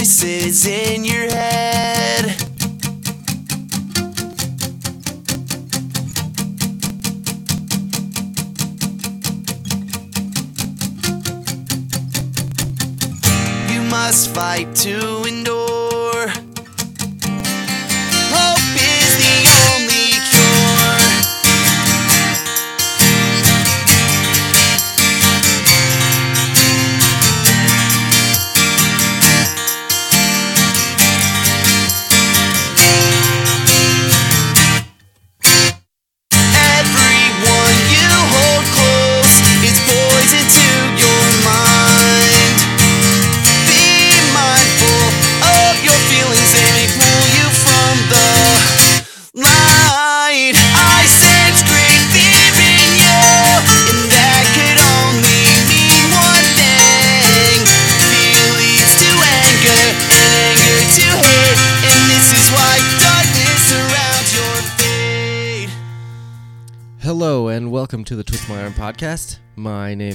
voices in your head. You must fight to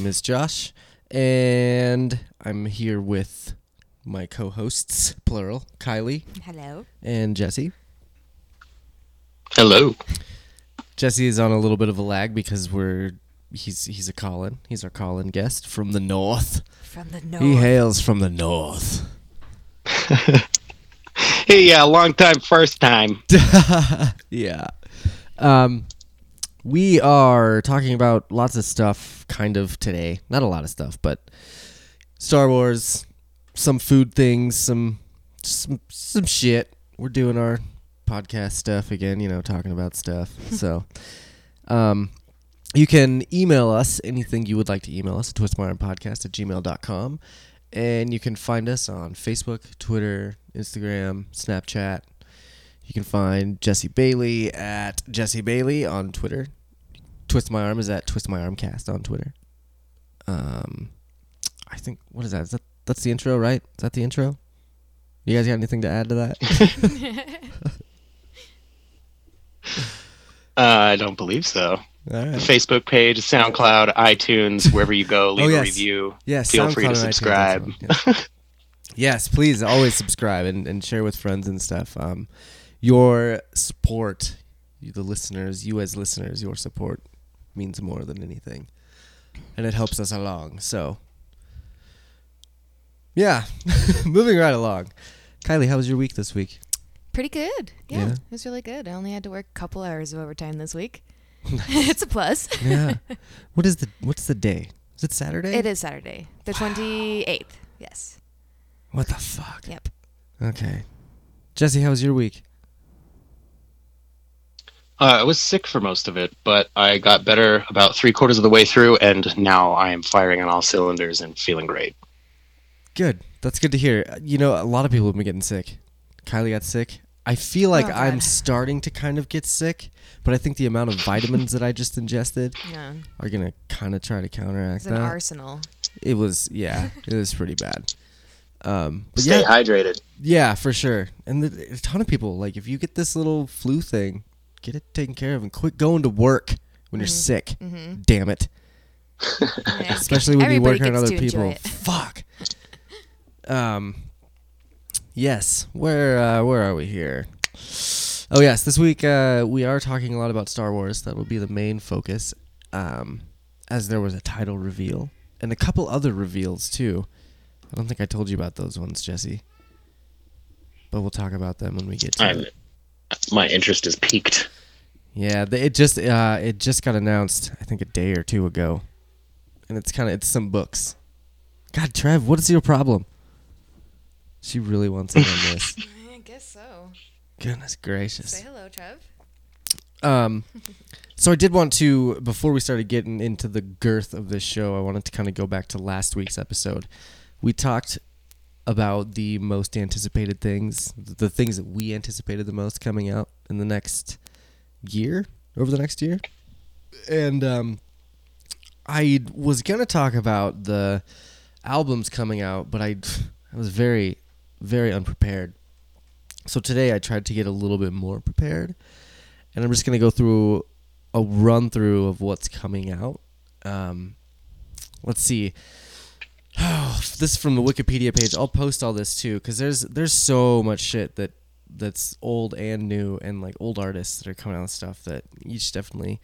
name is Josh, and I'm here with my co-hosts, plural, Kylie Hello. and Jesse. Hello. Jesse is on a little bit of a lag because we're he's he's a call-in. He's our call-in guest from the north. From the north. He hails from the north. Hey, yeah, long time, first time. yeah. Um, we are talking about lots of stuff kind of today. Not a lot of stuff, but Star Wars, some food things, some some some shit. We're doing our podcast stuff again, you know, talking about stuff. so, um, you can email us anything you would like to email us at twistmyarmpodcast at gmail.com. And you can find us on Facebook, Twitter, Instagram, Snapchat. You can find Jesse Bailey at Jesse Bailey on Twitter. Twist My Arm is at Twist My Arm Cast on Twitter. Um, I think what is that? Is that that's the intro, right? Is that the intro? You guys got anything to add to that? Uh, I don't believe so. Right. Facebook page, SoundCloud, iTunes, wherever you go, leave Oh, a review. Yes, Feel free to SoundCloud and iTunes, subscribe. yeah. yes, please always subscribe and, and share with friends and stuff. Um, your support, you, the listeners, you as listeners, your support means more than anything, and it helps us along. So, yeah, moving right along. Kylie, how was your week this week? Pretty good. Yeah, Yeah? It was really good. I only had to work a couple hours of overtime this week. it's a plus. Yeah. what is the what's the day? Is it Saturday? It is Saturday, the 28th. Yes. What the fuck? Yep. Okay. Jesse, how was your week? Uh, I was sick for most of it, but I got better about three quarters of the way through, and now I am firing on all cylinders and feeling great. Good. That's good to hear. Uh, You know, a lot of people have been getting sick. Kylie got sick. I feel like Oh, I'm starting to kind of get sick, but I think the amount of vitamins that I just ingested Yeah. are gonna kind of try to counteract It's an that. arsenal. it was, yeah, it was pretty bad. Um, but Stay yeah, hydrated. yeah, for sure. And the, a ton of people like if you get this little flu thing, get it taken care of and quit going to work when you're sick. Mm-hmm. Damn it. Yeah. especially when you Everybody work around gets other people. it. Fuck. Um. Yes. Where uh, Where are we here? Oh yes, this week uh, we are talking a lot about Star Wars. That will be the main focus. Um, as there was a title reveal and a couple other reveals too. I don't think I told you about those ones, Jesse. But we'll talk about them when we get to I'm, it. My interest is peaked. Yeah, it just uh, it just got announced. I think a day or two ago, and it's kind of it's some books. God, Trev, what is your problem? She really wants in on this. I guess so. Goodness gracious. Say hello, Trev. Um, so I did want to before we started getting into the girth of this show, I wanted to kind of go back to last week's episode. We talked about the most anticipated things, the things that we anticipated the most coming out in the next year, over the next year. And um, I was gonna talk about the albums coming out, but I I was very very unprepared. So today I tried to get a little bit more prepared, and I'm just gonna go through a run through of what's coming out. Um, let's see. Oh this is from the Wikipedia page. I'll post all this too because there's there's so much shit that that's old and new and like old artists that are coming out with stuff that you should definitely,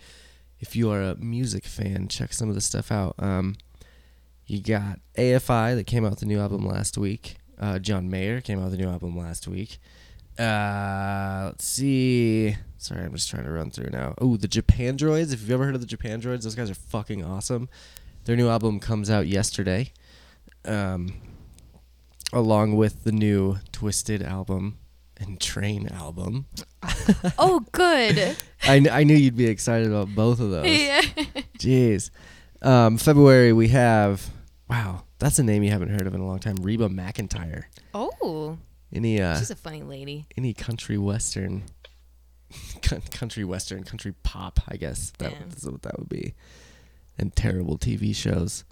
if you are a music fan, check some of the stuff out. Um, you got AFI that came out with the new album last week. Uh, John Mayer came out with the new album last week. Uh, let's see. Sorry, I'm just trying to run through now. Oh, the Japandroids. If you've ever heard of the Japandroids, those guys are fucking awesome. Their new album comes out yesterday, um, along with the new Twisted album and Train album. Oh, good. I, I knew you'd be excited about both of those. yeah. Jeez. Um, February we have wow, that's a name you haven't heard of in a long time. Reba McEntire. Oh, Any uh, she's a funny lady. any country western, country western, country pop, I guess that Yeah. is what that would be, and terrible TV shows.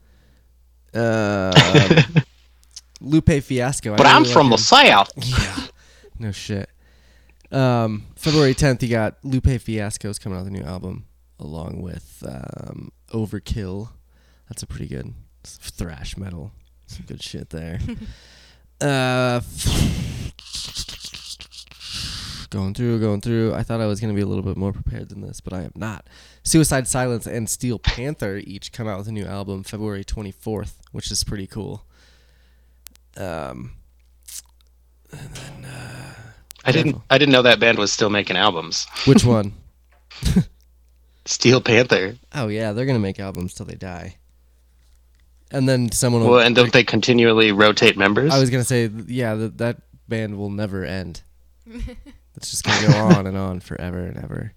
Um, Lupe Fiasco. I But I'm really from the him. south. Yeah. No shit. Um, February 10th, you got Lupe Fiasco's coming out with a new album along with um, Overkill. That's a pretty good thrash metal. Some good shit there. uh, going through, going through. I thought I was going to be a little bit more prepared than this, but I am not. Suicide Silence and Steel Panther each come out with a new album February 24th, which is pretty cool. Um, I didn't. I didn't know that band was still making albums. which one? Steel Panther. Oh yeah, they're gonna make albums till they die. And then someone. Will, Well, and don't they continually rotate members? I was gonna say, yeah, that that band will never end. it's just gonna go on and on forever and ever.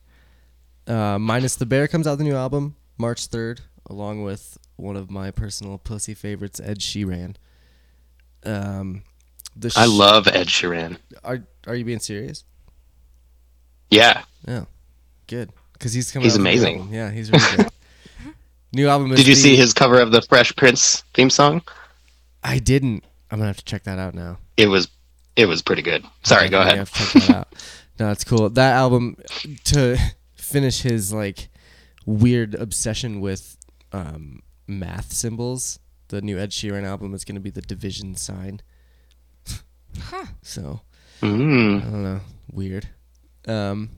Uh, Minus the Bear comes out with a new album March third, along with one of my personal pussy favorites, Ed Sheeran. Um, the I love Ed Sheeran. Are Are you being serious? Yeah. Yeah, good. Because he's coming. He's out with a new amazing. Yeah, he's really good. new album. Is Did you the- see his cover of the Fresh Prince theme song? I didn't. I'm gonna have to check that out now. It was. It was pretty good. Sorry. Go ahead. have to check that out. No, it's cool. That album to finish his like weird obsession with um, math symbols. The new Ed Sheeran album is going to be the division sign. Huh. So Mm. I don't know, weird. Um,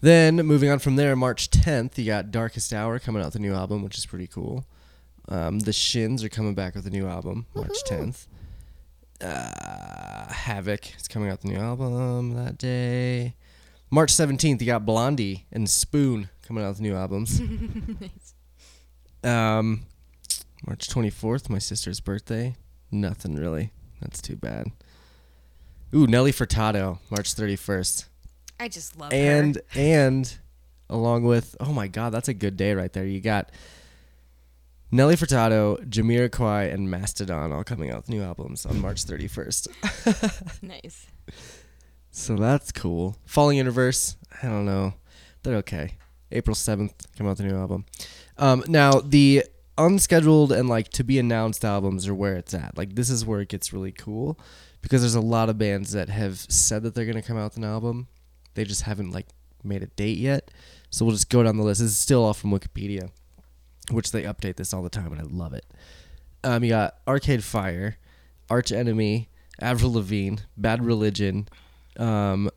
then moving on from there, March 10th, you got Darkest Hour coming out with a new album, which is pretty cool. Um, the Shins are coming back with a new album, March 10th. Uh, Havok is coming out the new album that day. March 17th, you got Blondie and Spoon coming out with new albums. nice. Um, March 24th, my sister's birthday. Nothing really. That's too bad. Ooh, Nelly Furtado, March 31st. I just love And her. and along with oh my god, that's a good day right there. You got Nelly Furtado, Jamiroquai, and Mastodon all coming out with new albums on March 31st. Nice. So that's cool. Falling In Reverse, I don't know. They're okay. April 7th, come out with a new album. Um, now, the unscheduled and like to be announced albums are where it's at. Like, this is where it gets really cool because there's a lot of bands that have said that they're going to come out with an album. They just haven't like made a date yet. So we'll just go down the list. This is still all from Wikipedia, which they update this all the time, and I love it. Um, you got Arcade Fire, Arch Enemy, Avril Lavigne, Bad Religion, um,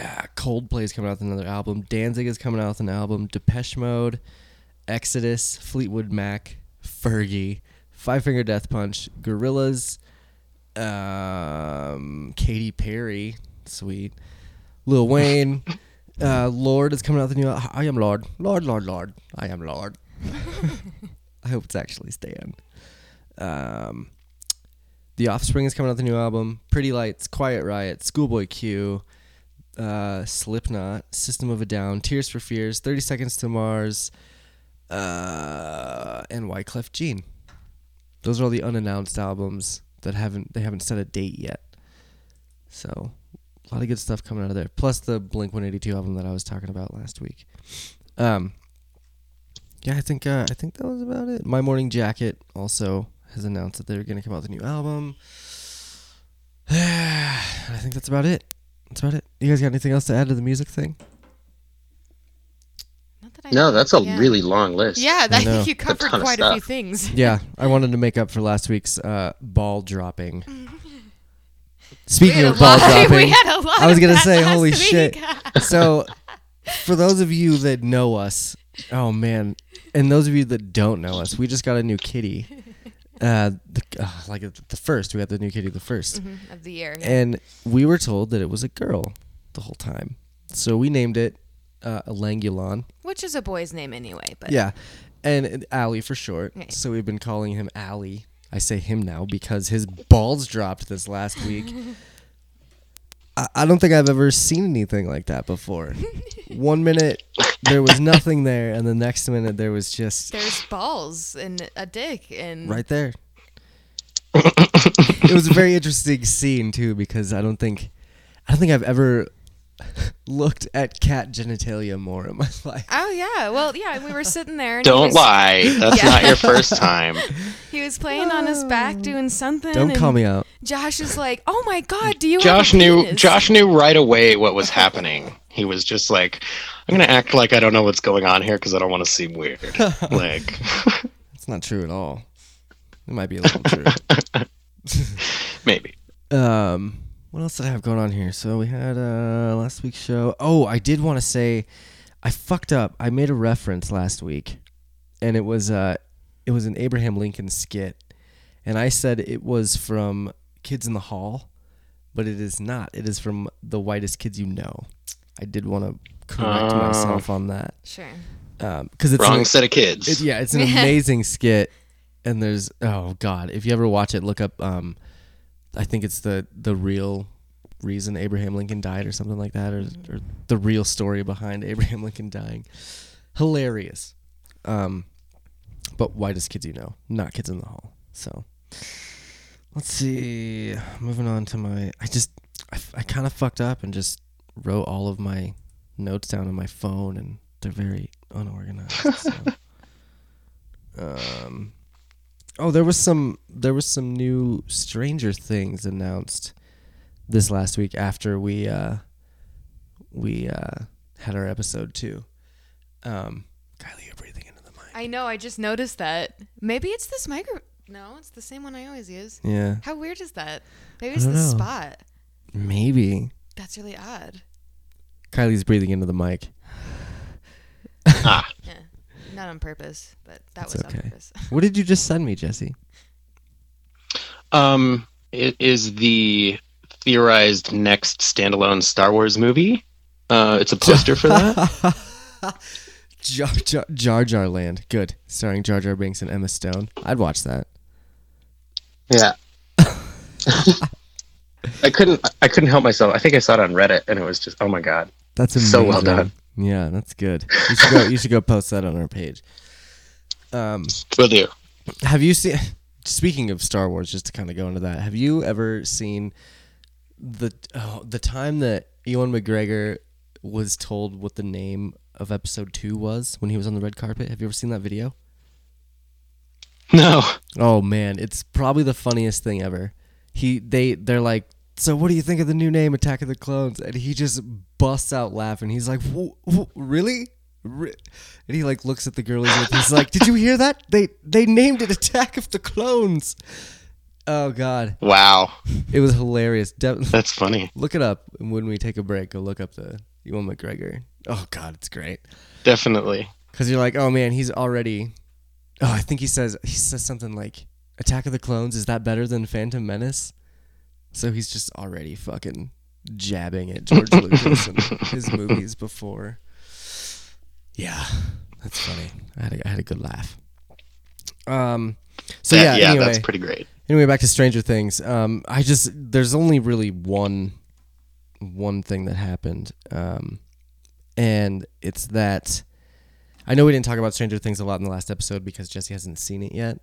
ah, Coldplay's coming out with another album. Danzig is coming out with an album. Depeche Mode, Exodus, Fleetwood Mac, Fergie, Five Finger Death Punch, Gorillaz, um, Katy Perry, sweet, Lil Wayne, uh, Lorde is coming out with a new. I am Lord, Lord, Lord, Lord. I am Lord. I hope it's actually Stan. Um, the Offspring is coming out with a new album. Pretty Lights, Quiet Riot, Schoolboy Q, uh, Slipknot, System of a Down, Tears for Fears, Thirty Seconds to Mars, uh, and Wyclef Jean. Those are all the unannounced albums that haven't they haven't set a date yet. So a lot of good stuff coming out of there. Plus the Blink One Eighty Two album that I was talking about last week. Um, yeah, I think uh, I think that was about it. My Morning Jacket also has announced that they're going to come out with a new album. I think that's about it. That's about it. You guys got anything else to add to the music thing? That No, that's a Yeah. really long list. Yeah, I know. think you covered ton of quite a few things. Yeah, I wanted to make up for last week's uh, ball dropping. Speaking of ball lot- dropping, we had a lot I was gonna say, holy week. shit. so for those of you that know us, oh man, and those of you that don't know us, we just got a new kitty. Uh, the, uh, like the first, we got the new kitty the 1st Mhm, of the year. yeah. and we were told that it was a girl the whole time. So we named it uh, Elangulon. Which is a boy's name anyway, but Yeah, and Allie for short. So we've been calling him Allie. I say him now because his balls dropped this last week. I, I don't think I've ever seen anything like that before. One minute there was nothing there, and the next minute there was just there's balls and a dick and right there. it was a very interesting scene too because I don't think I don't think I've ever looked at cat genitalia more in my life. Oh yeah, well yeah, we were sitting there. And Don't was, lie. That's Yeah. not your first time. He was playing on his back doing something. Don't and call me out. Josh is like, "Oh my god, do you?" Josh have a knew? Josh knew right away what was happening. He was just like, I'm gonna act like I don't know what's going on here because I don't want to seem weird. like, It's not true at all. It might be a little true. maybe. Um, what else did I have going on here? So we had uh last week's show. Oh, I did want to say I fucked up. I made a reference last week, and it was uh it was an Abraham Lincoln skit, and I said it was from Kids in the Hall, but it is not. It is from The Whitest Kids You Know. I did want to correct Oh. myself on that Sure. because it's Wrong an- set of kids. it, yeah, it's an amazing skit, and there's oh god, if you ever watch it, look up. Um, I think it's the the real reason Abraham Lincoln died, or something like that, or, or the real story behind Abraham Lincoln dying. Hilarious. Um, but whitest kids you know, not kids in the hall. So let's see. Moving on to my, I just I, I kind of fucked up and just wrote all of my notes down on my phone, and they're very unorganized. so. Um, oh, there was some there was some new Stranger Things announced this last week after we uh we uh had our episode two. Um, Kylie, you're breathing into the mic. I know. I just noticed that. Maybe it's this micro. No, it's the same one I always use. Yeah, How weird is that? Maybe it's the don't know. spot. maybe That's really odd. Kylie's breathing into the mic. ah, Yeah. Not on purpose, but that It's was on okay. purpose. What did you just send me, Jesse? um, it is the theorized next standalone Star Wars movie. Uh, it's a poster for that. Jar Jar, Jar Jar Land, good, starring Jar Jar Binks and Emma Stone. I'd watch that. Yeah. I couldn't. I couldn't help myself. I think I saw it on Reddit, and it was just, oh my god. That's amazing. So well done. Yeah, that's good. You should go. you should go post that on our page. Um, Will do. have you seen? Speaking of Star Wars, just to kind of go into that, have you ever seen the oh, the time that Ewan McGregor was told what the name of Episode Two was when he was on the red carpet? Have you ever seen that video? No. Oh man, it's probably the funniest thing ever. He they they're like, so what do you think of the new name Attack of the Clones? And he just busts out laughing. He's like, "Wh- wh- really? And he like looks at the girl he's with. He's like, did you hear that? They they named it Attack of the Clones. Oh god, Wow. it was hilarious. De- That's funny. look it up when we take a break. Go look up the Ewan McGregor. Oh god, it's great. Definitely. Because you're like, oh man, he's already. Oh, I think he says he says something like, "Attack of the Clones is that better than Phantom Menace?" So he's just already fucking jabbing at George Lucas and his movies before. Yeah, that's funny. I had a, I had a good laugh. Um, so That- yeah, yeah, anyway, that's pretty great. Anyway, back to Stranger Things. Um, I just there's only really one one thing that happened, um, and it's that I know we didn't talk about Stranger Things a lot in the last episode because Jesse hasn't seen it yet.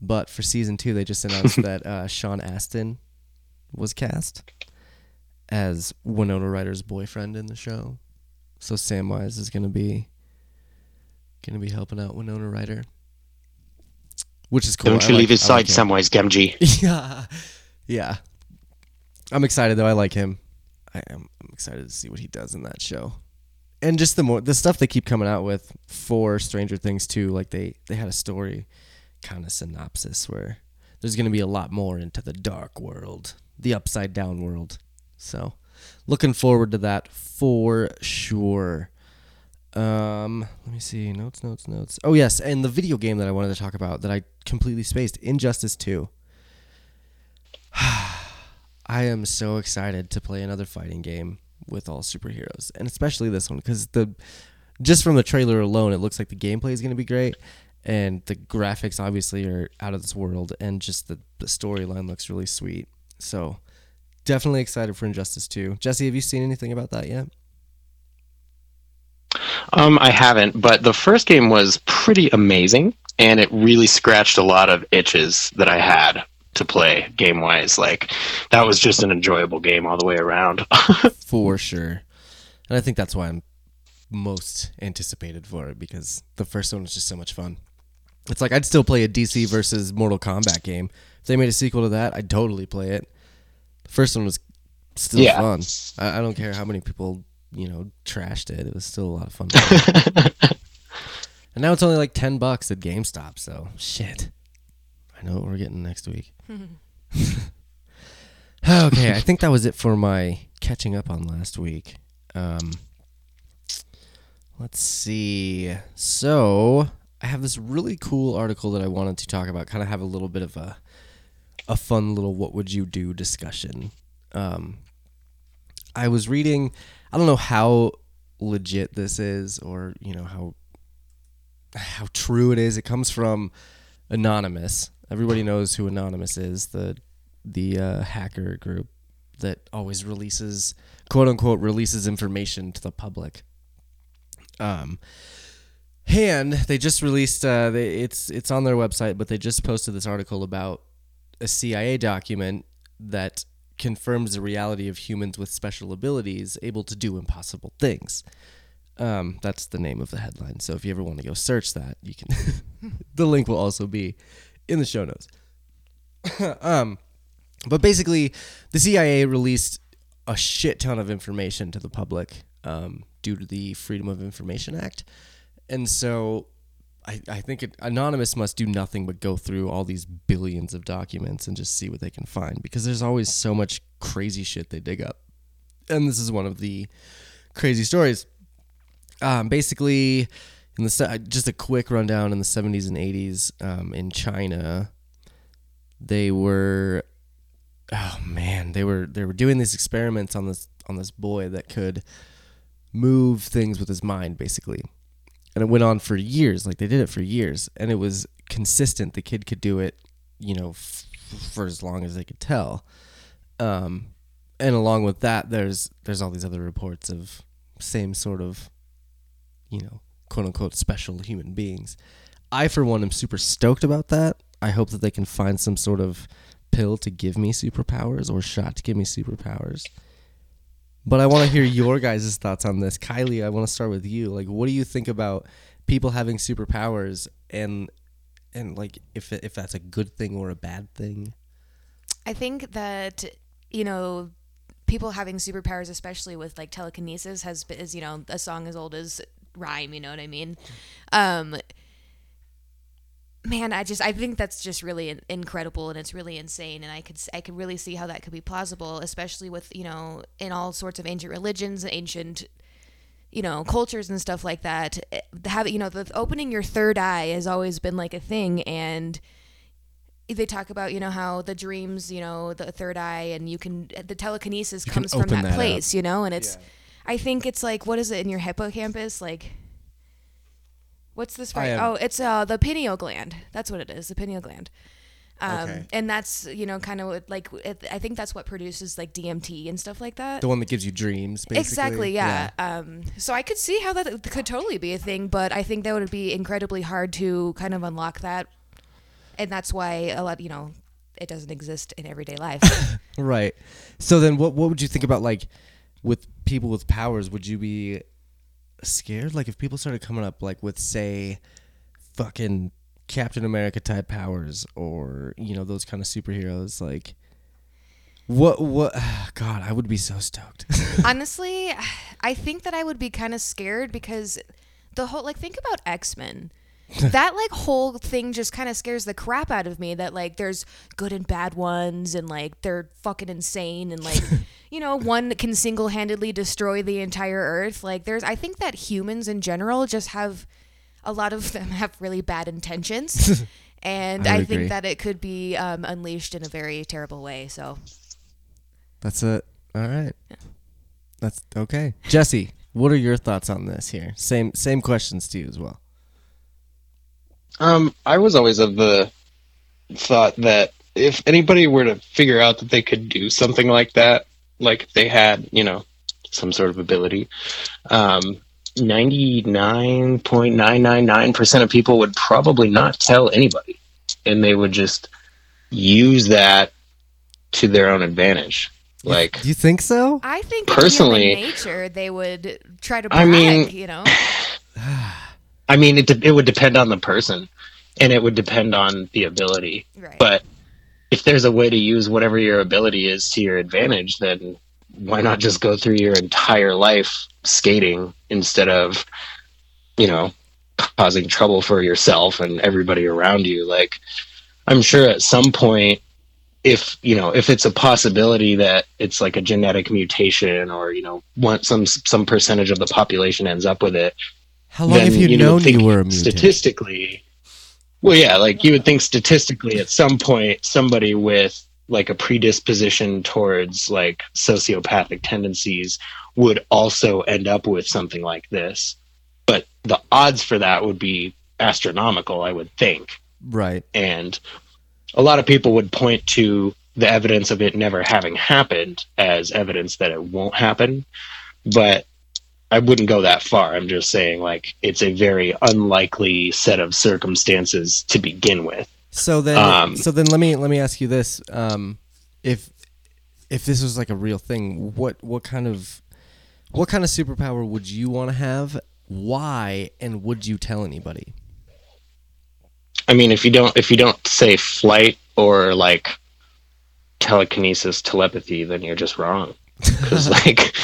But for season two, they just announced that uh, Sean Astin was cast as Winona Ryder's boyfriend in the show. So Samwise is gonna be gonna be helping out Winona Ryder, which is cool. Don't you like- leave his I like side, him. Samwise Gamgee. Yeah, yeah. I'm excited though. I like him. I am I'm excited to see what he does in that show. and just the more the stuff they keep coming out with for Stranger Things too. Like they they had a story kind of synopsis where there's going to be a lot more into the dark world, the upside down world. So, looking forward to that for sure. Um, let me see notes, notes, notes. Oh yes, and the video game that I wanted to talk about that I completely spaced, Injustice Two. I am so excited to play another fighting game with all superheroes, and especially this one because the just from the trailer alone, it looks like the gameplay is going to be great, and the graphics obviously are out of this world, and just the, the storyline looks really sweet. So definitely excited for Injustice 2. Jesse, have you seen anything about that yet? Um, I haven't, but the first game was pretty amazing, and it really scratched a lot of itches that I had to play game wise. Like that was just an enjoyable game all the way around. for sure. And I think that's why I'm most anticipated for it because the first one was just so much fun. It's like I'd still play a DC versus Mortal Kombat game. If they made a sequel to that, I'd totally play it. The first one was still Yeah. fun. I, I don't care how many people, you know, trashed it. It was still a lot of fun. and now it's only like 10 bucks at GameStop, so shit. I know what we're getting next week. okay, I think that was it for my catching up on last week. Um, let's see. So I have this really cool article that I wanted to talk about. Kind of have a little bit of a a fun little "What would you do" discussion. Um, I was reading. I don't know how legit this is, or you know how how true it is. It comes from Anonymous. Everybody knows who Anonymous is. The the uh, hacker group that always releases quote unquote releases information to the public. Um, and they just released uh, they, it's it's on their website, but they just posted this article about a CIA document that confirms the reality of humans with special abilities able to do impossible things. Um, that's the name of the headline. So if you ever want to go search that, you can. the link will also be in the show notes. um, but basically, the CIA released a shit ton of information to the public um, due to the Freedom of Information Act, and so I, I think it, Anonymous must do nothing but go through all these billions of documents and just see what they can find because there's always so much crazy shit they dig up, and this is one of the crazy stories. Um, basically, in the just a quick rundown in the 70s and 80s um, in China, they were oh man, they were they were doing these experiments on this on this boy that could move things with his mind basically. And it went on for years, like they did it for years, and it was consistent. The kid could do it, you know, f- for as long as they could tell. Um, and along with that, there's there's all these other reports of same sort of, you know, quote unquote special human beings. I, for one, am super stoked about that. I hope that they can find some sort of pill to give me superpowers or shot to give me superpowers. But I want to hear your guys' thoughts on this. Kylie, I want to start with you. Like, what do you think about people having superpowers and and like if if that's a good thing or a bad thing? I think that you know people having superpowers, especially with like telekinesis, has is you know a song as old as rhyme. You know what I mean? Um, man, I just I think that's just really incredible and it's really insane, and I could I could really see how that could be plausible, especially with you know in all sorts of ancient religions, ancient you know cultures and stuff like that. Eh, Have you know the opening your third eye has always been like a thing, and they talk about you know how the dreams you know the third eye and you can the telekinesis You comes from that, that up. place you know and it's i think it's like what is it in your hippocampus like what's this am- oh it's uh the pineal gland that's what it is the pineal gland um, Okay. and that's you know kind of like it, i think that's what produces like dmt and stuff like that The one that gives you dreams, basically. Exactly, yeah. Um, so I could see how that could totally be a thing, but I think that would be incredibly hard to kind of unlock that, and that's why a lot, you know, it doesn't exist in everyday life. Right. So then, what what would you think about like with people with powers? Would you be scared? Like if people started coming up like with say, fucking Captain America type powers, or you know those kind of superheroes, like What? What? God, I would be so stoked. Honestly, I think that I would be kind of scared because the whole like think about X-Men. that like whole thing just kind of scares the crap out of me that like there's good and bad ones and like they're fucking insane and like you know one can single-handedly destroy the entire earth like there's I think that humans in general just have a lot of them have really bad intentions and I I, think agree. that it could be um, unleashed in a very terrible way so That's it. All right. That's okay. Jesse, what are your thoughts on this here? Same same questions to you as well. Um, I was always of the thought that if anybody were to figure out that they could do something like that, like if they had, you know, some sort of ability, um, 99.999% of people would probably not tell anybody. And they would just use that to their own advantage. Like, Do you think so? I think Personally- in nature they would try to brag, I mean- you know. I mean, it, de- it would depend on the person and it would depend on the ability. Right. But if there's a way to use whatever your ability is to your advantage, then why not just go through your entire life skating instead of, you know, causing trouble for yourself and everybody around you? Like, I'm sure at some point, if you know, if it's a possibility that it's like a genetic mutation, or you know, one some some percentage of the population ends up with it, How long have you, would known think you were a mutant? Statistically, well, yeah, like you would think statistically at some point somebody with like a predisposition towards like sociopathic tendencies would also end up with something like this. But the odds for that would be astronomical, I would think. Right. And a lot of people would point to the evidence of it never having happened as evidence that it won't happen. But I wouldn't go that far. I'm just saying, like, it's a very unlikely set of circumstances to begin with. So then, Um, so then, let me let me ask you this: um, if if this was like a real thing, what what kind of what kind of superpower would you want to have? Why and would you tell anybody? I mean, if you don't, if you don't say flight or like telekinesis, telepathy, then you're just wrong. Because like,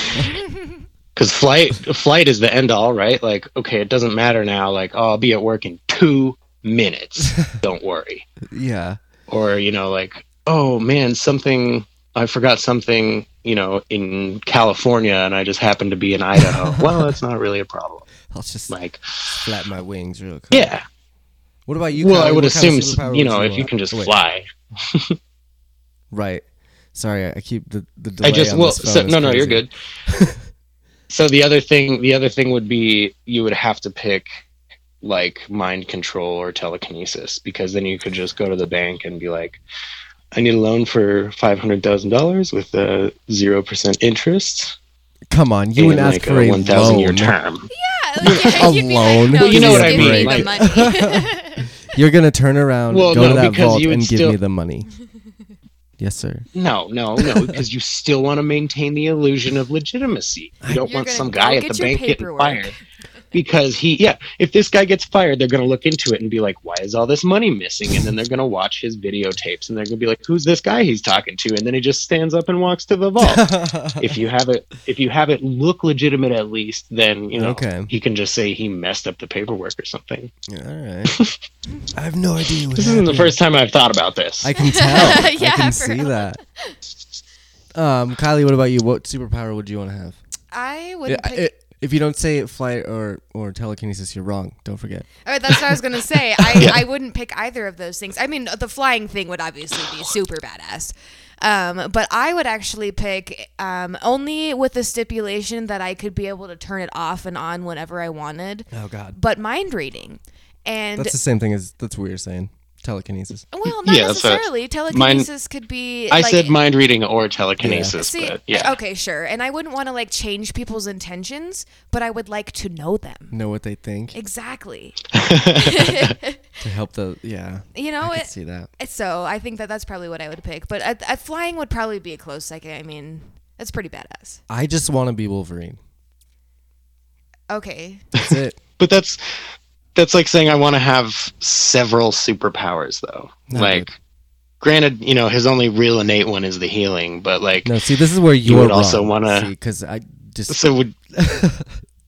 because flight, flight is the end all, right? Like, okay, it doesn't matter now. Like, oh, I'll be at work in two minutes. don't worry. Yeah. Or you know, like, oh man, something I forgot something. You know, in California, and I just happened to be in Idaho. well, it's not really a problem. I'll just Like, flap my wings real quick. yeah. What about you? well, Kylie? I would What kind of assume, you know, if you want? can just Oh, wait. fly. Right. Sorry, I keep the the delay I just on well, this phone so, no, no, you're good. So the other thing, the other thing would be you would have to pick like mind control or telekinesis because then you could just go to the bank and be like, I need a loan for five hundred thousand dollars with a zero percent interest Come on, you and wouldn't ask like for a one thousand year loan. term. Yeah, you'd be like, no, you know what I give me mean, like- You're gonna turn around, Well, go no, to that vault, you would and give me the money. Yes, sir. No, no, no, because you still want to maintain the illusion of legitimacy. You don't You're want gonna some go guy at get the your bank getting paperwork. fired because he, yeah, if this guy gets fired, they're going to look into it and be like, why is all this money missing? And then they're going to watch his videotapes and they're going to be like, who's this guy he's talking to? And then he just stands up and walks to the vault. if you have it, if you have it look legitimate at least, then you know Okay. he can just say he messed up the paperwork or something. All right. I have no idea what This isn't the first time I've thought about this. I can tell. Yeah, I can see real. that. Um, Kylie, what about you? What superpower would you want to have? I would Yeah, pick. i- if you don't say flight or or telekinesis, you're wrong. Don't forget. Oh, that's what I was gonna say. I, I wouldn't pick either of those things. I mean, the flying thing would obviously be super badass. Um, but I would actually pick um, only with the stipulation that I could be able to turn it off and on whenever I wanted. Oh God, But mind reading, and that's the same thing as that's what you're saying. Telekinesis. well, not Yeah, that's what- necessarily. Telekinesis could be. I like, said mind reading or telekinesis, See, but yeah. okay, sure. And I wouldn't want to like change people's intentions, but I would like to know them. Know what they think Exactly. to help the yeah. You know, I it, see that. So I think that that's probably what I would pick. But uh, uh, flying would probably be a close second. I mean, that's pretty badass. I just want to be Wolverine. Okay. That's it. But that's that's like saying I want to have several superpowers though. Not like granted, you know, his only real innate one is the healing, but like, No, see, this is where You would also wanna- see, because I just so would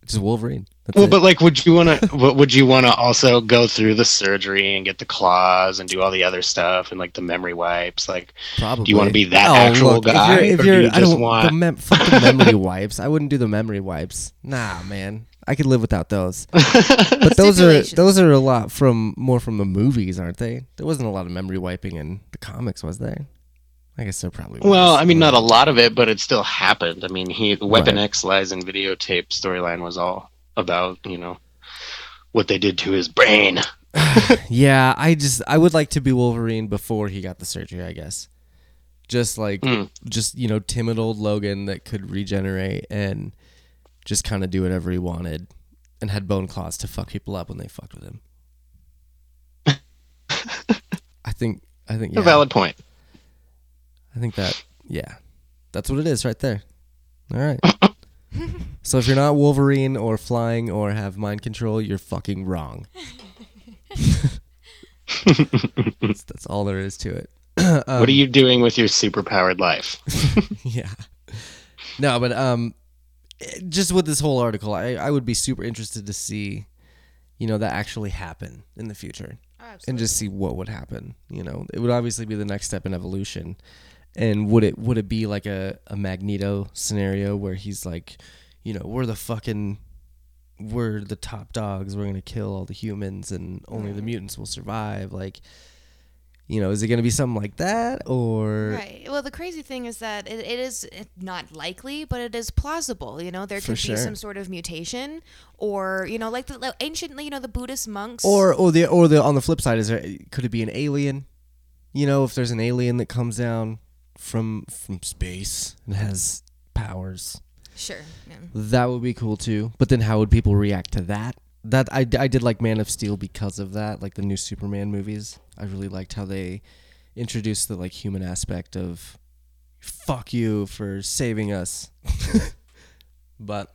just Wolverine. That's well, it. but like, would you want to? Would you want to also go through the surgery and get the claws and do all the other stuff and like the memory wipes? Like, Probably. do you want to be that Oh, actual look, guy, If you're, if do you're, you I just don't want? the mem- fuck the memory wipes. I wouldn't do the memory wipes. Nah, man. I could live without those. But those are those are a lot from more from the movies, aren't they? There wasn't a lot of memory wiping in the comics, was there? I guess there probably was. Well, I mean, not a lot of it, but it still happened. I mean, he Weapon Right. X lies and videotape storyline was all about you know what they did to his brain. Yeah, I just I would like to be Wolverine before he got the surgery, I guess. Just like Mm. just, you know, timid old Logan that could regenerate and just kind of do whatever he wanted and had bone claws to fuck people up when they fucked with him. I think I think yeah. A valid point. I think that yeah. That's what it is right there. All right. so if you're not Wolverine or flying or have mind control, you're fucking wrong. that's, that's all there is to it. Um, what are you doing with your superpowered life? yeah. No, but um, just with this whole article, I I would be super interested to see, you know, that actually happen in the future, oh, and just see what would happen. You know, it would obviously be the next step in evolution, and would it would it be like a a Magneto scenario where he's like, you know, we're the fucking we're the top dogs. We're gonna kill all the humans, and only the mutants will survive. Like, you know, is it gonna be something like that, or Right. Well, the crazy thing is that it, it is not likely, but it is plausible. You know, there could sure. be some sort of mutation, or you know, like the like ancient, you know, the Buddhist monks. Or or the or the on the flip side is there could it be an alien? You know, if there's an alien that comes down from from space and has powers, sure. Yeah. that would be cool too. But then how would people react to that? That I, I did like Man of Steel because of that, like the new Superman movies. I really liked how they introduced the like human aspect of fuck you for saving us. but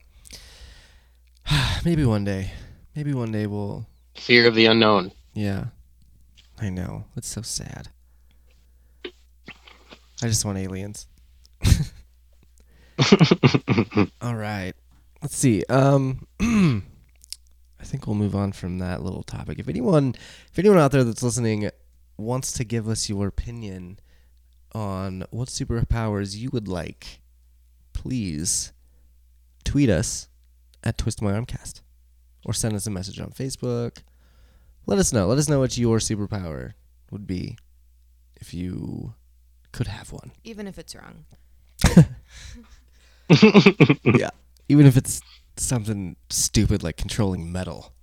maybe one day, maybe one day we'll Fear of the unknown. yeah. I know. It's so sad. I just want aliens. All right. Let's see. Um I think we'll move on from that little topic. If anyone if anyone out there that's listening wants to give us your opinion on what superpowers you would like, please tweet us at Twist My Armcast or send us a message on Facebook. Let us know. Let us know what your superpower would be if you could have one. Even if it's wrong. yeah. Even if it's something stupid like controlling metal.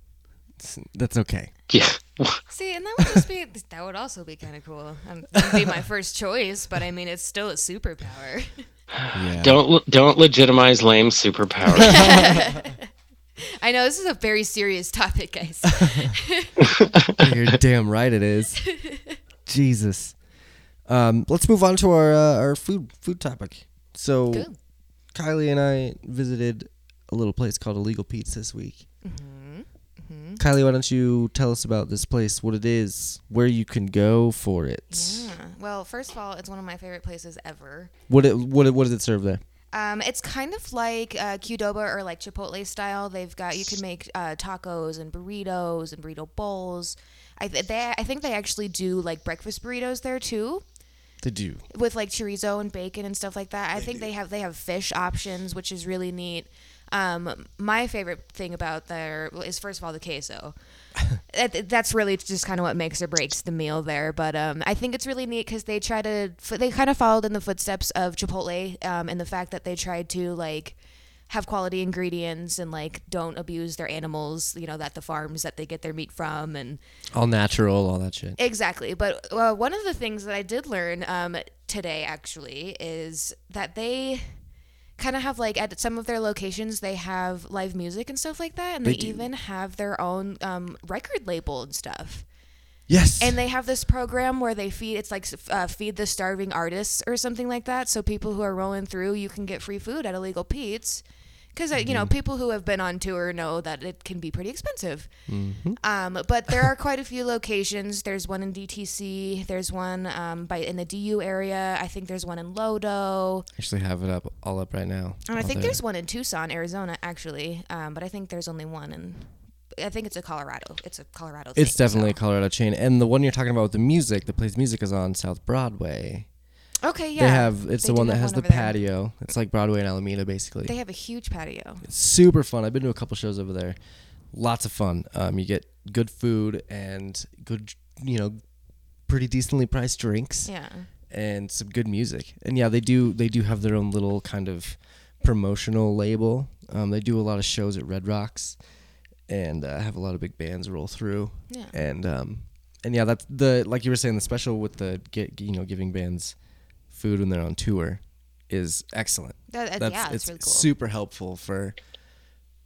It's- that's okay. Yeah. See, and that would just be that would also be kind of cool. Um, that'd be my first choice, but I mean, it's still a superpower. Yeah. Don't don't legitimize lame superpowers. I know this is a very serious topic, guys. You're damn right it is. Jesus. Um, let's move on to our uh, our food food topic. So Cool. Kylie and I visited a little place called Illegal Pete's this week. Kylie, why don't you tell us about this place, what it is, where you can go for it, Yeah. Well, first of all, it's one of my favorite places ever. what it what it, what does it serve there? Um, it's kind of like uh, Qdoba or like Chipotle style. They've got you can make uh, tacos and burritos and burrito bowls. I th- they I think they actually do like breakfast burritos there too, They do. with like chorizo and bacon and stuff like that. I think they have they have fish options, which is really neat. Um, my favorite thing about there is first of all the queso. that, that's really just kind of what makes or breaks the meal there. But um, I think it's really neat because they try to they kind of followed in the footsteps of Chipotle um, and the fact that they tried to like have quality ingredients and like don't abuse their animals. You know that the farms that they get their meat from and All natural, all that shit. Exactly. But uh, one of the things that I did learn um, today actually is that they kind of have like at some of their locations they have live music and stuff like that and They they, even have their own um, record label and stuff. Yes. and they have this program where they feed it's like uh, feed the starving artists or something like that so people who are rolling through you can get free food at illegal pete's because uh, you Mm-hmm. know people who have been on tour know that it can be pretty expensive. Mm-hmm. Um, but there are quite a few locations. There's one in DTC. There's one um, by in the DU area. I think there's one in Lodo, Actually, have it up all up right now. and I think there. there's one in Tucson, Arizona, actually. Um, but I think there's only one in. I think it's a Colorado. It's a Colorado. It's thing, definitely a. Colorado chain, and the one you're talking about with the music that plays music is on South Broadway. Okay. Yeah, They have it's They the one that has one the over there. patio. It's like Broadway and Alameda, basically. They have a huge patio. It's super fun. I've been to a couple shows over there. Lots of fun. Um, you get good food and good, you know, pretty decently priced drinks Yeah. and some good music. And yeah, they do they do have their own little kind of promotional label. Um, they do a lot of shows at Red Rocks and uh, have a lot of big bands roll through. Yeah. And um, and yeah, that's the like you were saying the special with the get you know giving bands food when they're on tour is excellent That, that- that's yeah, it's it's really cool. super helpful for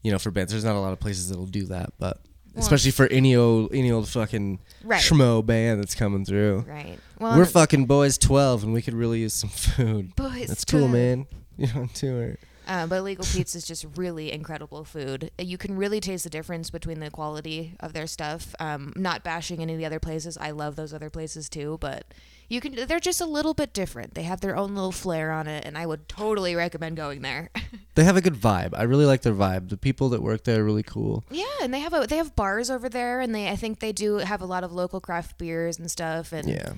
you know for bands. There's not a lot of places that'll do that, but Well, especially for any old any old fucking Right. schmo band that's coming through. Right. Well, We're fucking boys twelve, and we could really use some food. Boys That's cool, man. You're on tour. Uh, but Legal Pete's is just really incredible food. You can really taste the difference between the quality of their stuff. Um, not bashing any of the other places. I love those other places too, but you can. They're just a little bit different. They have their own little flair on it, and I would totally recommend going there. They have a good vibe. I really like their vibe. The people that work there are really cool. yeah, and they have a they have bars over there, and they I think they do have a lot of local craft beers and stuff, and Yeah.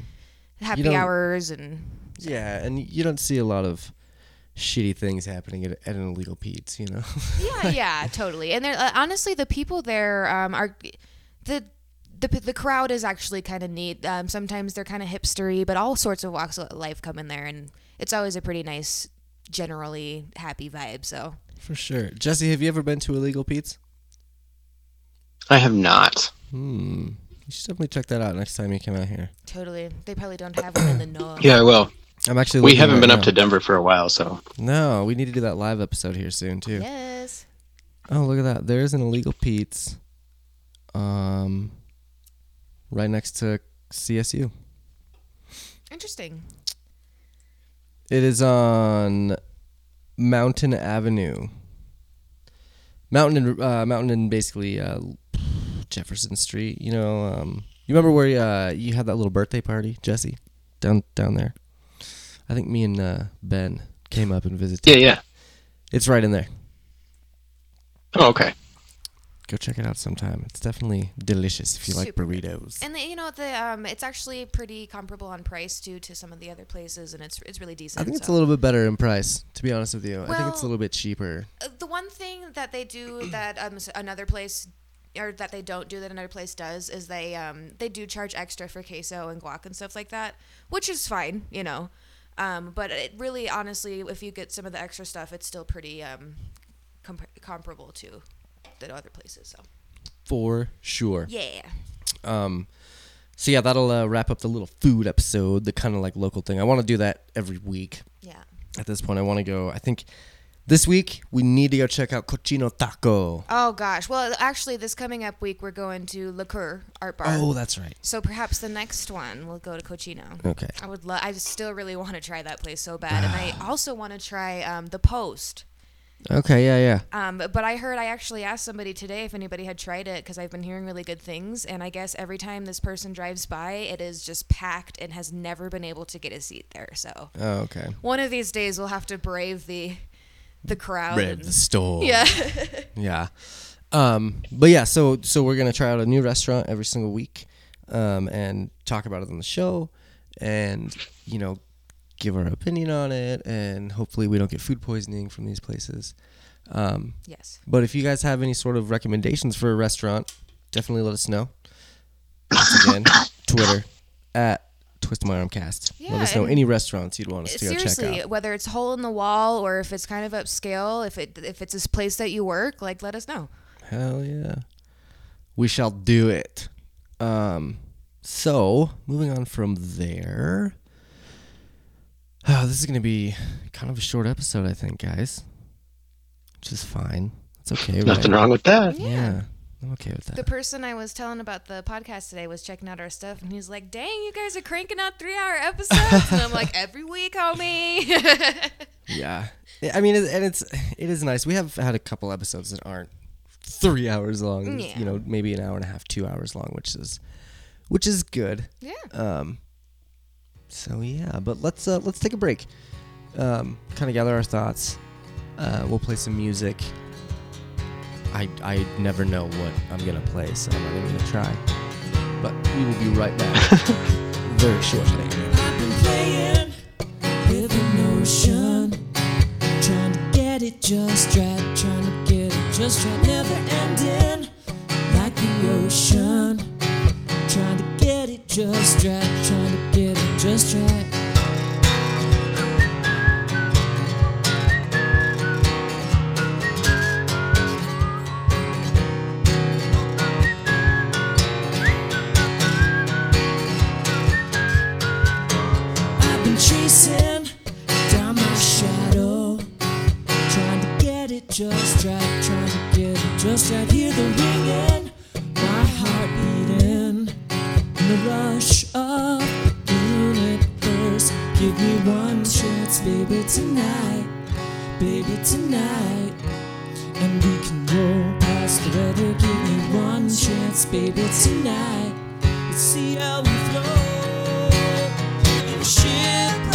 happy hours and Yeah, and you don't see a lot of shitty things happening at, at an illegal Pete's, you know. yeah, yeah, totally. And they're uh, honestly the people there um, are the. The, the crowd is actually kind of neat. Um, sometimes they're kind of hipstery, but all sorts of walks of life come in there, and it's always a pretty nice, generally happy vibe. So For sure. Jesse, have you ever been to illegal Pete's? I have not. Hmm. You should definitely check that out next time you come out here. totally, they probably don't have one in the know. Yeah, I will. I'm actually. We haven't right been up to Denver for a while, so No, we need to do that live episode here soon too. Yes. Oh, look at that! There's an illegal Pete's, um, right next to CSU. Interesting. It is on Mountain Avenue. Mountain and uh, Mountain and basically uh, Jefferson Street. You know, um, you remember where uh, you had that little birthday party, Jesse, down down there. I think me and uh, Ben came up and visited. yeah, yeah. It's right in there. Oh, okay. Go check it out sometime. It's definitely delicious if you like Super good. burritos. And the, you know the um, it's actually pretty comparable on price too to some of the other places, and it's it's really decent. I think it's a little bit better in price, to be honest with you. I think it's a little bit cheaper. Uh, the one thing that they do that um, another place or that they don't do that another place does is they um, they do charge extra for queso and guac and stuff like that, which is fine, you know. Um, but it really, honestly, if you get some of the extra stuff, it's still pretty um, comp- comparable to the other places. So For sure. yeah, Um, so yeah, that'll uh, wrap up the little food episode, the kind of like local thing. I want to do that every week. yeah. At this point, I want to go. I think this week we need to go check out Cochino Taco. Oh gosh. Well, actually, this coming up week we're going to Liqueur Art Bar. Oh, that's right. So perhaps the next one we'll go to Cochino. Okay. I would love. I still really want to try that place so bad, and I also want to try um, the Post. Okay. Yeah. Yeah. Um, but I heard I actually asked somebody today if anybody had tried it because I've been hearing really good things, and I guess every time this person drives by, it is just packed and has never been able to get a seat there. So Oh, okay. one of these days we'll have to brave the the crowd. Brave and- the store. yeah. Yeah. Um, but yeah, so so we're gonna try out a new restaurant every single week, um, and talk about it on the show, and you know, give our opinion on it, and hopefully we don't get food poisoning from these places. Um, yes. but if you guys have any sort of recommendations for a restaurant, definitely let us know. Once again, Twitter at Twist My Arm Cast. let Yeah, us know any restaurants you'd want us to go check Seriously, out. whether it's hole in the wall or if it's kind of upscale, if it if it's this place that you work, like let us know. Hell yeah. We shall do it. Um so moving on from there. Oh, this is gonna be kind of a short episode, I think, guys. Which is fine. It's okay, right? Nothing wrong with that. Yeah. I'm okay with that. The person I was telling about the podcast today was checking out our stuff, and he's like, "Dang, you guys are cranking out three-hour episodes!" and I'm like, "Every week, homie." Yeah. I mean, and it's it is nice. We have had a couple episodes that aren't three hours long. Yeah. You know, maybe an hour and a half, two hours long, which is which is good. Yeah. Um. So yeah, but let's uh, let's take a break. Um, kind of gather our thoughts. Uh, we'll play some music. I I never know what I'm gonna play, so I'm not even gonna try. But we will be right back very shortly. I've been playing with ocean, trying to get it just right, trying to get it just right, never ending like the ocean, trying to get it just right, trying to get it just right. Chasing down my shadow, trying to get it just right, trying to get it just right. Hear the ringing, my heart beating, and the rush of it first. Give me one chance, baby, tonight, baby, tonight. And we can roll past the weather. Give me one chance, baby, tonight. Let's see how we flow in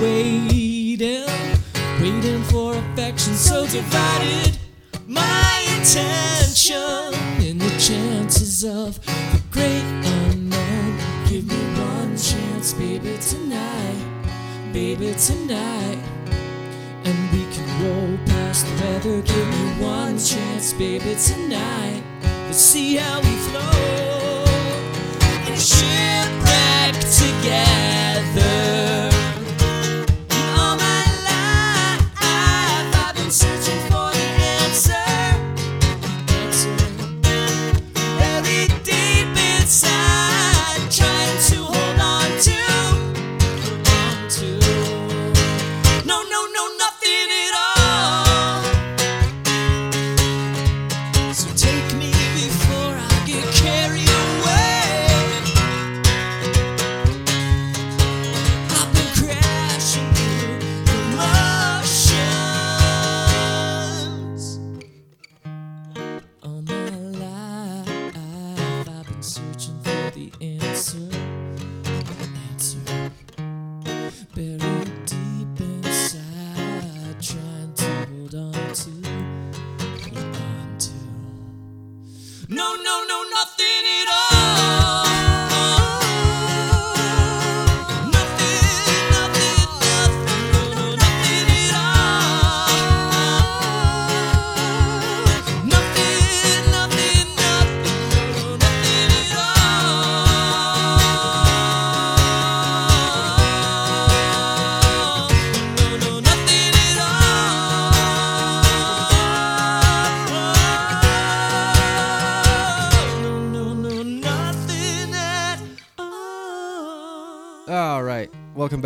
waiting, waiting for affection so divided. My attention in the chances of the great unknown. Give me one chance, baby, tonight, baby, tonight. And we can roll past the weather. Give me one chance, baby, tonight. Let's see how we flow in a shipwreck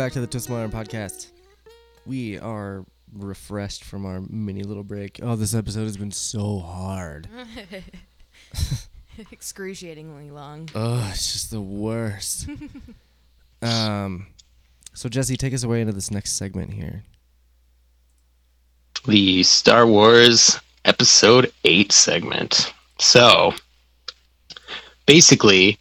back to the Twist My Arm podcast. We are refreshed from our mini little break. Oh, this episode has been so hard. Excruciatingly long. Oh, it's just the worst. um, so Jesse, take us away into this next segment here. the Star Wars Episode 8 segment. So, basically,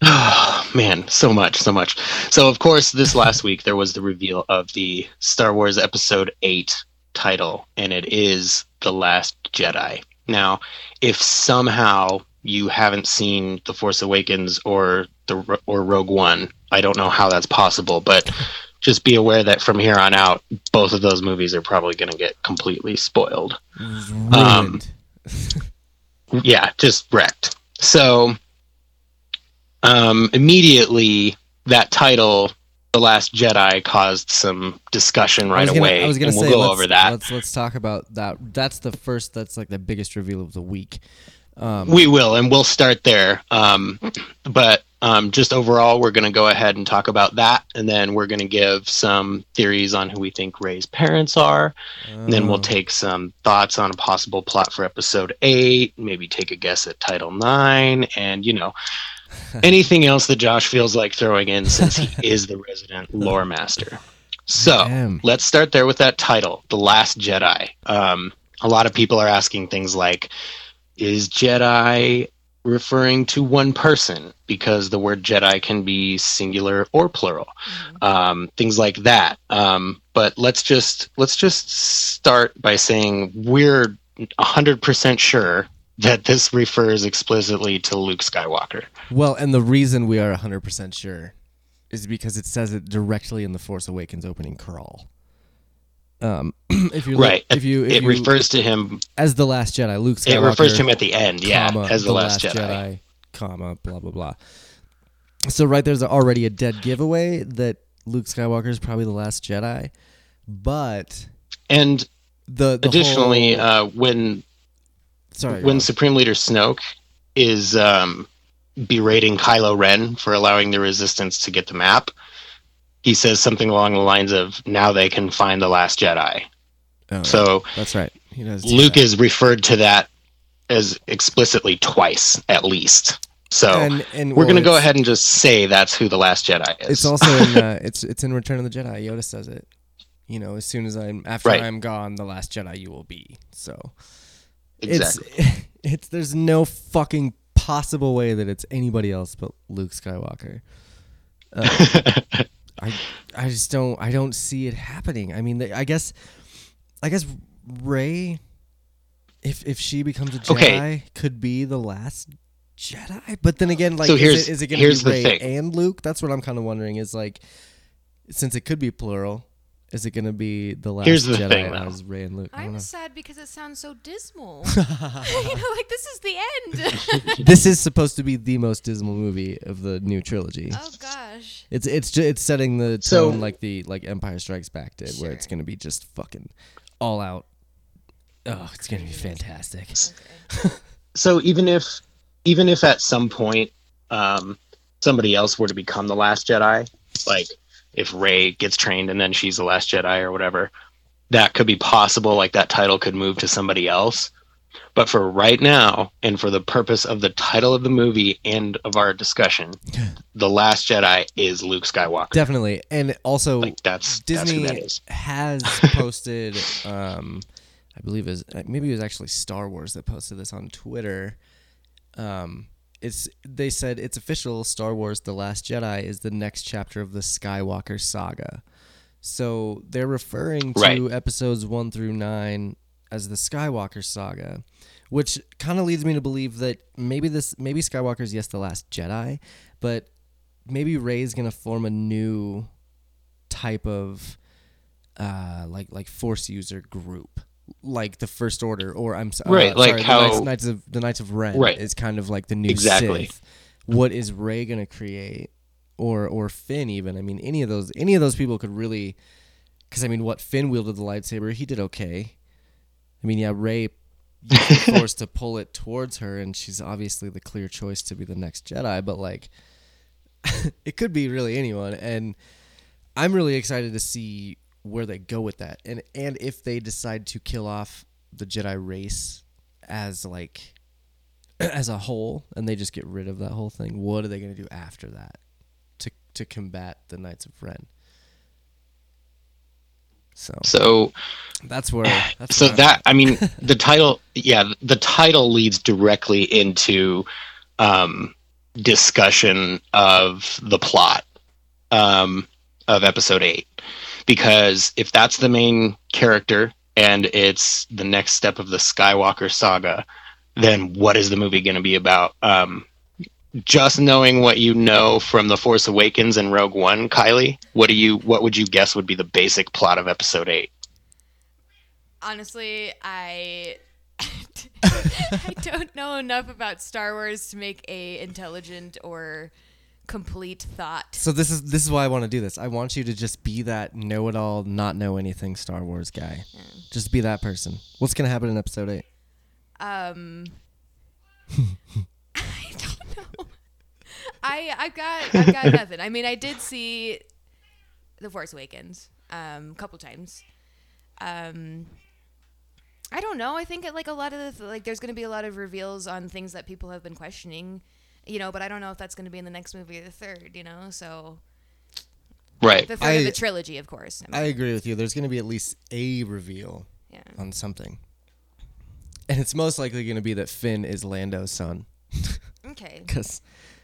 man, so much, so much. So, of course, this last week there was the reveal of the Star Wars Episode 8 title, and it is The Last Jedi. Now, if somehow you haven't seen The Force Awakens or the or Rogue One, I don't know how that's possible, but just be aware that from here on out, both of those movies are probably going to get completely spoiled. Um, yeah, just wrecked. So um, immediately that title, The Last Jedi, caused some discussion right was gonna, away. I was gonna say we'll go let's, over that. Let's let's talk about that. That's the first. That's like the biggest reveal of the week. Um, We will, and we'll start there. Um, but um, just overall, we're going to go ahead and talk about that, and then we're going to give some theories on who we think Rey's parents are. And then Oh. we'll take some thoughts on a possible plot for episode eight, maybe take a guess at title nine, and you know, anything else that Josh feels like throwing in since he is the resident lore master. So Damn. let's start there with that title, The Last Jedi. Um, a lot of people are asking things like, is Jedi referring to one person? Because the word Jedi can be singular or plural. Um, things like that. Um, but let's just let's just start by saying we're hundred percent sure that this refers explicitly to Luke Skywalker. Well, and the reason we are 100% sure is because it says it directly in the Force Awakens opening crawl. Um, if you look, right. if you if it you, refers to him. as the Last Jedi, Luke Skywalker, It refers to him at the end. Yeah, comma, as the, Last, Jedi. comma, blah blah blah. So right there's already a dead giveaway that Luke Skywalker is probably the Last Jedi, but And the, the additionally, whole, uh, when sorry, when. Supreme Leader Snoke is um, berating Kylo Ren for allowing the Resistance to get the map, he says something along the lines of, "Now they can find the Last Jedi." Oh, So that's right. He does. do Luke that. is referred to that as explicitly twice, at least. So and, and we're well, gonna go ahead and just say that's who the Last Jedi is. It's also in uh, it's it's in Return of the Jedi. Yoda says it. You know, as soon as I'm after Right. I'm gone, the last Jedi you will be. So exactly. it's it's there's no fucking possible way that it's anybody else but Luke Skywalker. Uh, I I just don't I don't see it happening. I mean, I guess I guess Rey, if if she becomes a Jedi, Okay. could be the last Jedi. But then again, like, So is it, is it going to be Rey and Luke? That's what I'm kind of wondering. Is like, since it could be plural, is it going to be the last Here's the Jedi thing, though. as Rey and Luke? I don't I'm know. sad because it sounds so dismal. you know, like this is the end. this is supposed to be the most dismal movie of the new trilogy. oh gosh. It's it's ju- it's setting the tone So- like the like Empire Strikes Back did, where it's gonna be just fucking all out. Oh, it's gonna be fantastic. so even if even if at some point um, somebody else were to become the last jedi like if rey gets trained and then she's the last jedi or whatever that could be possible like that title could move to somebody else but for right now and for the purpose of the title of the movie and of our discussion the last jedi is luke skywalker Definitely, and also like that's Disney that's who that is has posted. Um, I believe is maybe it was actually Star Wars that posted this on Twitter. Um, it's they said it's official. Star Wars: The Last Jedi is the next chapter of the Skywalker saga. So they're referring to Right. episodes one through nine as the Skywalker saga, which kind of leads me to believe that maybe this maybe Skywalker's yes the last Jedi, but maybe Rey's gonna form a new type of uh like like force user group like the first order or i'm s- uh, Right, like sorry, how- the Knights, Knights of the knights of ren Right. is kind of like the new Exactly. Sith. what is rey gonna create or or finn even i mean any of those any of those people could really because i mean what finn wielded the lightsaber he did okay i mean yeah rey used the force to pull it towards her and she's obviously the clear choice to be the next jedi but like it could be really anyone and i'm really excited to see where they go with that. And and if they decide to kill off the jedi race as like as a whole and they just get rid of that whole thing what are they going to do after that to to combat the knights of ren? So so that's where that's so where that i mean the title yeah the title leads directly into um discussion of the plot um of episode 8 because if that's the main character and it's the next step of the skywalker saga then what is the movie going to be about? Um just knowing what you know from the force awakens and rogue one kylie what do you what would you guess would be the basic plot of episode 8 Honestly, I I don't know enough about Star Wars to make a intelligent or complete thought. So this is this is why I want to do this. I want you to just be that know-it-all, not know anything Star Wars guy. Just be that person. What's gonna happen in episode eight? Um, I don't know. I I've got I've got nothing. I mean, I did see The Force Awakens um, a couple times. Um, I don't know. I think it, like a lot of the, like there's going to be a lot of reveals on things that people have been questioning, you know. But I don't know if that's going to be in the next movie or the third, you know. So Right. the third I- of the trilogy, of course. I I agree with you. There's gonna be at least a reveal yeah. on something, and it's most likely gonna be that Finn is Lando's son, Okay. because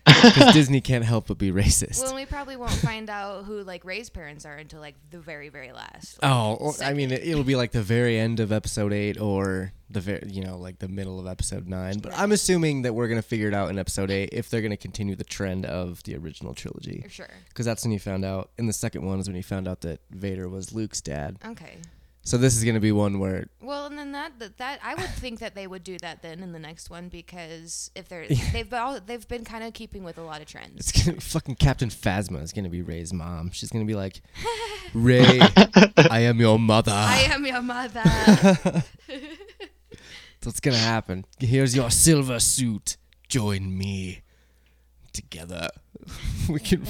Disney can't help but be racist. Well, we probably won't find out who like Rey's parents are until like the very, very last. Oh, or, I mean, it, it'll be like the very end of episode eight, or the very, you know, like the middle of episode nine. But I'm assuming that we're gonna figure it out in episode eight if they're gonna continue the trend of the original trilogy, For sure. because that's when you found out. In the second one is when you found out that Vader was Luke's dad. Okay. So this is gonna be one where Well, and then that, that that I would think that they would do that then in the next one because if they're they've all they've been kind of keeping with a lot of trends. it's gonna be fucking Captain Phasma is gonna be Rey's mom. She's gonna be like, Rey, I am your mother. I am your mother. That's what's gonna happen. Here's your silver suit. Join me. Together, we can.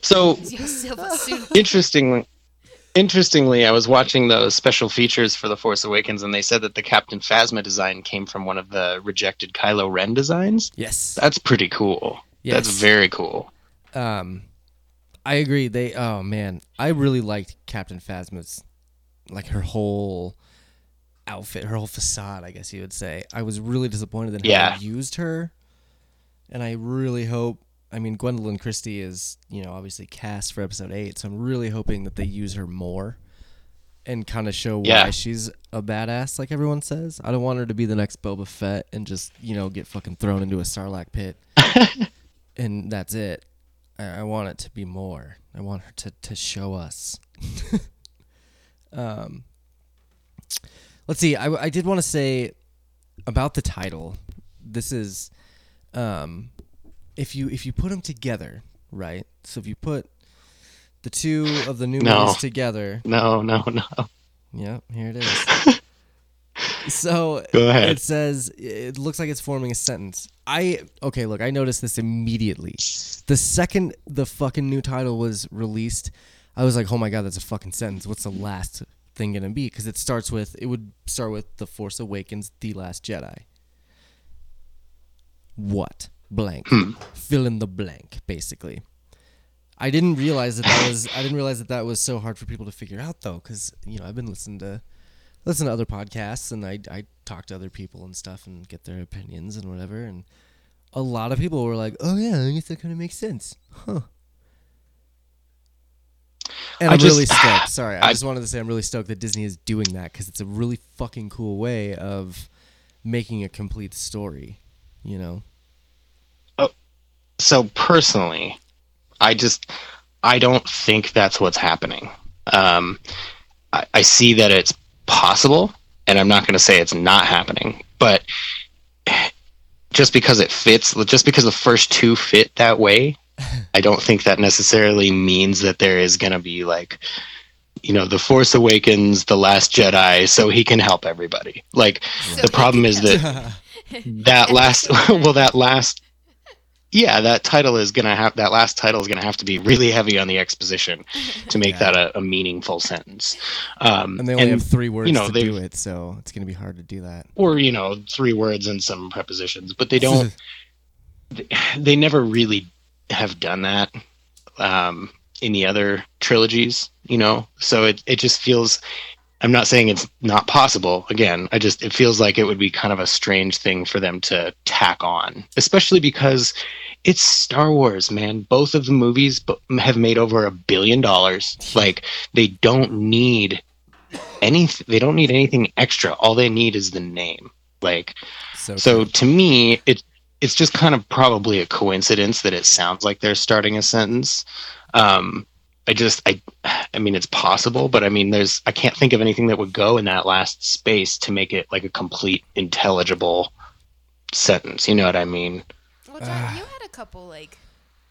So your silver suit. interestingly interestingly i was watching those special features for the force awakens and they said that the captain phasma design came from one of the rejected kylo ren designs Yes. that's pretty cool that's very cool Um, I agree. They. Oh man, I really liked Captain Phasma's, like her whole outfit, her whole facade. I guess you would say. I was really disappointed in how Yeah. they used her, and I really hope. I mean, Gwendoline Christie is, you know, obviously cast for episode eight, so I'm really hoping that they use her more and kind of show why she's a badass, like everyone says. I don't want her to be the next Boba Fett and just, you know, get fucking thrown into a Sarlacc pit and that's it. I, I want it to be more. I want her to, to show us. um, let's see. I, I did want to say about the title. This is, um, if you if you put them together, right? So if you put the two of the new No. movies together, no no no Yep, here it is. so Go ahead. it says it looks like it's forming a sentence. I okay, look, I noticed this immediately. The second the fucking new title was released, I was like, "Oh my god, that's a fucking sentence. What's the last thing going to be?" Cuz it starts with it would start with The Force Awakens, The Last Jedi. What? Blank. Hmm. Fill in the blank, basically. I didn't realize that that was I didn't realize that that was so hard for people to figure out though cuz you know I've been listening to listen to other podcasts and I I talk to other people and stuff and get their opinions and whatever and a lot of people were like, "Oh yeah, I guess that kind of makes sense." Huh. And I I'm really stoked. Sorry, I, I- just wanted to say I'm really stoked that Disney is doing that cuz it's a really fucking cool way of making a complete story, you know. So personally i just i don't think that's what's happening. Um, I, I see that it's possible and i'm not going to say it's not happening but just because it fits just because the first two fit that way i don't think that necessarily means that there is going to be like you know the force awakens the last jedi so he can help everybody. Like So the problem is that that last well that last yeah that title is gonna have that last title is gonna have to be really heavy on the exposition to make that a, a meaningful sentence um And they only have 3 words know, to they've- do it, so it's going to be hard to do that. or you know three words and some prepositions but they don't they never really have done that um, in the other trilogies, you know. So it it just feels. I'm not saying it's not possible. Again, I just it feels like it would be kind of a strange thing for them to tack on, especially because it's Star Wars, man. Both of the movies have made over a billion dollars. Like they don't need anything. They don't need anything extra. All they need is the name. Like So, so to me, it it's just kind of probably a coincidence that it sounds like they're starting a sentence. Um, I just I I mean it's possible, but I mean there's I can't think of anything that would go in that last space to make it like a complete intelligible sentence. You know what I mean? Well, John, ah. you had a couple like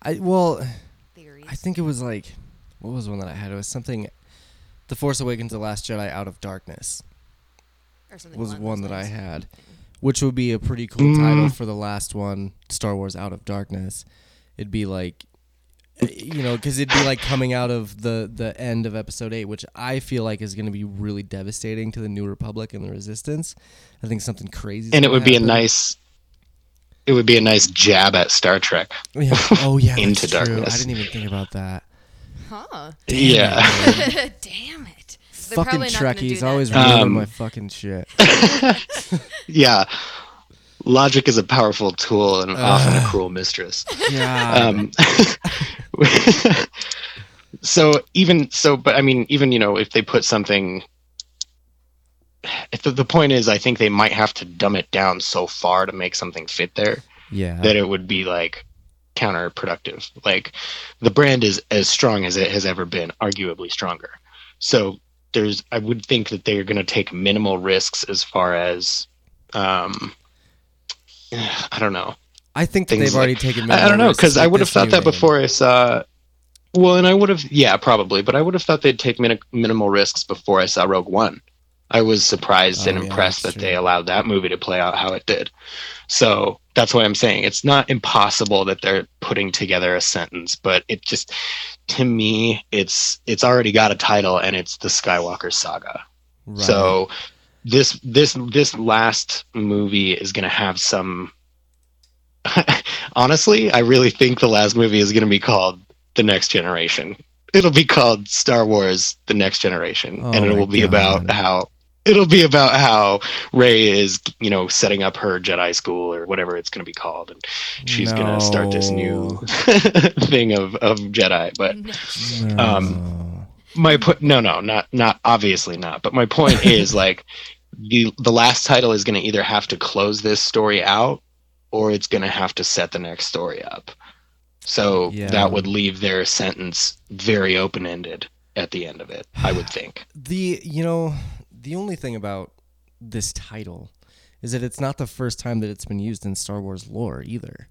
I well, theories. I think it was like what was one that I had? It was something. The Force Awakens: The Last Jedi Out of Darkness or something was one those that I had, which would be a pretty cool mm. title for the last one, Star Wars Out of Darkness. It'd be like, you know, because it'd be like coming out of the the end of Episode Eight, which I feel like is going to be really devastating to the New Republic and the Resistance. I think something crazy. And it would be a nice. It would be a nice jab at Star Trek. Yeah. Oh yeah, Into that's true. darkness. I didn't even think about that. Huh. yeah. Damn it. They're fucking probably not Trekkies that. always Um, my fucking shit. yeah. Logic is a powerful tool and often a cruel mistress. Yeah. Um, so even so, but I mean, even you know, if they put something, if the, the point is, I think they might have to dumb it down so far to make something fit there yeah. that it would be like counterproductive. Like the brand is as strong as it has ever been, arguably stronger. So there's, I would think that they're going to take minimal risks as far as, um, I don't know. I think they've already taken. I, I don't know because I would have thought that before I saw. Well, and I would have, yeah, probably, but I would have thought they'd take min- minimal risks before I saw Rogue One. I was surprised Oh, and impressed that they allowed that movie to play out how it did. So that's what I'm saying. It's not impossible that they're putting together a sentence, but it just, to me, it's it's already got a title and it's the Skywalker Saga. Right. So this this this last movie is going to have some Honestly, I really think the last movie is going to be called The Next Generation. It'll be called Star Wars The Next Generation Oh and it will be God. about how it'll be about how Rey is, you know, setting up her Jedi school or whatever it's going to be called and she's going to start this new thing of of Jedi, but No. um, my point no no not not obviously not but my point is like the the last title is going to either have to close this story out or it's going to have to set the next story up so Yeah. that would leave their sentence very open ended at the end of it i would think the you know the only thing about this title is that it's not the first time that it's been used in Star Wars lore either.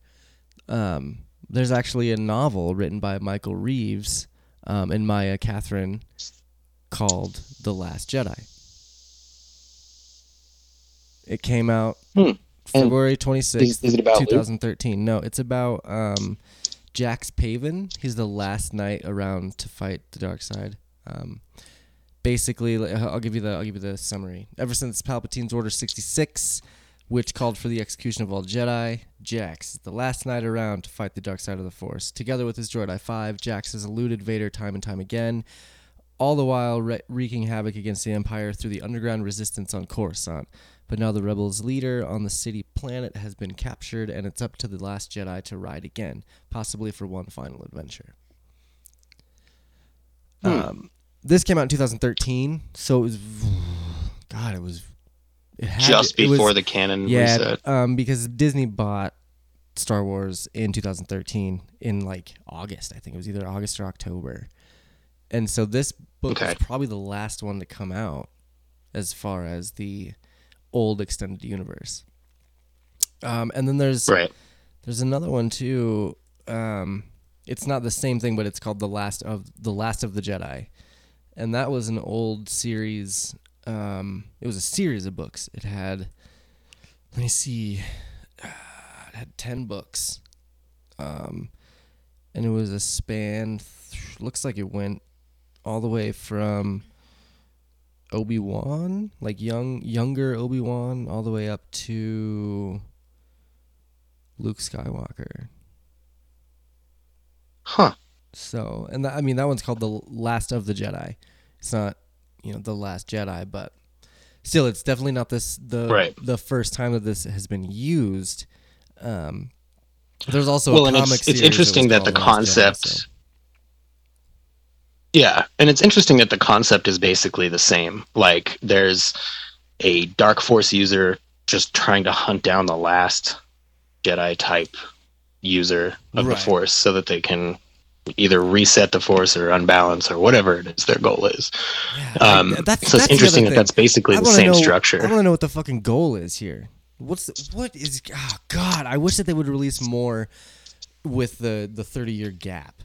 Um, there's actually a novel written by Michael Reaves um, and Maya Kaathryn called The Last Jedi. It came out Hmm. February 26th, Is- is it about Luke? 2013. No, it's about um, Jax Pavan. He's the last knight around to fight the dark side. Um, basically, I'll give you the I'll give you the summary. Ever since Palpatine's Order 66, which called for the execution of all Jedi, Jax is the last knight around to fight the dark side of the Force. Together with his droid I-5, Jax has eluded Vader time and time again, all the while wre- wreaking havoc against the Empire through the underground resistance on Coruscant. But now the rebels' leader on the city planet has been captured, and it's up to the last Jedi to ride again, possibly for one final adventure. Um, this came out in 2013, so it was, God, it was, it had just it was- before the canon yeah, reset um, because Disney bought Star Wars in 2013 in like August. I think it was either August or October, and so this book Okay. is probably the last one to come out as far as the old extended universe. Um, and then there's right there's another one too. Um, it's not the same thing, but it's called the last of the last of the Jedi, and that was an old series. Um, it was a series of books. It had, let me see, uh, it had ten books, um, and it was a span. Th- looks like it went all the way from Obi Wan, like young younger Obi Wan, all the way up to Luke Skywalker. huh So, and that, I mean that one's called the Last of the Jedi. It's not, you know, the Last Jedi, but still, it's definitely not this the Right. the first time that this has been used. Um, there's also well a and comic it's, it's interesting was that the Last Jedi, concept so- Yeah, and it's interesting that the concept is basically the same. Like there's a dark force user just trying to hunt down the last Jedi type user of Right. the force so that they can either reset the force or unbalance or whatever it is their goal is. Yeah, Um, I- that's- so it's the interesting that that's basically the same know- I structure. want to know what the fucking goal is here. What's the, what is? Oh God, I wish that they would release more with the the thirty year gap.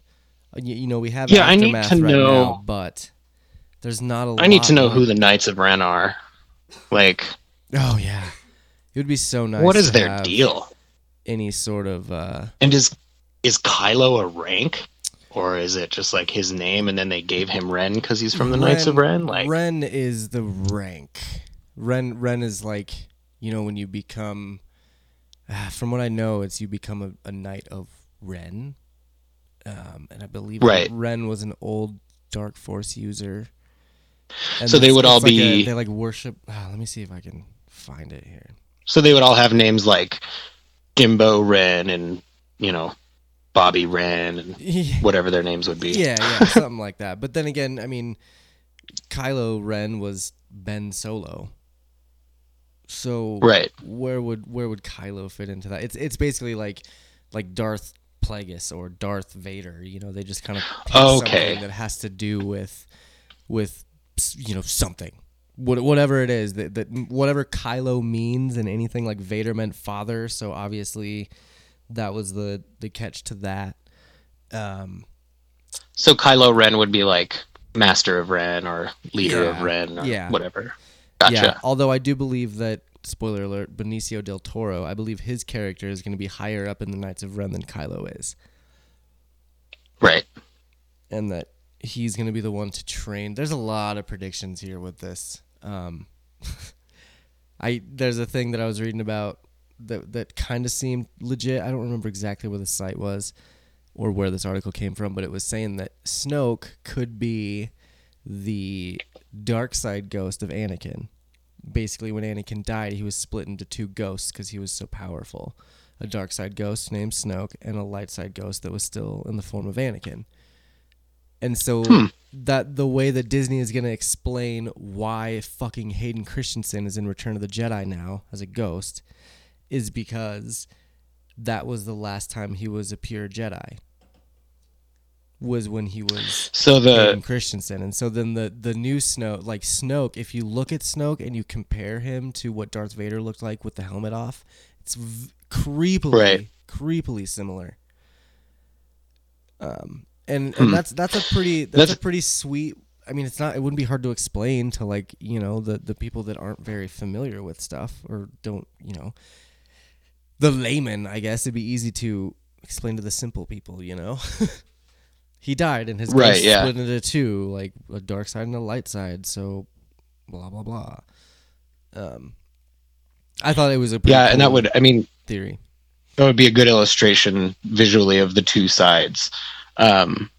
Uh, You, know, we have Yeah, I need to right know- now, but there's not a. I need to know who the Knights of Ren are. Like, Oh yeah, it would be so nice. what is their deal? Any sort of. uh And is is Kylo a rank, or is it just like his name and then they gave him Ren because he's from the Knights of Ren? Like, Ren is the rank. Ren Ren is like you know when you become. ah, From what I know, it's you become a, a knight of Ren, um, and I believe Right. Ren was an old Dark Force user. And So they would all like a- be- they like worship. ah, let me see if I can find it here. so they would all have names like Gimbo Ren and you know Bobby Ren and whatever their names would be. Yeah, yeah, something like that. But then again, I mean, Kylo Ren was Ben Solo. So Right. where would where would Kylo fit into that? It's it's basically like like Darth Plagueis or Darth Vader. You know, they just kind of pick Okay. that has to do with with you know something. What, whatever it is that, that whatever Kylo means and anything like Vader meant father, so obviously that was the the catch to that. Um, So Kylo Ren would be like Master of Ren or Leader of Ren or yeah. whatever. Gotcha. Yeah, although I do believe that spoiler alert, Benicio del Toro, I believe his character is going to be higher up in the Knights of Ren than Kylo is, Right. and that he's going to be the one to train. There's a lot of predictions here with this. Um, I there's a thing that I was reading about that that kind of seemed legit. I don't remember exactly where the site was or where this article came from, but it was saying that Snoke could be the dark side ghost of Anakin. Basically, when Anakin died, he was split into two ghosts because he was so powerful. A dark side ghost named Snoke and a light side ghost that was still in the form of Anakin. And so hmm. that the way that Disney is going to explain why fucking Hayden Christensen is in Return of the Jedi now as a ghost is because that was the last time he was a pure Jedi. Was when he was So Hayden the Christensen, and so then the the new Snoke, like Snoke, if you look at Snoke and you compare him to what Darth Vader looked like with the helmet off, it's v- creepily, Right. creepily similar. Um, and and that's that's a pretty that's, a pretty sweet. I mean, it's not. It wouldn't be hard to explain to like you know the the people that aren't very familiar with stuff or don't you know the layman. I guess it'd be easy to explain to the simple people. You know. he died and his Right, ghost yeah. split into two, like a dark side and a light side. So, blah blah blah. Um, I thought it was a pretty yeah, and that would I mean theory. that would be a good illustration visually of the two sides. Um,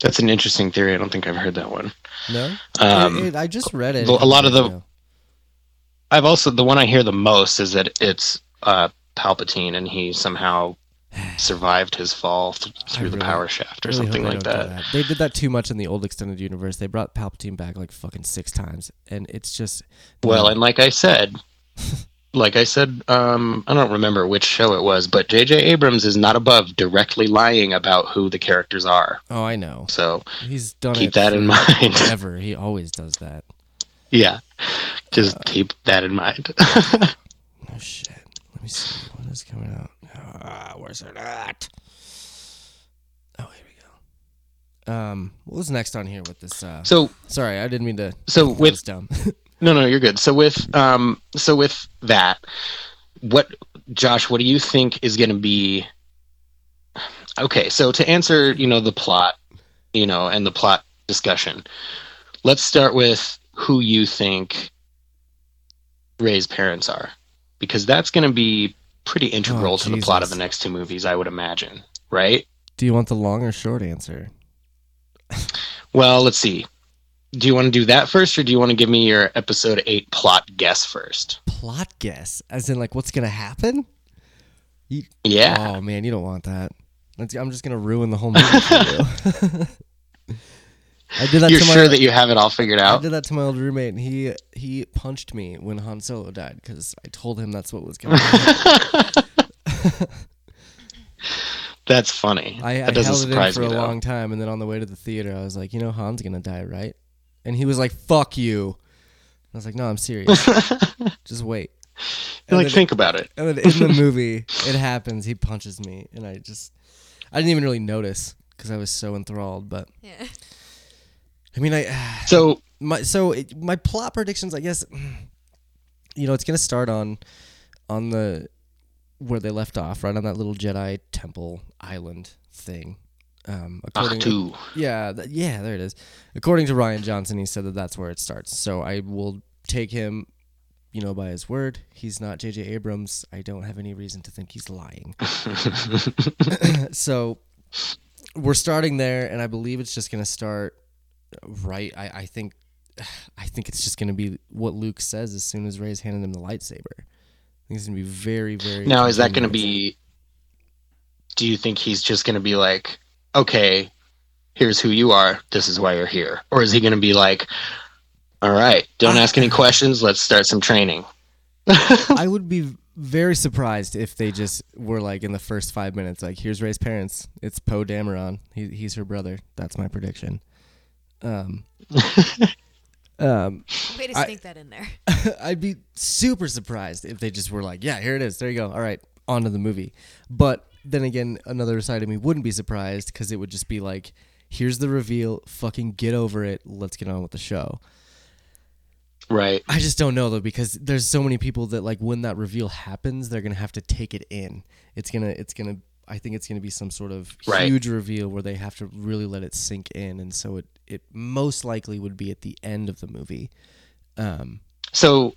that's an interesting theory. I don't think I've heard that one. No, Um, it- I just read it. a lot of the-. I've also the one I hear the most is that it's uh, Palpatine, and he somehow survived his fall th- through the power shaft or really something like don't that. They did that too much in the old extended universe. They brought Palpatine back like fucking six times, and it's just Well, and like I said, like I said, um, I don't remember which show it was, but J.J. Abrams is not above directly lying about who the characters are. oh, I know. So He's done keep that in mind. forever. He always does that. yeah, just keep that in mind. Oh shit. Let me see what is coming out. Ah, where's it at? Oh, here we go. Um, what was next on here with this? Uh, so sorry, I didn't mean to. So with- dumb. No, no, you're good. So with um, so with that, what, Josh? What do you think is going to be? Okay, so to answer, you know, the plot, you know, and the plot discussion, let's start with who you think Rey's parents are, because that's going to be pretty oh, integral Oh, to the plot of the next two movies, I would imagine, right? Do you want the long or short answer? Well, let's see. Do you want to do that first, or do you want to give me your episode eight plot guess first? Plot guess, as in like what's gonna happen? Yeah. Oh man, you don't want that. I'm just gonna ruin the whole movie for you. I did that You're to my. sure that you have it all figured out. I did that to my old roommate, and he he punched me when Han Solo died because I told him that's what was going to happen. That's funny. I, I that doesn't held it in surprise for me a though. long time, and then on the way to the theater, I was like, you know, Han's gonna die, right? And he was like, "Fuck you." I was like, "No, I'm serious. Just wait." And like then- think about it. And then in the movie, it happens. He punches me, and I just, I didn't even really notice because I was so enthralled. But Yeah. I mean, I So my so it, my plot predictions, I guess, you know, it's gonna start on on the where they left off, right on that little Jedi temple island thing. Um, according Ahch-To. yeah, th- yeah, there it is. According to Rian Johnson, he said that that's where it starts. So I will take him, you know, by his word. He's not J.J. Abrams. I don't have any reason to think he's lying. so we're starting there, and I believe it's just gonna start right. I, I think, I think it's just gonna be what Luke says as soon as Rey's handing him the lightsaber. I think it's gonna be very, very. Now, is that going to be? Do you think he's just going to be like, okay, here's who you are. This is why you're here, or is he going to be like, all right, don't ask any questions. Let's start some training. I would be very surprised if they just were like in the first five minutes, like, here's Rey's parents. It's Poe Dameron. He, he's her brother. That's my prediction. Um, um, Way to I- sneak that in there. I'd be super surprised if they just were like, yeah, here it is. There you go. All right, on to the movie. But then again, another side of me wouldn't be surprised because it would just be like, here's the reveal. Fucking get over it. Let's get on with the show. Right. I just don't know though because there's so many people that like when that reveal happens, they're gonna have to take it in. It's gonna, it's gonna. I think it's gonna be some sort of Right. huge reveal where they have to really let it sink in, and so it, it most likely would be at the end of the movie. Um, So,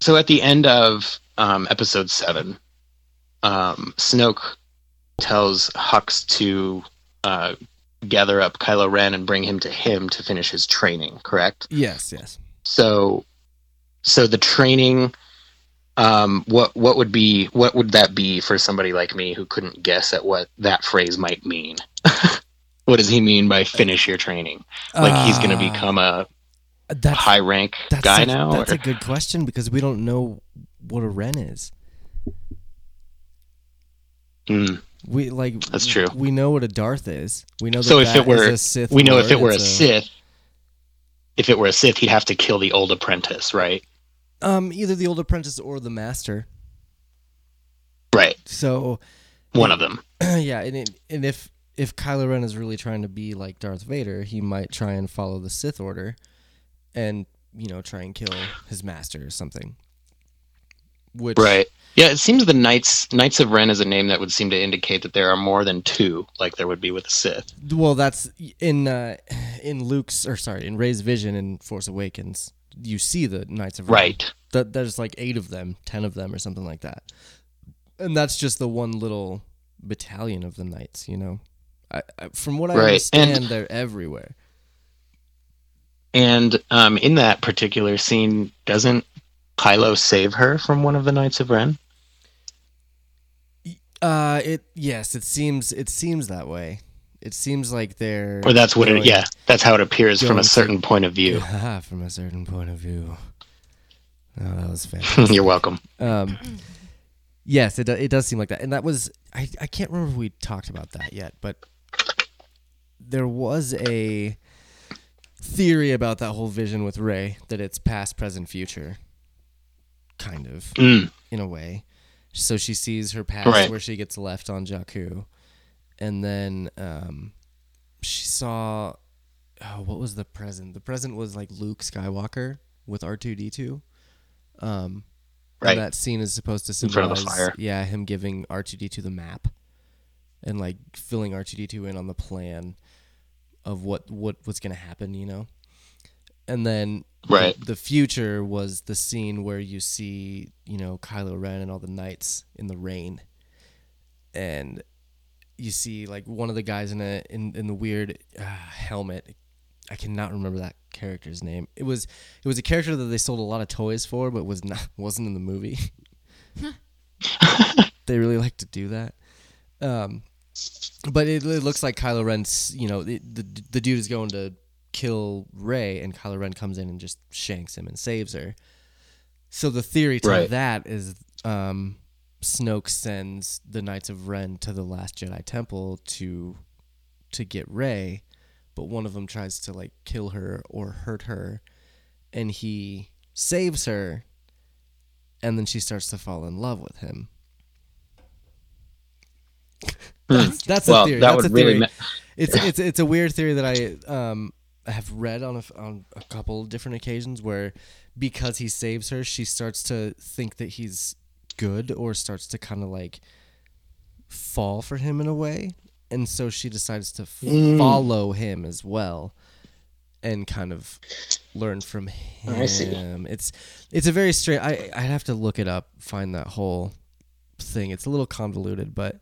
so at the end of um, episode seven, um, Snoke tells Hux to uh, gather up Kylo Ren and bring him to him to finish his training. Correct. yes, yes. So, so the training, um, what what would be what would that be for somebody like me who couldn't guess at what that phrase might mean? what does he mean by finish your training? Like he's going to Uh, become a That's high rank that's guy a, now? That's or- a good question because we don't know what a Ren is. Hmm. We like That's true. We know what a Darth is. We know that So if that it were, is a Sith we know if it were a Sith, if it were a Sith, he'd have to kill the old apprentice, right? um, either the old apprentice or the master. Right, So one of them. yeah, and it, and if if Kylo Ren is really trying to be like Darth Vader, he might try and follow the Sith order, and you know try and kill his master or something. Which Right. Yeah, it seems the Knights Knights of Ren is a name that would seem to indicate that there are more than two, like there would be with a Sith. Well, that's in uh, in Luke's or sorry, in Rey's vision in Force Awakens. You see the Knights of Ren. Right. That there's like eight of them, ten of them, or something like that. And that's just the one little battalion of the knights. You know, I, from what I Right, understand, and- they're everywhere. And um, in that particular scene, doesn't Kylo save her from one of the Knights of Ren? Uh, it yes, it seems it seems that way. It seems like they're Or that's what it yeah, that's how it appears from going a to- certain point of view. From a certain point of view. Oh, that was fantastic. You're welcome. Um, yes, it it does seem like that, and that was I I can't remember if we talked about that yet, but there was a theory about that whole vision with Rey that it's past, present, future, kind of Mm, in a way. So she sees her past Right. where she gets left on Jakku, and then um, she saw oh, what was the present? The present was like Luke Skywalker with R two D two. Um, Right. that scene is supposed to In front of symbolize, yeah, him giving R two D two the map, and like filling R two D two in on the plan of what what was gonna happen, you know. And then Right. the, the future was the scene where you see, you know, Kylo Ren and all the knights in the rain, and you see like one of the guys in a in, in the weird uh, helmet. I cannot remember that character's name. It was it was a character that they sold a lot of toys for, but was not wasn't in the movie. they really like to do that. Um, but it, it looks like Kylo Ren's, you know, the, the the dude is going to kill Rey, and Kylo Ren comes in and just shanks him and saves her. So the theory to Right. that is, um, Snoke sends the Knights of Ren to the Last Jedi Temple to to get Rey, but one of them tries to like kill her or hurt her, and he saves her, and then she starts to fall in love with him. That's that's Well, a theory. that that's would a really theory. ma- it's it's it's a weird theory that I um have read on a on a couple different occasions where because he saves her, she starts to think that he's good or starts to kind of like fall for him in a way, and so she decides to Mm. follow him as well and kind of learn from him. I see. It's it's a very straight. I I'd have to look it up, find that whole thing. It's a little convoluted, but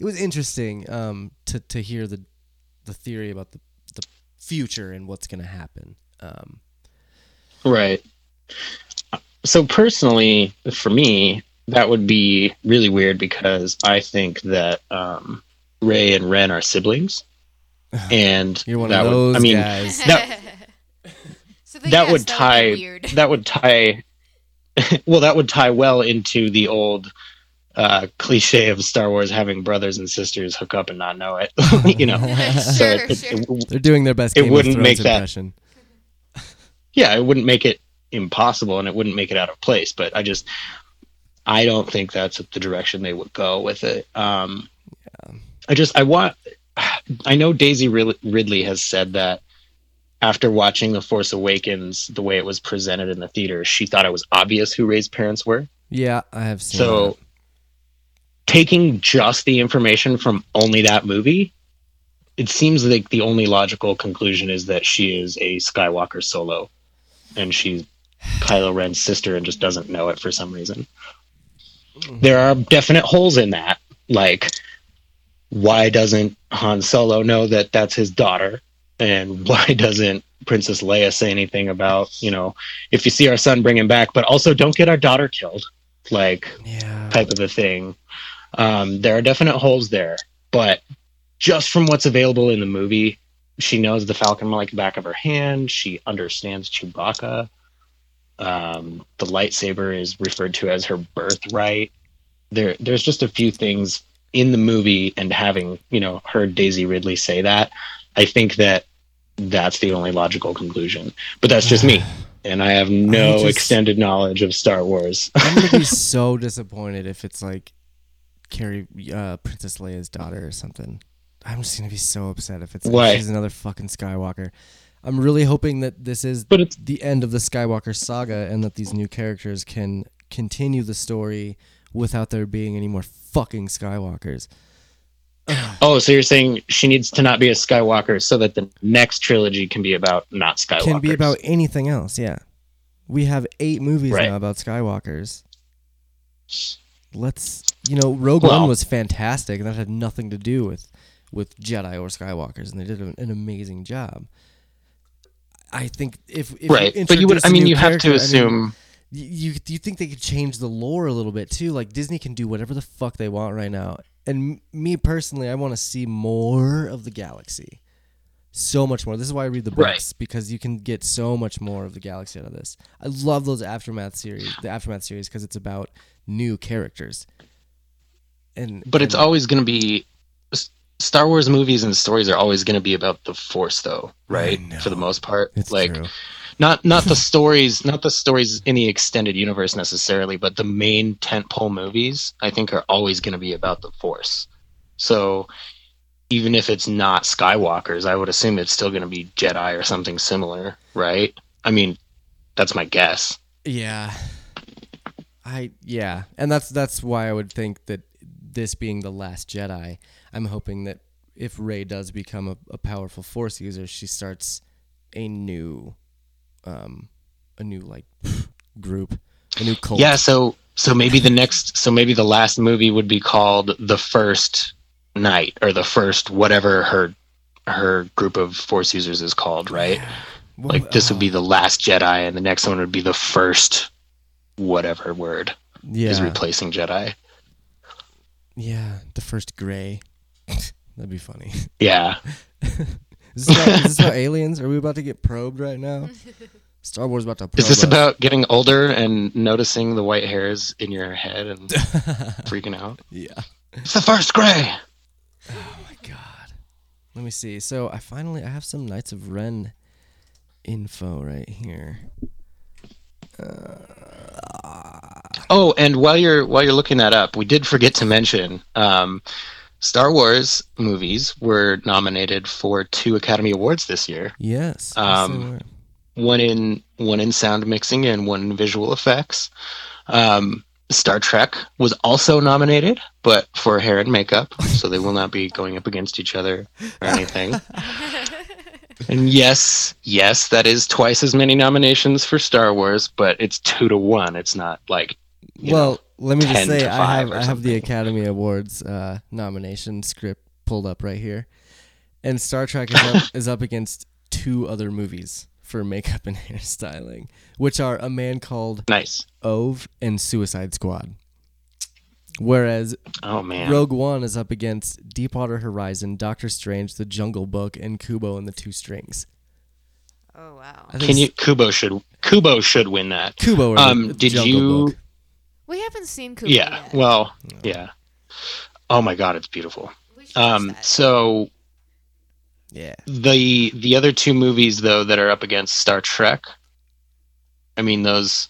it was interesting um, to to hear the the theory about the the future and what's going to happen. Um, Right. So personally, for me, that would be really weird because I think that um, Rey and Ren are siblings, and you're one that of would- I mean, guys. that so that yes, would that tie be weird. that would tie well that would tie well into the old uh, cliche of Star Wars having brothers and sisters hook up and not know it. you know, so sure, it- it- sure. it- They're doing their best. It Game wouldn't of Thrones make that- impression. yeah, it wouldn't make it impossible and it wouldn't make it out of place. But I just, I don't think that's the direction they would go with it. Um, I just, I want, I know Daisy Ridley has said that after watching The Force Awakens, the way it was presented in the theater, she thought it was obvious who Rey's parents were. Yeah, I have seen. So, that. Taking just the information from only that movie, it seems like the only logical conclusion is that she is a Skywalker solo, and she's Kylo Ren's sister and just doesn't know it for some reason. Mm-hmm. There are definite holes in that, like why doesn't Han Solo know that that's his daughter, and why doesn't Princess Leia say anything about you know if you see our son, bring him back, but also don't get our daughter killed, like yeah, type of a thing. Um, there are definite holes there, but just from what's available in the movie, she knows the Falcon like the back of her hand. She understands Chewbacca. Um, the lightsaber is referred to as her birthright. There, there's just a few things in the movie, and having you know heard Daisy Ridley say that, I think that that's the only logical conclusion. But that's just me, and I have no just- extended knowledge of Star Wars. I'm gonna be so disappointed if it's like Carrie, uh, Princess Leia's daughter or something. I'm just gonna be so upset if it's Why? she's another fucking Skywalker. I'm really hoping that this is But it's the end of the Skywalker saga and that these new characters can continue the story without there being any more fucking Skywalkers. Oh, so you're saying she needs to not be a Skywalker so that the next trilogy can be about not Skywalker? Can be about anything else, yeah. We have eight movies Right. now about Skywalkers. Let's, you know, Rogue Well- One was fantastic, and that had nothing to do with with Jedi or Skywalkers, and they did an, amazing job. I think if, if right, but you would. I mean, you have to character, I mean, assume. you you think they could change the lore a little bit too? Like Disney can do whatever the fuck they want right now. And m- me personally, I want to see more of the galaxy. So much more. This is why I read the Right. books because you can get so much more of the galaxy out of this. I love those aftermath series, the aftermath series because it's about new characters. And but it's and- always going to be Star Wars movies and stories are always going to be about the Force, though, right? For the most part, It's like true. not not the stories, not the stories in the extended universe necessarily, but the main tentpole movies, I think, are always going to be about the Force. So even if it's not Skywalkers, I would assume it's still going to be Jedi or something similar, right? I mean, that's my guess. Yeah. I yeah, and that's that's why I would think that this being the last Jedi, I'm hoping that if Rey does become a, a powerful Force user, she starts a new, um, a new like group, a new cult. Yeah, so so maybe the next so maybe the last movie would be called The First Night or the first whatever her her group of force users is called, right? Well, Like this would be oh, the last Jedi and the next one would be the first whatever word yeah, is replacing Jedi. Yeah, the first Gray. That'd be funny. Yeah. Is this, about, is this about aliens? Are we about to get probed right now? Star Wars about to probe Is this us. about getting older and noticing the white hairs in your head and freaking out? yeah. It's the first gray. Oh my god. Let me see. So I finally I have some Knights of Ren info right here. Uh, Oh, and while you're while you're looking that up, we did forget to mention um, Star Wars movies were nominated for two Academy Awards this year. Yes. Um, One in one in sound mixing and one in visual effects. Um, Star Trek was also nominated, but for hair and makeup, so they will not be going up against each other or anything. and yes, yes, that is twice as many nominations for Star Wars, but it's two to one. It's not like you well, know, let me just say I have I have the. Academy Awards uh, nomination script pulled up right here, and Star Trek is up, is up against two other movies for makeup and hairstyling, which are A Man Called nice. Ove and Suicide Squad. Whereas Oh man. Rogue One is up against Deepwater Horizon, Doctor Strange, The Jungle Book, and Kubo and the Two Strings. Oh wow. Can you Kubo should Kubo should win that. Kubo or Um, the did Jungle you- Book. We haven't seen Kubo Yeah. yet. Well, yeah. Oh my god, it's beautiful. We should watch Um so Yeah. the the other two movies though that are up against Star Trek. I mean those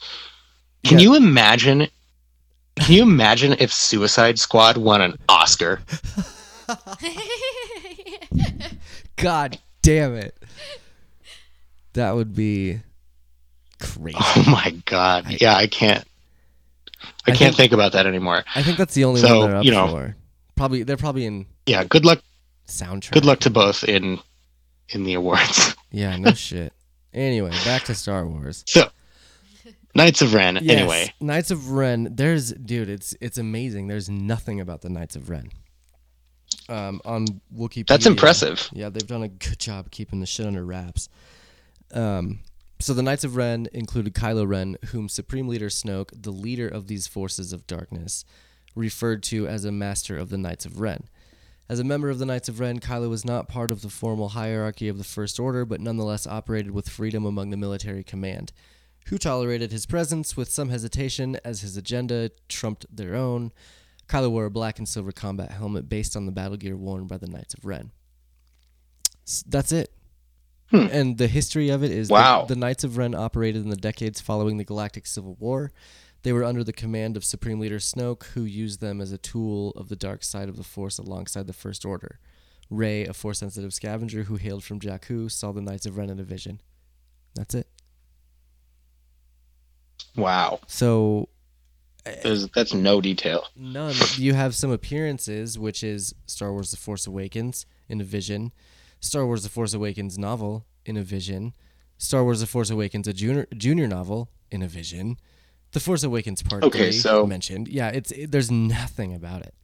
Can Yeah. you imagine Can you imagine if Suicide Squad won an Oscar? God damn it. That would be crazy. Oh my god. Yeah, I can't I, I can't think- think about that anymore. I think that's the only So, one they're up you know- for. Probably they're probably in Yeah, good luck soundtrack. good luck to both in in the awards. Yeah, no shit. Anyway, back to Star Wars. So Knights of Ren, Yes, anyway. Knights of Ren. There's dude, it's it's amazing. There's nothing about the Knights of Ren. Um, on Wikipedia. That's impressive. Yeah, they've done a good job keeping the shit under wraps. Um, so the Knights of Ren included Kylo Ren, whom Supreme Leader Snoke, the leader of these forces of darkness, referred to as a master of the Knights of Ren. As a member of the Knights of Ren, Kylo was not part of the formal hierarchy of the First Order, but nonetheless operated with freedom among the military command, who tolerated his presence with some hesitation as his agenda trumped their own. Kylo wore a black and silver combat helmet based on the battle gear worn by the Knights of Ren. S- That's it. Hmm. And the history of it is the- Wow. the, Knights of Ren operated in the decades following the Galactic Civil War. They were under the command of Supreme Leader Snoke, who used them as a tool of the dark side of the Force alongside the First Order. Rey, a Force sensitive scavenger who hailed from Jakku, saw the Knights of Ren in a vision. That's it. Wow. So eh, There's, that's no detail. None. You have some appearances, which is Star Wars: The Force Awakens in a vision, Star Wars: The Force Awakens novel in a vision, Star Wars: The Force Awakens a junior junior novel in a vision, The Force Awakens Part Okay, so- mentioned. Yeah, it's it, there's nothing about it.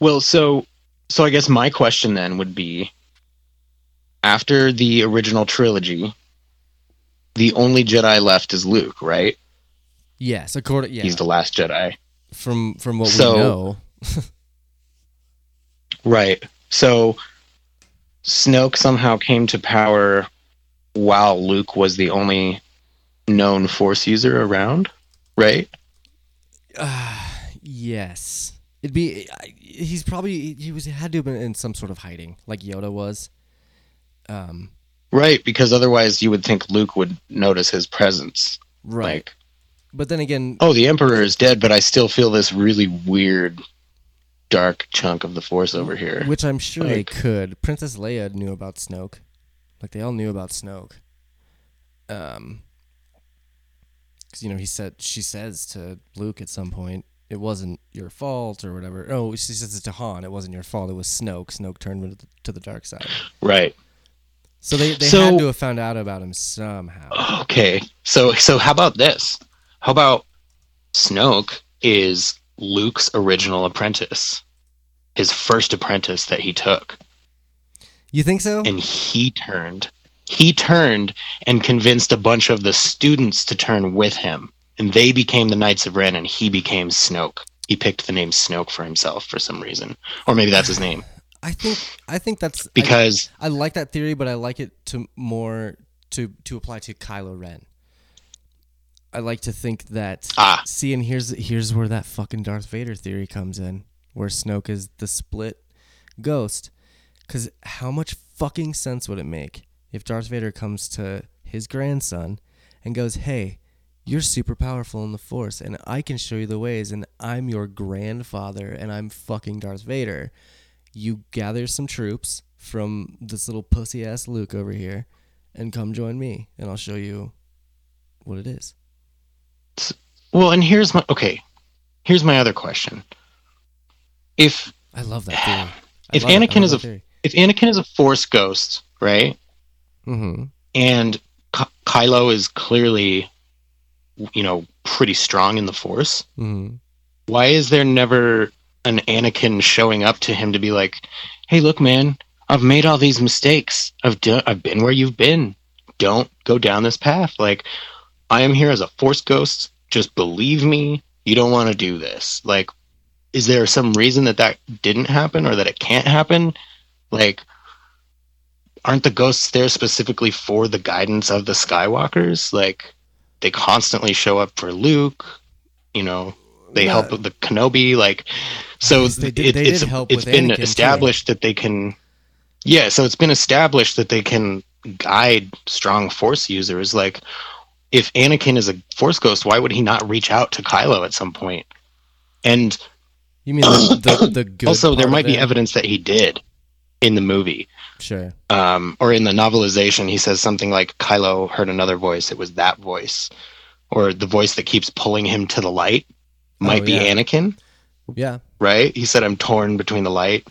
Well, so so I guess my question then would be after the original trilogy, the only Jedi left is Luke, right? Yes, according yeah He's the last Jedi. from from what So- we know. Right. So Snoke somehow came to power while Luke was the only known force user around, right? Uh, Yes, it'd be he's probably he was had to have been in some sort of hiding, like Yoda was. Um. Right, because otherwise you would think Luke would notice his presence. Right. Like, But then again, oh, the Emperor is dead, but I still feel this really weird dark chunk of the force over here. Which I'm sure they could. Princess Leia knew about Snoke. Like they all knew about Snoke. Um, because you know he said she says to Luke at some point, "It wasn't your fault" or whatever. Oh, she says it to Han. It wasn't your fault. It was Snoke. Snoke turned to the, to the dark side. Right. So they they So- had to have found out about him somehow. Okay. So so how about this? How about Snoke is Luke's original apprentice. His first apprentice that he took. You think so? And he turned. He turned and convinced a bunch of the students to turn with him. And they became the Knights of Ren and he became Snoke. He picked the name Snoke for himself for some reason. Or maybe that's his name. I think I think that's I- Because I like that theory, but I like it to more to to apply to Kylo Ren. I like to think that Ah. see, and here's here's where that fucking Darth Vader theory comes in, where Snoke is the split ghost. Because how much fucking sense would it make if Darth Vader comes to his grandson and goes, "Hey, You're super powerful in the Force, and I can show you the ways, and I'm your grandfather, and I'm fucking Darth Vader. You gather some troops from this little pussy ass Luke over here, and come join me, and I'll show you what it is. Well, and here's my okay. Here's my other question. If I love that theory. If Anakin is a- if Anakin is a Force ghost, right, mm-hmm. and Ky- Kylo is clearly, you know, pretty strong in the Force, Mm-hmm. why is there never an Anakin showing up to him to be like, "Hey, look, man, I've made all these mistakes. I've done. I've been where you've been. Don't go down this path. Like, I am here as a Force ghost. Just believe me. You don't want to do this. Like, is there some reason that that didn't happen or that it can't happen? Like, aren't the ghosts there specifically for the guidance of the Skywalkers? Like, they constantly show up for Luke. You know, they Yeah. help with the Kenobi. Like, so Yes, did- it, they it's help it's been Anakin, too. established that they can. Yeah, so it's been established that they can guide strong Force users. Like, if Anakin is a Force ghost, why would he not reach out to Kylo at some point? And You mean the the, the good also, there might be it? evidence that he did in the movie Sure. um, or in the novelization, he says something like Kylo heard another voice. It was that voice, or the voice that keeps pulling him to the light might Oh, be yeah. Anakin, Yeah. right? He said, "I'm torn between the light,"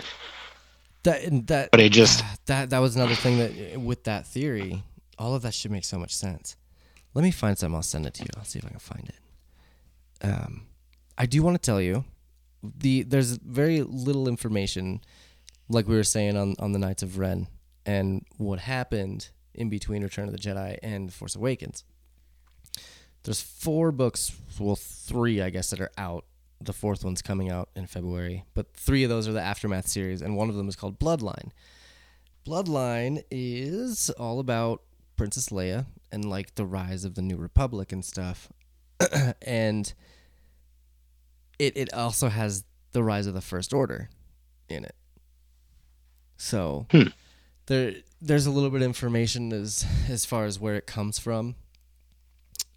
That that but I just that that was another thing that with that theory, all of that should make so much sense. Let me find something. I'll send it to you. I'll see if I can find it. Um, I do want to tell you, the there's very little information, like we were saying on on the Knights of Ren, and what happened in between Return of the Jedi and Force Awakens. There's four books, well, three I guess that are out. The fourth one's coming out in February, but three of those are the Aftermath series, and one of them is called Bloodline. Bloodline is all about Princess Leia and like the rise of the New Republic and stuff. and it it also has the rise of the First Order in it. So Hmm. there there's a little bit of information as as far as where it comes from.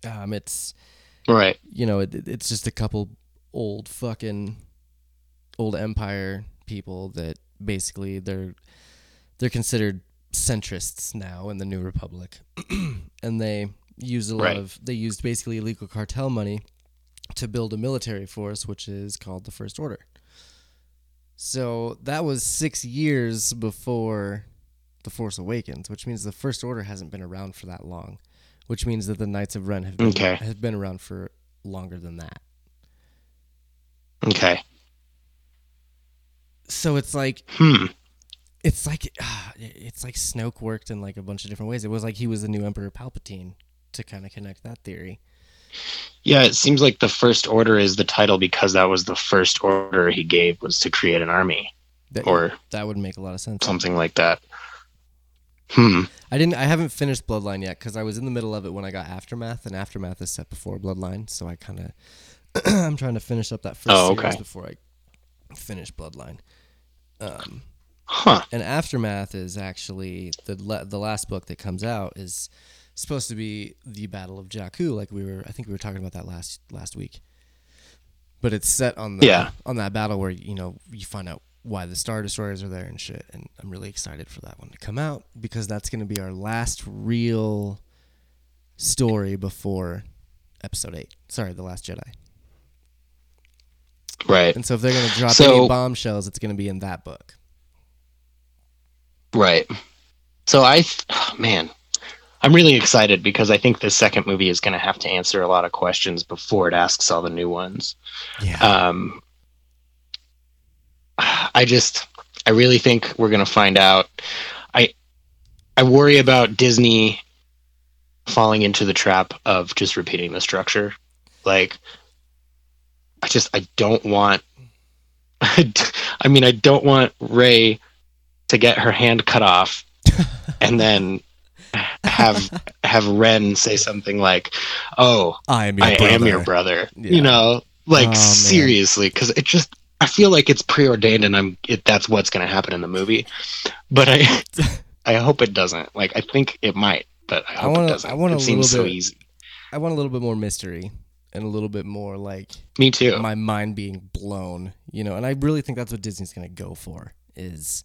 Um, it's right. you know, it, it's just a couple old fucking old empire people that basically they're they're considered centrists now in the new republic and they use a lot Right. of they used basically illegal cartel money to build a military force which is called the first order so that was 6 years before the force awakens which means the first order hasn't been around for that long which means that the knights of ren have been, Okay. have been around for longer than that Okay. so it's like Hmm. It's like ah, it's like Snoke worked in like a bunch of different ways. It was like he was the new Emperor Palpatine to kind of connect that theory. Yeah, it seems like the First Order is the title because that was the first order he gave was to create an army That, or that would make a lot of sense. something like that. Hmm. I didn't. I haven't finished Bloodline yet because I was in the middle of it when I got Aftermath, and Aftermath is set before Bloodline. So I kind of I'm trying to finish up that first Oh, series okay. before I finish Bloodline. Um, Huh. and Aftermath is actually the la- the last book that comes out is supposed to be the Battle of Jakku, like we were. I think we were talking about that last last week. But it's set on the Yeah. on that battle where you know you find out why the star destroyers are there and shit. And I'm really excited for that one to come out because that's going to be our last real story before Episode Eight. Sorry, the Last Jedi. Right. And so if they're going to drop So- any bombshells, it's going to be in that book. Right. So I, th- man, I'm really excited because I think the second movie is going to have to answer a lot of questions before it asks all the new ones. Yeah. Um, I just, I really think we're going to find out. I, I worry about Disney falling into the trap of just repeating the structure. Like, I just, I don't want. I mean, I don't want Rey to get her hand cut off and then have have Ren say something like, "Oh, I am your I brother. am your brother." Yeah. You know, like Oh, seriously, because it just I feel like it's preordained, and I'm it, that's what's going to happen in the movie. But I I hope it doesn't. Like I think it might, but I I hope wanna- it doesn't. I want a it seems so little bit- easy. I want a little bit more mystery and a little bit more like Me too. my mind being blown, you know. And I really think that's what Disney's going to go for is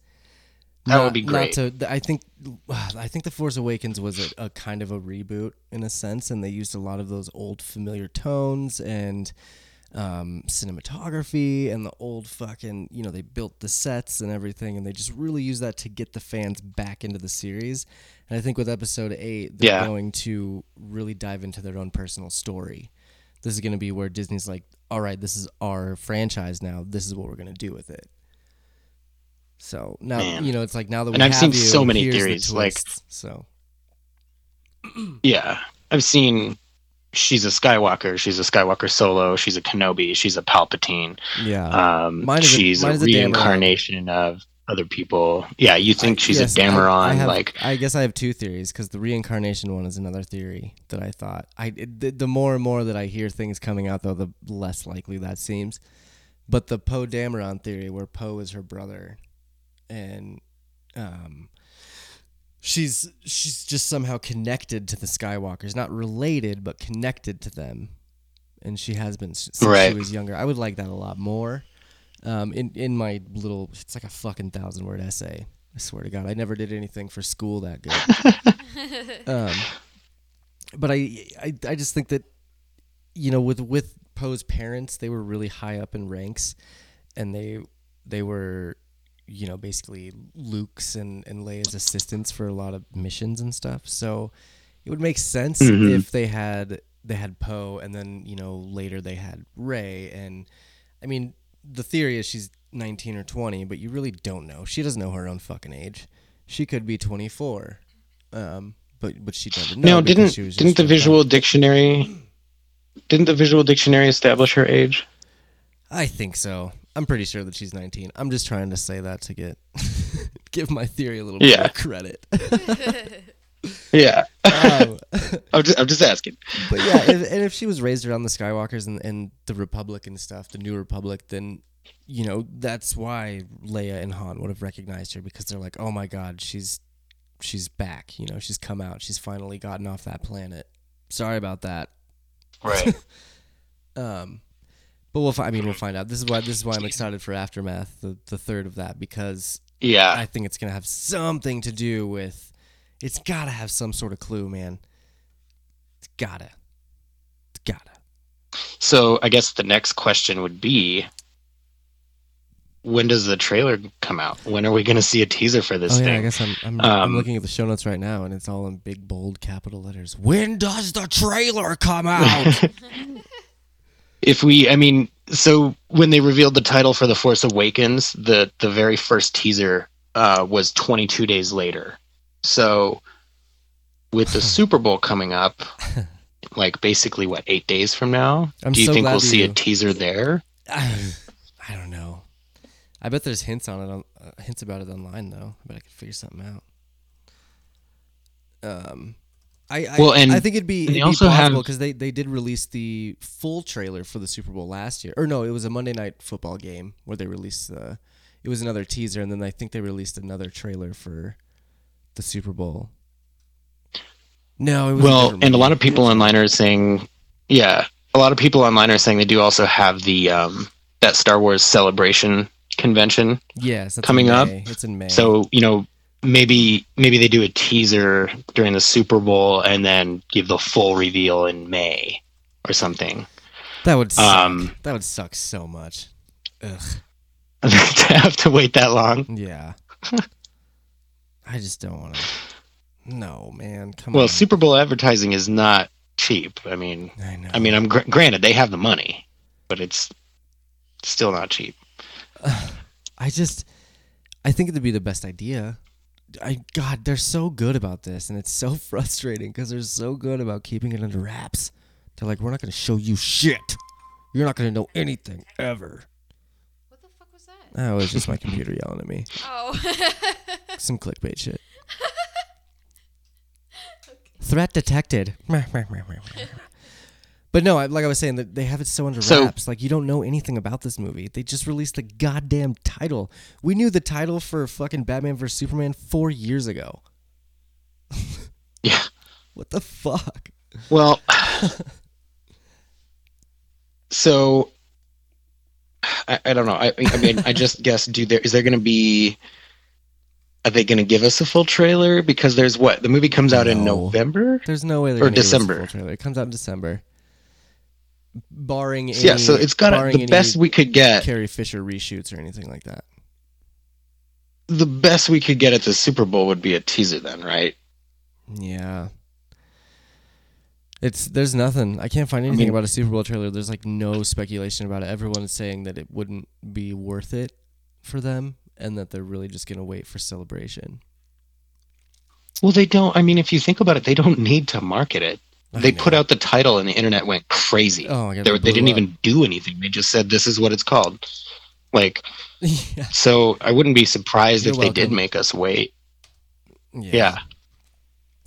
That would be great. Not to, I think I think The Force Awakens was a, a kind of a reboot in a sense and they used a lot of those old familiar tones and um, cinematography and the old fucking, you know, they built the sets and everything, and they just really use that to get the fans back into the series. And I think with episode eight, they're Yeah. going to really dive into their own personal story. This is going to be where Disney's like, all right, this is our franchise now. This is what we're going to do with it. So now, Man. you know, it's like now that we And I've have seen you, so many here's the theories, like- so Yeah, I've seen. She's a Skywalker. She's a Skywalker Solo. She's a Kenobi. She's a Palpatine. yeah, Um, Mine is a- she's mine a is a Dameron. reincarnation of other people. Yeah, you think she's Yes, a I- Dameron? I, have- like, I guess I have two theories because the reincarnation one is another theory that I thought. I the, the more and more that I hear things coming out, though, the less likely that seems. But the Poe Dameron theory, where Poe is her brother, and um, she's she's just somehow connected to the Skywalkers, not related, but connected to them, and she has been since Right. she was younger. I would like that a lot more. Um, in in my little, it's like a fucking thousand word essay. I swear to God, I never did anything for school that good. um, but I, I, I just think that, you know, with with Poe's parents, they were really high up in ranks, and they they were, you know, basically Luke's and and Leia's assistants for a lot of missions and stuff. So it would make sense Mhm. if they had they had Poe, and then you know later they had Rey, and I mean the theory is she's 19 or 20, but you really don't know. She doesn't know her own fucking age. She could be 24. Um, but but she never know. no, didn't she was didn't the visual dictionary? Didn't the visual dictionary establish her age? I think so. I'm pretty sure that she's 19. I'm just trying to say that to get give my theory a little bit Yeah. more credit. Yeah, um, I'm just I'm just asking. but yeah, if, and if she was raised around the Skywalkers and, and the Republic and stuff, the New Republic, then you know that's why Leia and Han would have recognized her because they're like, oh my God, she's she's back. You know, she's come out. She's finally gotten off that planet. Sorry about that. Right. Um, but we'll. Fi- I mean, we'll find out. This is why. This is why I'm excited for Aftermath, the the third of that, because Yeah. I think it's gonna have something to do with. It's gotta have some sort of clue, man. It's gotta. It's gotta. So I guess the next question would be, when does the trailer come out? When are we going to see a teaser for this oh yeah, thing? I guess I'm. I'm, I'm Um, looking at the show notes right now, and it's all in big bold capital letters. When does the trailer come out? if we i mean so when they revealed the title for the force awakens the the very first teaser uh, was 22 days later so with the super bowl coming up like basically what eight days from now I'm do you so think we'll see you- a teaser there I, I don't know. I bet there's hints on it, on, uh, hints about it online though. I bet I could figure something out. Um, I I, Well, and I think it'd be, it'd be also possible because they they did release the full trailer for the Super Bowl last year, or no, it was a Monday Night Football game where they released the. It was another teaser, and then I think they released another trailer for the Super Bowl. No, it was well and a lot of people online are saying yeah a lot of people online are saying they do also have the um that star wars celebration convention yes that's coming in up. It's in May. So you know, maybe maybe they do a teaser during the Super Bowl and then give the full reveal in May or something. that would suck. um, that would suck so much. Ugh. to have to wait that long. Yeah. I just don't want to. No, man. Come Well, on. Super Bowl advertising is not cheap. I mean, I know. I mean, I'm gr- granted they have the money, but it's still not cheap. I just, I think it'd be the best idea. I God, they're so good about this, and it's so frustrating because they're so good about keeping it under wraps. They're like, we're not going to show you shit. You're not going to know anything ever. What the fuck was that? Oh, it was just my computer yelling at me. Oh. Some clickbait shit. Threat detected. But no, I- like I was saying, that they have it so under So- wraps. like you don't know anything about this movie. They just released the goddamn title. We knew the title for fucking Batman vs Superman four years ago. Yeah. What the fuck? Well, so I, I don't know. I, I mean, I just guess. Do there is there going to be? Are they going to give us a full trailer? Because there's what the movie comes out in November. There's no way they're Or gonna give us a December. It comes out in December. Barring any, yeah, so it's got barring the best we could get. Carrie Fisher reshoots or anything like that. The best we could get at the Super Bowl would be a teaser, then, right? Yeah. It's there's nothing. I can't find anything mean- about a Super Bowl trailer. There's like no speculation about it. Everyone is saying that it wouldn't be worth it for them and that they're really just going to wait for celebration. Well, they don't. I mean, if you think about it, they don't need to market it. They know. put out the title, and the internet went crazy. Oh my god. they, they didn't up. even do anything. They just said, "This is what it's called." Like, yeah. so I wouldn't be surprised You're if they did make us wait. yeah. Yeah.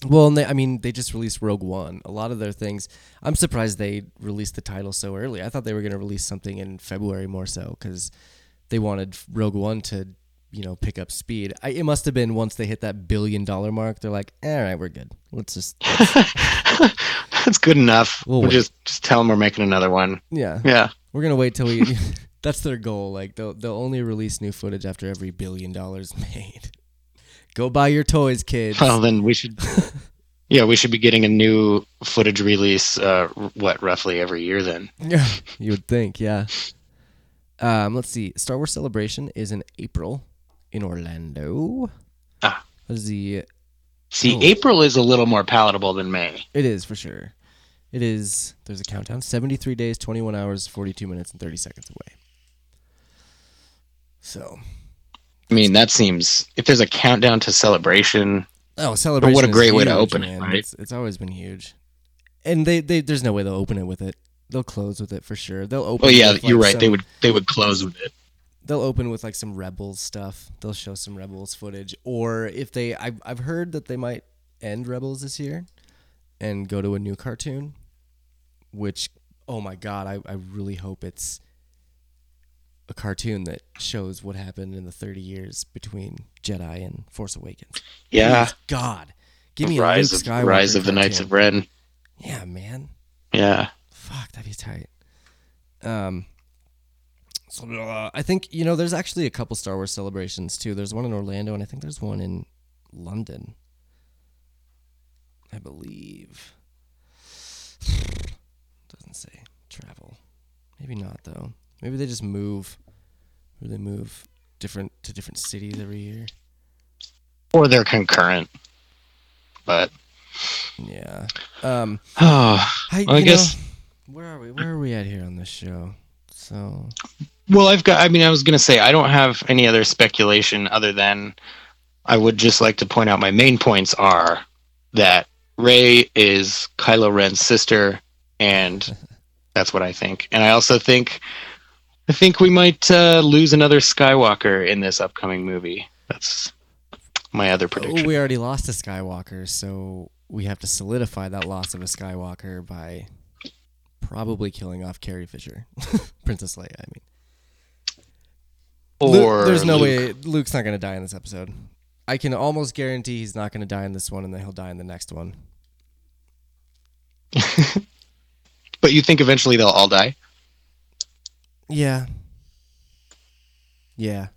Well, and they, I mean, they just released Rogue One. A lot of their things. I'm surprised they released the title so early. I thought they were going to release something in February more so because they wanted Rogue One to, you know, pick up speed. I, it must have been once they hit that billion dollar mark. They're like, all right, we're good. Let's just, That's good enough. We'll We'll, just just tell them we're making another one. yeah, Yeah. we're gonna wait till we. that's their goal. Like they'll they'll only release new footage after every billion dollars made. Go buy your toys, kids. Well, then we should. Yeah, we should be getting a new footage release. Uh, what roughly every year? Then. Yeah, you would think, yeah. Um, let's see. Star Wars Celebration is in April in Orlando. Ah. The? See, Oh. April is a little more palatable than May. It is for sure. It is. There's a countdown. Seventy-three days, twenty-one hours, forty-two minutes, and thirty seconds away. So, I mean, that seems if there's a countdown to celebration. oh, celebration! what a great way to huge, open it, right? It's, it's always been huge, and they, they there's no way they'll open it with it. They'll close with it for sure. They'll open. Oh yeah, you're like, right. They would they would close with it. They'll open with like some rebels stuff. They'll show some rebels footage. Or if they I've, I've heard that they might end rebels this year and go to a new cartoon which oh my god i, I really hope it's a cartoon that shows what happened in the 30 years between jedi and force awakens. Yeah, Please, god. Give me a rise Luke of rise of the Knights of. Ren. yeah man. Yeah, Fuck, that'd be tight. Um, I think you know there's actually a couple Star Wars celebrations too. There's one in Orlando, and I think there's one in London. I believe. Doesn't say travel. Maybe not though. Maybe they just move. Or they move different to different cities every year. or they're concurrent. But Yeah. Um. oh, I, I guess- know, where are we? Where are we at here on this show? So well, I've got. I mean, I was gonna say I don't have any other speculation other than I would just like to point out my main points are that Rey is Kylo Ren's sister, and that's what I think. And I also think I think we might uh, lose another Skywalker in this upcoming movie. That's my other prediction. Oh, we already lost a Skywalker, so we have to solidify that loss of a Skywalker by probably killing off Carrie Fisher, Princess Leia. I mean, Lu- or there's no Luke. way Luke's not going to die in this episode. I can almost guarantee he's not going to die in this one, and then he'll die in the next one. But you think eventually they'll all die? Yeah. Yeah.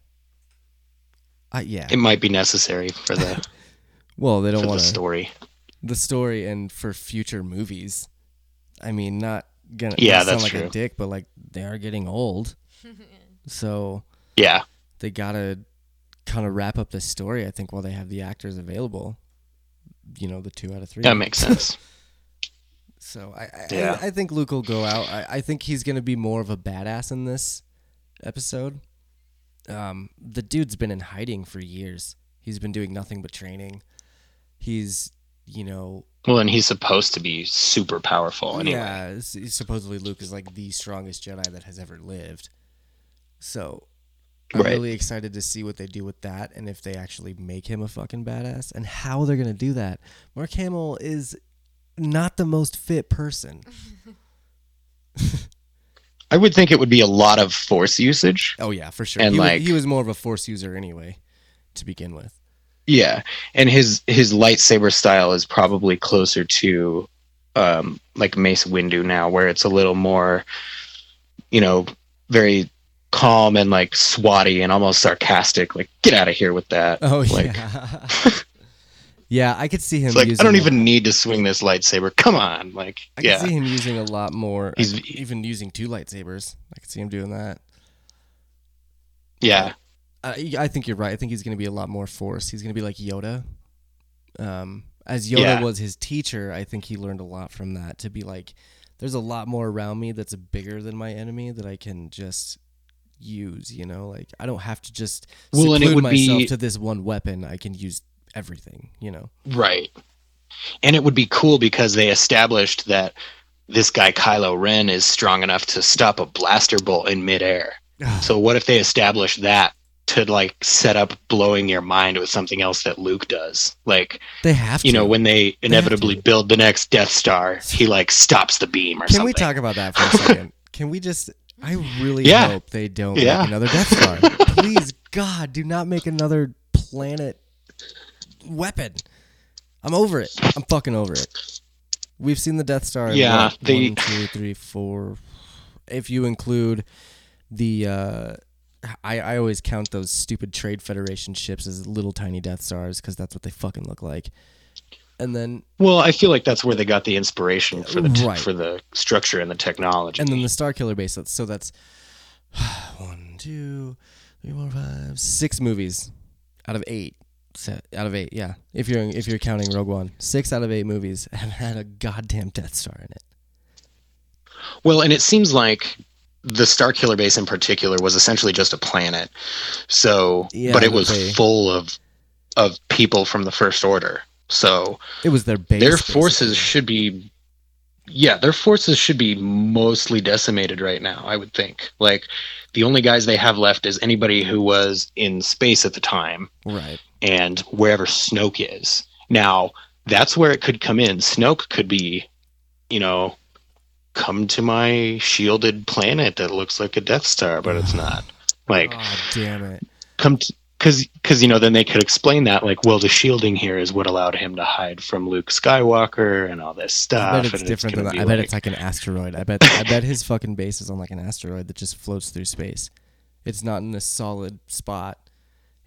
I yeah. It might be necessary for the Well, they don't want to story. the story and for future movies. I mean, not gonna Yeah, not sound that's like a dick, but like they are getting old, so Yeah. they gotta kind of wrap up this story. I think while they have the actors available. You know, the two out of three. That makes sense. So I I, Yeah. I, I think Luke will go out. I, I think he's gonna be more of a badass in this episode. Um, the dude's been in hiding for years. He's been doing nothing but training. He's, you know, Well, and he's supposed to be super powerful anyway. yeah. Supposedly Luke is like the strongest Jedi that has ever lived. So I'm Right. really excited to see what they do with that and if they actually make him a fucking badass and how they're gonna do that. Mark Hamill is not the most fit person. I would think it would be a lot of force usage. Oh yeah, for sure. And, he, wa- like- he was more of a force user anyway, to begin with. Yeah, and his his lightsaber style is probably closer to um, like Mace Windu now, where it's a little more, you know, very calm and like swatty and almost sarcastic. Like, get out of here with that. Oh like, yeah. yeah, I could see him like I don't even need to swing this lightsaber. Come on, like I yeah, could see him using a lot more. He's- could even using two lightsabers. I could see him doing that. yeah, I, I think you're right. I think he's going to be a lot more force. He's going to be like Yoda. Um, as Yoda Yeah. was his teacher, I think he learned a lot from that. To be like, there's a lot more around me that's bigger than my enemy that I can just use. You know, like I don't have to just Well, and it would myself be- to this one weapon. I can use everything. You know. right. And it would be cool because they established that this guy Kylo Ren is strong enough to stop a blaster bolt in midair. So what if they establish that to like set up blowing your mind with something else that Luke does? Like, They have to. you know, when they inevitably to. build the next Death Star, he like stops the beam or Can something. Can we talk about that for a second? Can we just? I really Yeah. hope they don't Yeah. make another Death Star. Please, God, do not make another planet weapon. I'm over it. I'm fucking over it. We've seen the Death Star. Yeah, they- one, two, three, four. If you include the, uh, I I always count those stupid Trade Federation ships as little tiny Death Stars because that's what they fucking look like. And then Well, I feel like that's where they got the inspiration for the t- Right. for the structure and the technology. and then the Star Killer base. So that's one, two, three, four, five, six movies out of eight. Out of eight, yeah. If you're if you're counting Rogue One, six out of eight movies have had a goddamn Death Star in it. Well, and it seems like the Star Killer base in particular was essentially just a planet. So, Yeah, but it was full of of people from the First Order. So It was their base. their basically. forces should be, yeah, their forces should be mostly decimated right now. I would think. Like the only guys they have left is anybody who was in space at the time right. and wherever Snoke is. Now, that's where it could come in. Snoke could be, you know, come to my shielded planet that looks like a Death Star, but it's not. Like, Oh damn it! come to. Because, because you know, then they could explain that, like, well, the shielding here is what allowed him to hide from Luke Skywalker and all this stuff. I bet it's different than gonna that. I bet like- it's like an asteroid. I bet I bet his fucking base is on like an asteroid that just floats through space. It's not in a solid spot.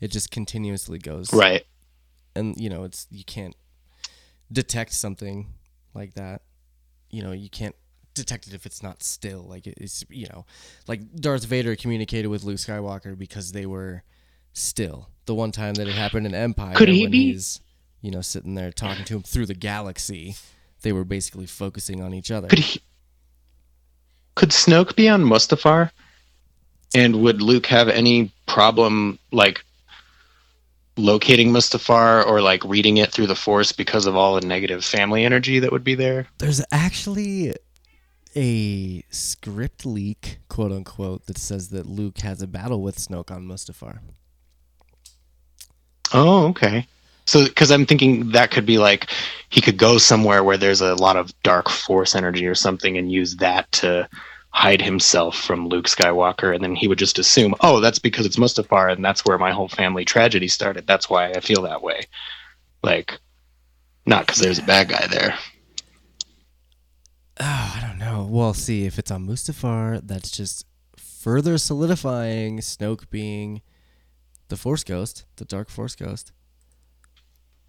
It just continuously goes. right. and you know it's you can't detect something like that you know you can't detect it if it's not still like it's you know like darth vader communicated with luke skywalker because they were still the one time that it happened in empire Could he when be- he's you know sitting there talking to him through the galaxy they were basically focusing on each other Could he? Could Snoke be on Mustafar? And would Luke have any problem like locating Mustafar or like reading it through the Force because of all the negative family energy that would be there? there's actually a script leak quote unquote that says that luke has a battle with snoke on mustafar Oh, okay. So, because I'm thinking that could be like he could go somewhere where there's a lot of dark force energy or something, and use that to hide himself from Luke Skywalker, and then he would just assume, oh, that's because it's Mustafar, and that's where my whole family tragedy started. That's why I feel that way. Like, not because there's a bad guy there. Oh, I don't know. Well, see, if it's on Mustafar, that's just further solidifying Snoke being the Force Ghost, the Dark Force Ghost.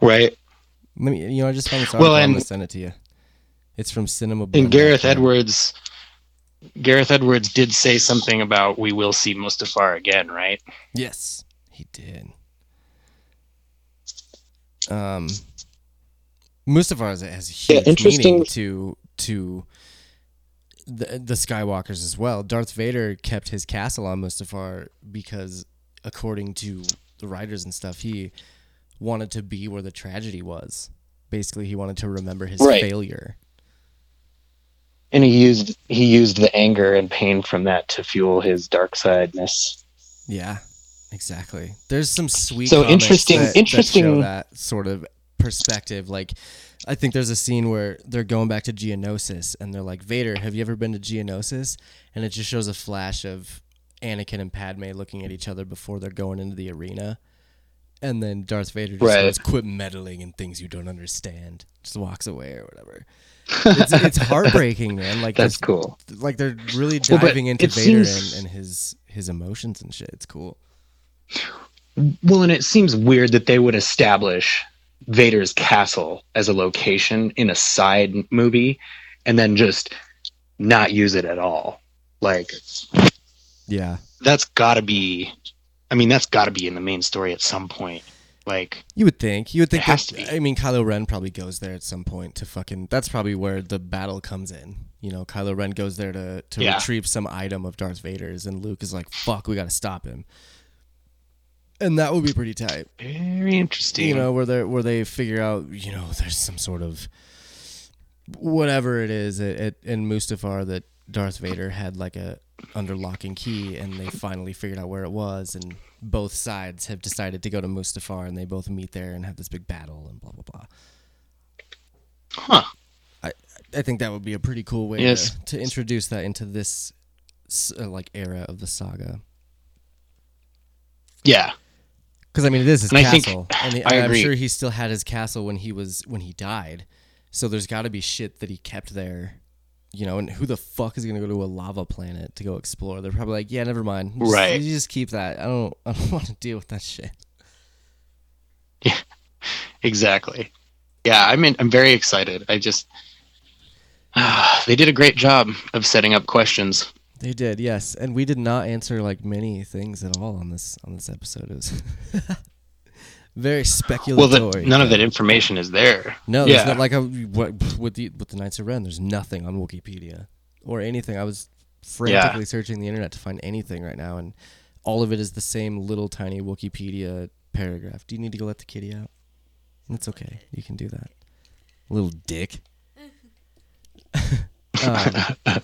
Right. Let me, you know, I just found this Well, article. I'm gonna send it to you. It's from Cinema. And Gareth Edwards. Gareth Edwards did say something about we will see Mustafar again, right? Yes, he did. Um, Mustafar has, a Yeah, huge interesting- meaning to to the the Skywalkers as well. Darth Vader kept his castle on Mustafar because, according to the writers and stuff, he wanted to be where the tragedy was. Basically, he wanted to remember his Right. failure. And he used he used the anger and pain from that to fuel his dark sideness. Yeah, exactly. There's some sweet. So interesting- that- that interesting- that sort of perspective. Like, I think there's a scene where they're going back to Geonosis, and they're like, "Vader, have you ever been to Geonosis?" And it just shows a flash of Anakin and Padme looking at each other before they're going into the arena, and then Darth Vader just Right. "Quit meddling in things you don't understand." Just walks away or whatever. It's, it's heartbreaking, man. Like That's cool. Like they're really Well, diving into Vader seems- and, and his his emotions and shit. It's cool. Well, and it seems weird that they would establish Vader's castle as a location in a side movie and then just not use it at all. Like Yeah, that's got to be I mean that's got to be in the main story at some point. Like you would think. You would think. It has that- to be. I mean, Kylo Ren probably goes there at some point to fucking. That's probably where the battle comes in. You know, Kylo Ren goes there to to Yeah. retrieve some item of Darth Vader's, and Luke is like, "Fuck, we got to stop him." And that would be pretty tight. very interesting. you know where they where they figure out you know there's some sort of whatever it is at, at, in Mustafar that Darth Vader had like a under lock and key and they finally figured out where it was and both sides have decided to go to Mustafar and they both meet there and have this big battle and blah blah blah. Huh. I I think that would be a pretty cool way Yes. to, to introduce that into this uh, like era of the saga. Yeah. Because I mean, it is his And I think- castle, and I I'm sure he still had his castle when he was when he died. So there's got to be shit that he kept there, you know. And who the fuck is gonna go to a lava planet to go explore? They're probably like, yeah, never mind. Just- Right. You just keep that. I don't. I don't want to deal with that shit. Yeah. Exactly. Yeah, I'm in, I'm very excited. I just they did a great job of setting up questions. They did, yes, and we did not answer like many things at all on this on this episode. It was very speculative. Well, the, none of that information is there. No, there's yeah. not like a what, with the with the Knights of Ren. There's nothing on Wikipedia or anything. I was frantically searching the internet to find anything right now, and all of it is the same little tiny Wikipedia paragraph. Do you need to go let the kitty out? It's okay. You can do that. Little dick. um,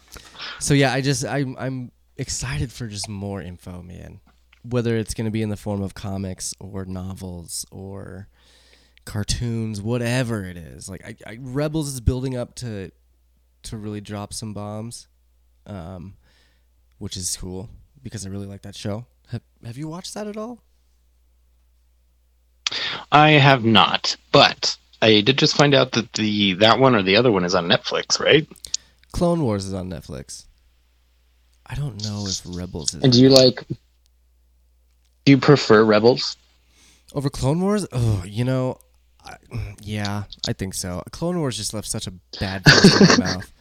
so yeah, I just I'm I'm excited for just more info, man. Whether it's going to be in the form of comics or novels or cartoons, whatever it is. Like I, I, Rebels is building up to to really drop some bombs, um, which is cool because I really like that show. Have, have you watched that at all? I have not, but I did just find out that the that one or the other one is on Netflix, right? Clone Wars is on Netflix. I don't know if Rebels is And do you like? Do you prefer Rebels? over Clone Wars. Oh, you know, I, yeah, I think so. Clone Wars just left such a bad taste in my mouth.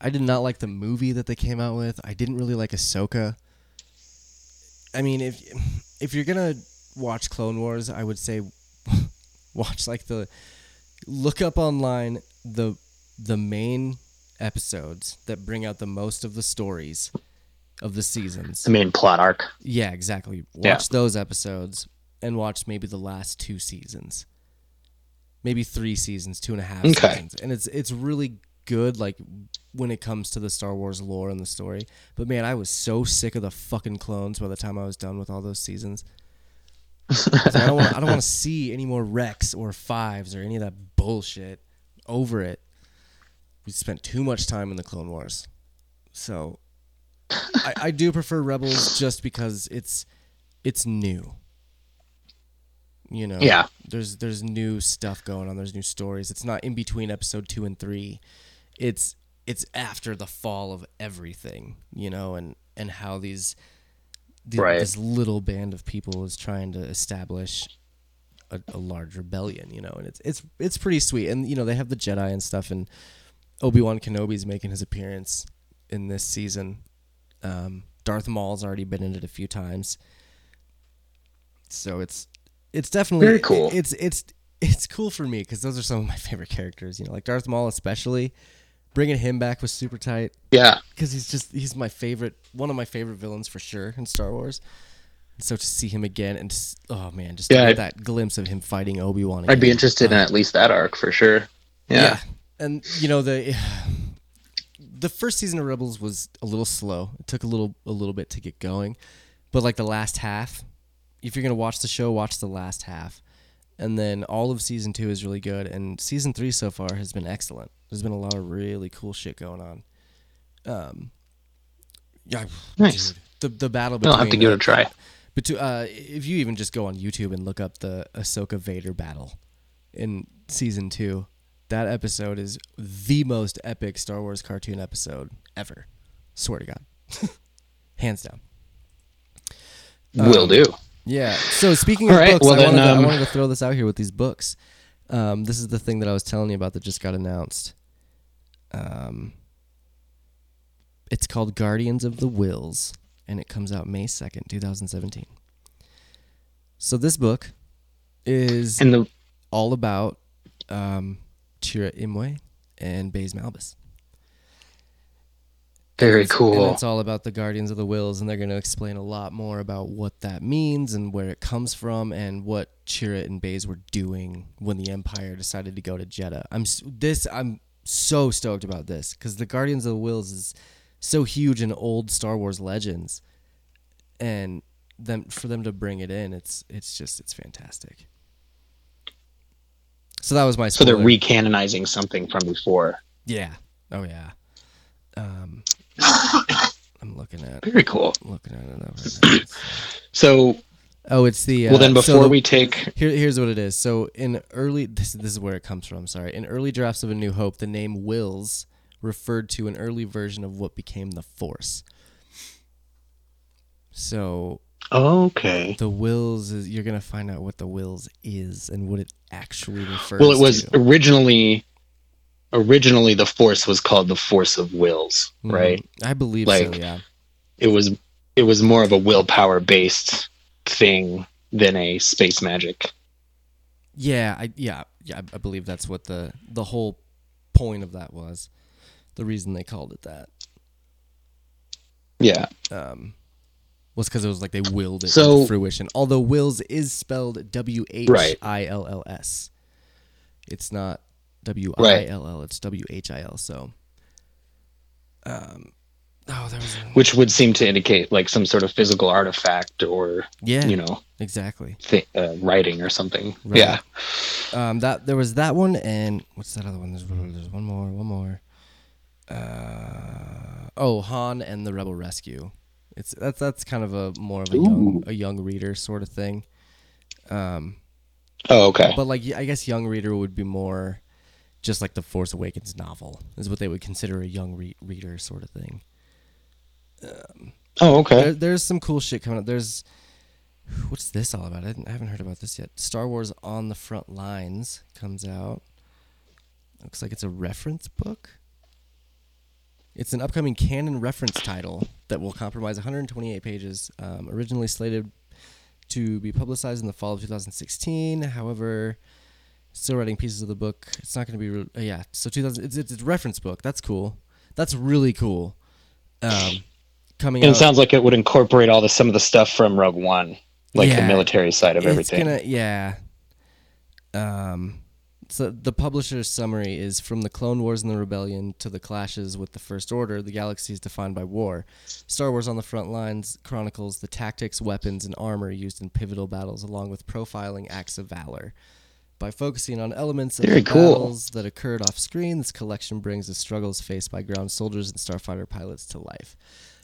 I did not like the movie that they came out with. I didn't really like Ahsoka. I mean, if if you're gonna watch Clone Wars, I would say watch like the look up online the the main episodes that bring out the most of the stories of the seasons. The main plot arc. Yeah, exactly. Watch Yeah. those episodes and watch maybe the last two seasons. Maybe three seasons, two and a half Okay. seasons. And it's it's really good like when it comes to the Star Wars lore and the story. But man, I was so sick of the fucking clones by the time I was done with all those seasons. I, don't want I don't want to see any more Rex or fives or any of that bullshit. Over it. We spent too much time in the Clone Wars. So I, I do prefer Rebels just because it's it's new. You know, Yeah. There's there's new stuff going on. There's new stories. It's not in between episode two and three. It's it's after the fall of everything. You know, and and how these the, Right. this little band of people is trying to establish a, a large rebellion. You know, and it's it's it's pretty sweet. And you know they have the Jedi and stuff. And Obi Wan Kenobi's making his appearance in this season. Um, Darth Maul's already been in it a few times, so it's it's definitely Very cool. It's it's it's cool for me because those are some of my favorite characters. You know, like Darth Maul especially. Bringing him back was super tight Yeah. because he's just he's my favorite, one of my favorite villains for sure in Star Wars. So to see him again and just, oh man, just Yeah, I'd- that glimpse of him fighting Obi Wan. I'd be interested in at least that arc for sure. Yeah. and you know the the first season of Rebels was a little slow. It took a little a little bit to get going, but like the last half, if you're gonna watch the show, watch the last half, and then all of season two is really good, and season three so far has been excellent. There's been a lot of really cool shit going on. Um, yeah, Nice. dude, the the battle between I'll have to give it a uh, try. But to, uh, if you even just go on YouTube and look up the Ahsoka Vader battle in season two, that episode is the most epic Star Wars cartoon episode ever. Swear to God, hands down. Will do. Yeah. So speaking of right, books, well I, then, wanted to, I um, wanted to throw this out here with these books. Um, this is the thing that I was telling you about that just got announced. Um, it's called Guardians of the Whills, and it comes out May second, two thousand seventeen. So this book is And the all about um, Chirrut Imwe and Baze Malbus. very And cool. it's all about the Guardians of the Whills, and they're going to explain a lot more about what that means and where it comes from and what Chirrut and Baze were doing when the Empire decided to go to Jedha. I'm this. I'm so stoked about this because the Guardians of the Whills is so huge in old Star Wars legends, and them for them to bring it in, it's it's just it's fantastic. So that was my. So they're spoiler. recanonizing something from before. Yeah. Oh yeah. Um, I'm looking at Very cool. looking at it over now. So, Oh, it's the. Uh, well, then so before the- we take, Here, here's what it is. So in early, this, this is where it comes from. Sorry, in early drafts of A New Hope, the name Whills referred to an early version of what became the Force. So okay. the Whills is you're gonna find out what the Whills is and what it actually refers. To. Well, it was to. originally, originally the force was called the Force of Whills, Mhm. right? I believe so. Like- Yeah. It was, it was more of a willpower based thing than a space magic. Yeah, I yeah yeah I believe that's what the the whole point of that was. The reason they called it that Yeah. um, was because it was like they willed it So- into fruition. Although Whills is spelled W H I L L S, it's not W I L L. It's W H I L. So, um, oh, there was a, Which would seem to indicate like some sort of physical artifact or, yeah, you know, exactly. th- uh, writing or something. Right. Yeah. Um, that there was that one, and what's that other one? There's, there's one more, one more. Uh, oh, Han and the Rebel Rescue. It's that's that's kind of a more of a young a young reader sort of thing. Um, Oh, okay. but like I guess young reader would be more just like the Force Awakens novel is what they would consider a young re- reader sort of thing. Um, Oh, okay. There, there's some cool shit coming up. There's what's this all about? I, didn't, I haven't heard about this yet. Star Wars on the Front Lines comes out. Looks like it's a reference book. It's an upcoming canon reference title that will compromise 128 pages. Um, originally slated to be publicized in the fall of 2016. However, still writing pieces of the book. It's not going to be. Re- uh, yeah, so 2000. It's, it's a reference book. That's cool. That's really cool. Um, coming And out. it sounds like it would incorporate all the some of the stuff from Rogue One, like the military side of everything. Gonna yeah. Um, so the publisher's summary is from the Clone Wars and the Rebellion to the clashes with the First Order. The galaxy is defined by war. Star Wars on the Front Lines chronicles the tactics, weapons, and armor used in pivotal battles, along with profiling acts of valor. By focusing on elements of Very the cool. battles that occurred off screen, this collection brings the struggles faced by ground soldiers and starfighter pilots to life.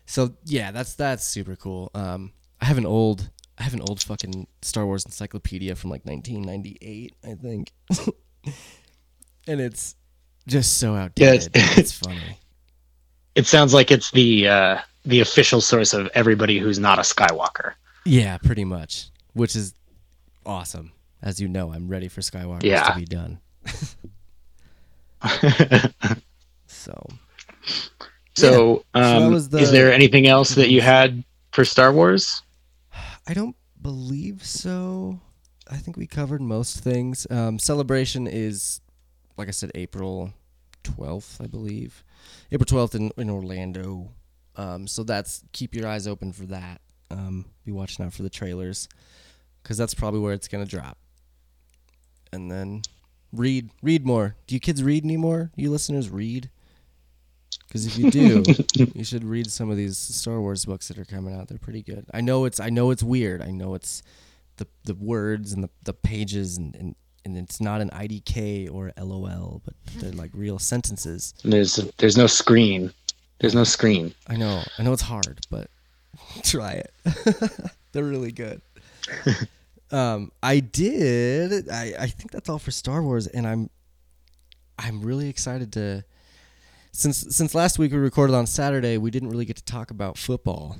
So yeah, that's that's super cool. Um, I have an old I have an old fucking Star Wars encyclopedia from like 1998, I think, and it's just so outdated. it's- it's funny. it sounds like it's the uh, the official source of everybody who's not a Skywalker. Yeah, pretty much, which is awesome. As you know, I'm ready for Skywalker Yeah. to be done. so So, um, was the- is there anything else that you had for Star Wars? I don't believe so. I think we covered most things. Um, celebration is, like I said, April 12th, I believe. April 12th in, in Orlando. Um, so that's keep your eyes open for that. Um, be watching out for the trailers because that's probably where it's gonna drop. And then read, read more. Do you kids read anymore? You listeners read? Because if you do, you should read some of these Star Wars books that are coming out. They're pretty good. I know it's I know it's weird. I know it's the the words and the, the pages and, and and it's not an IDK or LOL, but they're like real sentences. There's there's no screen. There's no screen. I know. I know it's hard, but try it. They're really good. um, I did. I, I think that's all for Star Wars, and I'm I'm really excited to. Since since last week we recorded on Saturday, we didn't really get to talk about football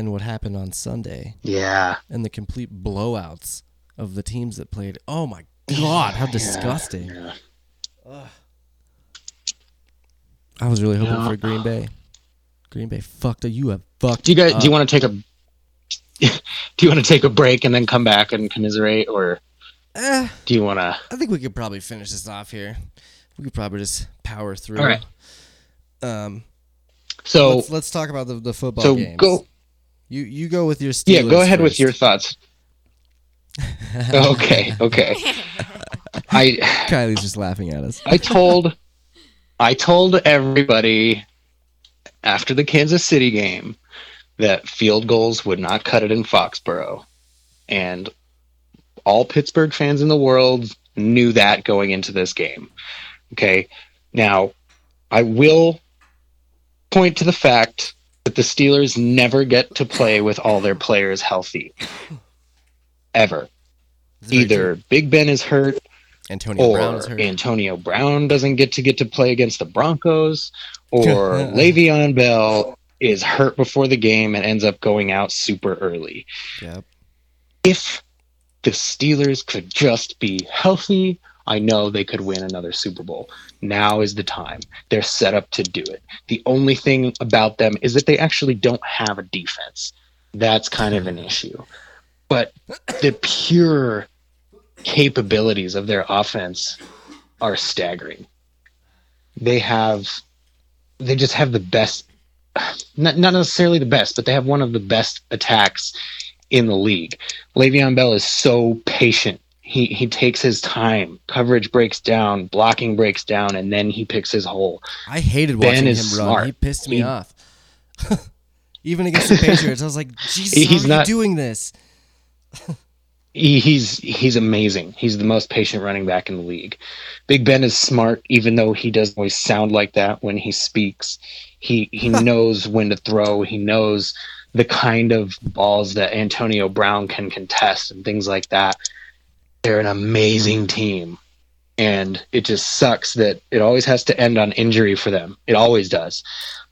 and what happened on Sunday Yeah. and the complete blowouts of the teams that played. Oh my god, how disgusting! Yeah. I was really hoping Yeah. for Green Bay. Green Bay fucked up. You have fucked. Do you guys? up. Do you want to take a? Do you want to take a break and then come back and commiserate, or Eh, do you want to? I think we could probably finish this off here. We could probably just power through. All right. Um, So let's let's talk about the, the football so games. go. You you go with your Steelers. Yeah, go ahead with your thoughts. okay, okay. I Kylie's just laughing at us. I told I told everybody after the Kansas City game that field goals would not cut it in Foxborough. And all Pittsburgh fans in the world knew that going into this game. Okay. Now, I will point to the fact that the Steelers never get to play with all their players healthy. Ever. Either. Big Ben is hurt Antonio or Brown is hurt. Antonio Brown doesn't get to get to play against the Broncos, or. Le'Veon Bell is hurt before the game and ends up going out super early. Yep. If the Steelers could just be healthy, I know they could win another Super Bowl. Now is the time. They're set up to do it. The only thing about them is that they actually don't have a defense. That's kind of an issue. But the pure capabilities of their offense are staggering. They have they just have the best not not necessarily the best, but they have one of the best attacks in the league. Le'Veon Bell is so patient. He he takes his time. Coverage breaks down, blocking breaks down, and then he picks his hole. I hated Ben watching him run. smart. He pissed me He- off. Even against the Patriots, I was like, Jesus, He's not- you doing this? he's he's amazing. He's the most patient running back in the league. Big Ben is smart, even though he doesn't always sound like that when he speaks. He he knows when to throw. He knows the kind of balls that Antonio Brown can contest and things like that. They're an amazing team. And it just sucks that it always has to end on injury for them. It always does.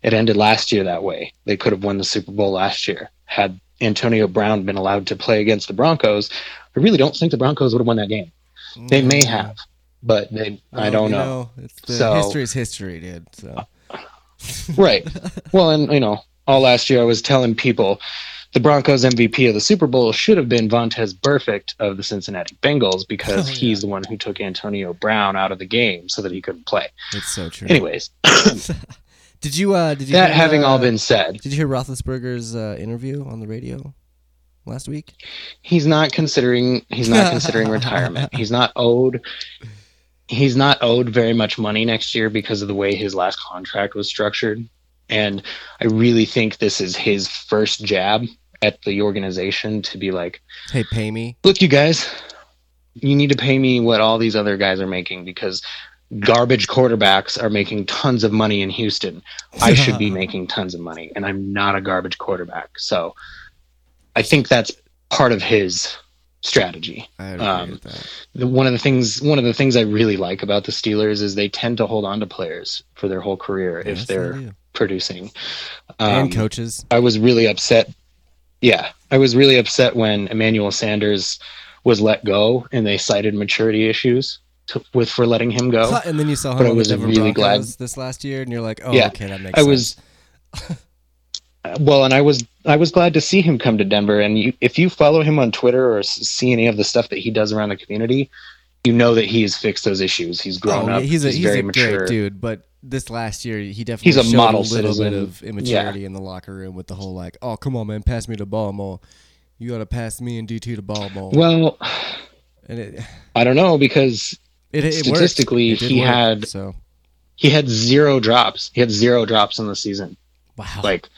It ended last year that way. They could have won the Super Bowl last year had Antonio Brown been allowed to play against the Broncos. I really don't think the Broncos would have won that game. They may mm. have, but they I don't you know. It's the So- history is history, dude. So Right. Well, and you know, all last year I was telling people the Broncos MVP of the Super Bowl should have been Vontaze Burfict of the Cincinnati Bengals because Oh, yeah. he's the one who took Antonio Brown out of the game so that he couldn't play. it's so true. Anyways, did you uh did you that hear, having all uh, been said, Did you hear Roethlisberger's uh, interview on the radio last week? he's not considering he's not considering retirement. He's not owed he's not owed very much money next year because of the way his last contract was structured. And I really think this is his first jab at the organization to be like, Hey, pay me. look, you guys, you need to pay me what all these other guys are making because garbage quarterbacks are making tons of money in Houston. I should be making tons of money, and I'm not a garbage quarterback. So I think that's part of his strategy. Um. The, one of the things one of the things I really like about the Steelers is they tend to hold on to players for their whole career Yes, if they they're producing. and Um, coaches. I was really upset. Yeah, I was really upset when Emmanuel Sanders was let go, and they cited maturity issues to, with for letting him go. And then you saw him but I was really glad- this last year, and you're like, oh, Yeah, okay, that makes I sense. was well, and I was I was glad to see him come to Denver. And you, if you follow him on Twitter or see any of the stuff that he does around the community, you know that he has fixed those issues. He's grown oh, up. yeah, he's a he's, very a mature. great dude, but this last year he definitely He's a model a little citizen. bit of immaturity in the locker room with the whole like, oh come on man, pass me the ball more. You gotta pass me and DT the ball more. Well, and it, I don't know because it, it statistically, It he work, had- so he had zero drops. He had zero drops in the season. wow. Like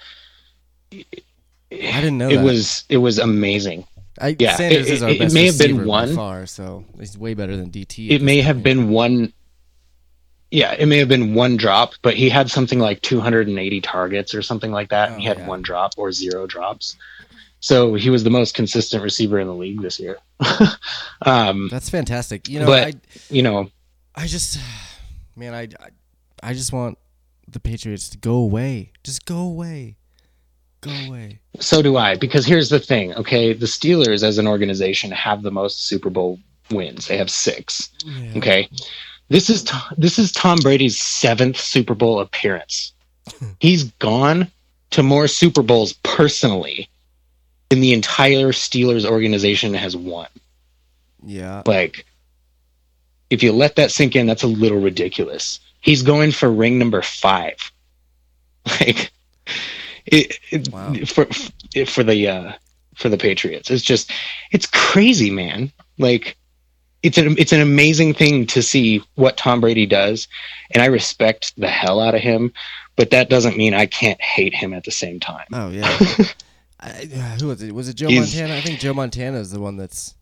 I didn't know it that. was it was amazing. I, yeah, Sanders it- is our it- it may have been one. far, so he's way better than DT. It may have point. been one. Yeah, it may have been one drop, but he had something like 280 targets or something like that. and he Oh, had yeah. one drop or zero drops. So he was the most consistent receiver in the league this year. um, That's fantastic. You know, But- I you know, I just man, I, I I just want the Patriots to go away. Just go away. Go away. so do I. Because here's the thing, okay? The Steelers as an organization have the most Super Bowl wins. They have six. Yeah. Okay, this is Tom, this is Tom Brady's seventh Super Bowl appearance. He's gone to more Super Bowls personally than the entire Steelers organization has won. Yeah. Like, if you let that sink in, that's a little ridiculous. He's going for ring number five. Like, it, it Wow. for for the uh, for the Patriots, it's just it's crazy, man. Like, it's an it's an amazing thing to see what Tom Brady does, and I respect the hell out of him. But that doesn't mean I can't hate him at the same time. Oh yeah. I, uh, who was it? Was it Joe He's- Montana? I think Joe Montana is the one that's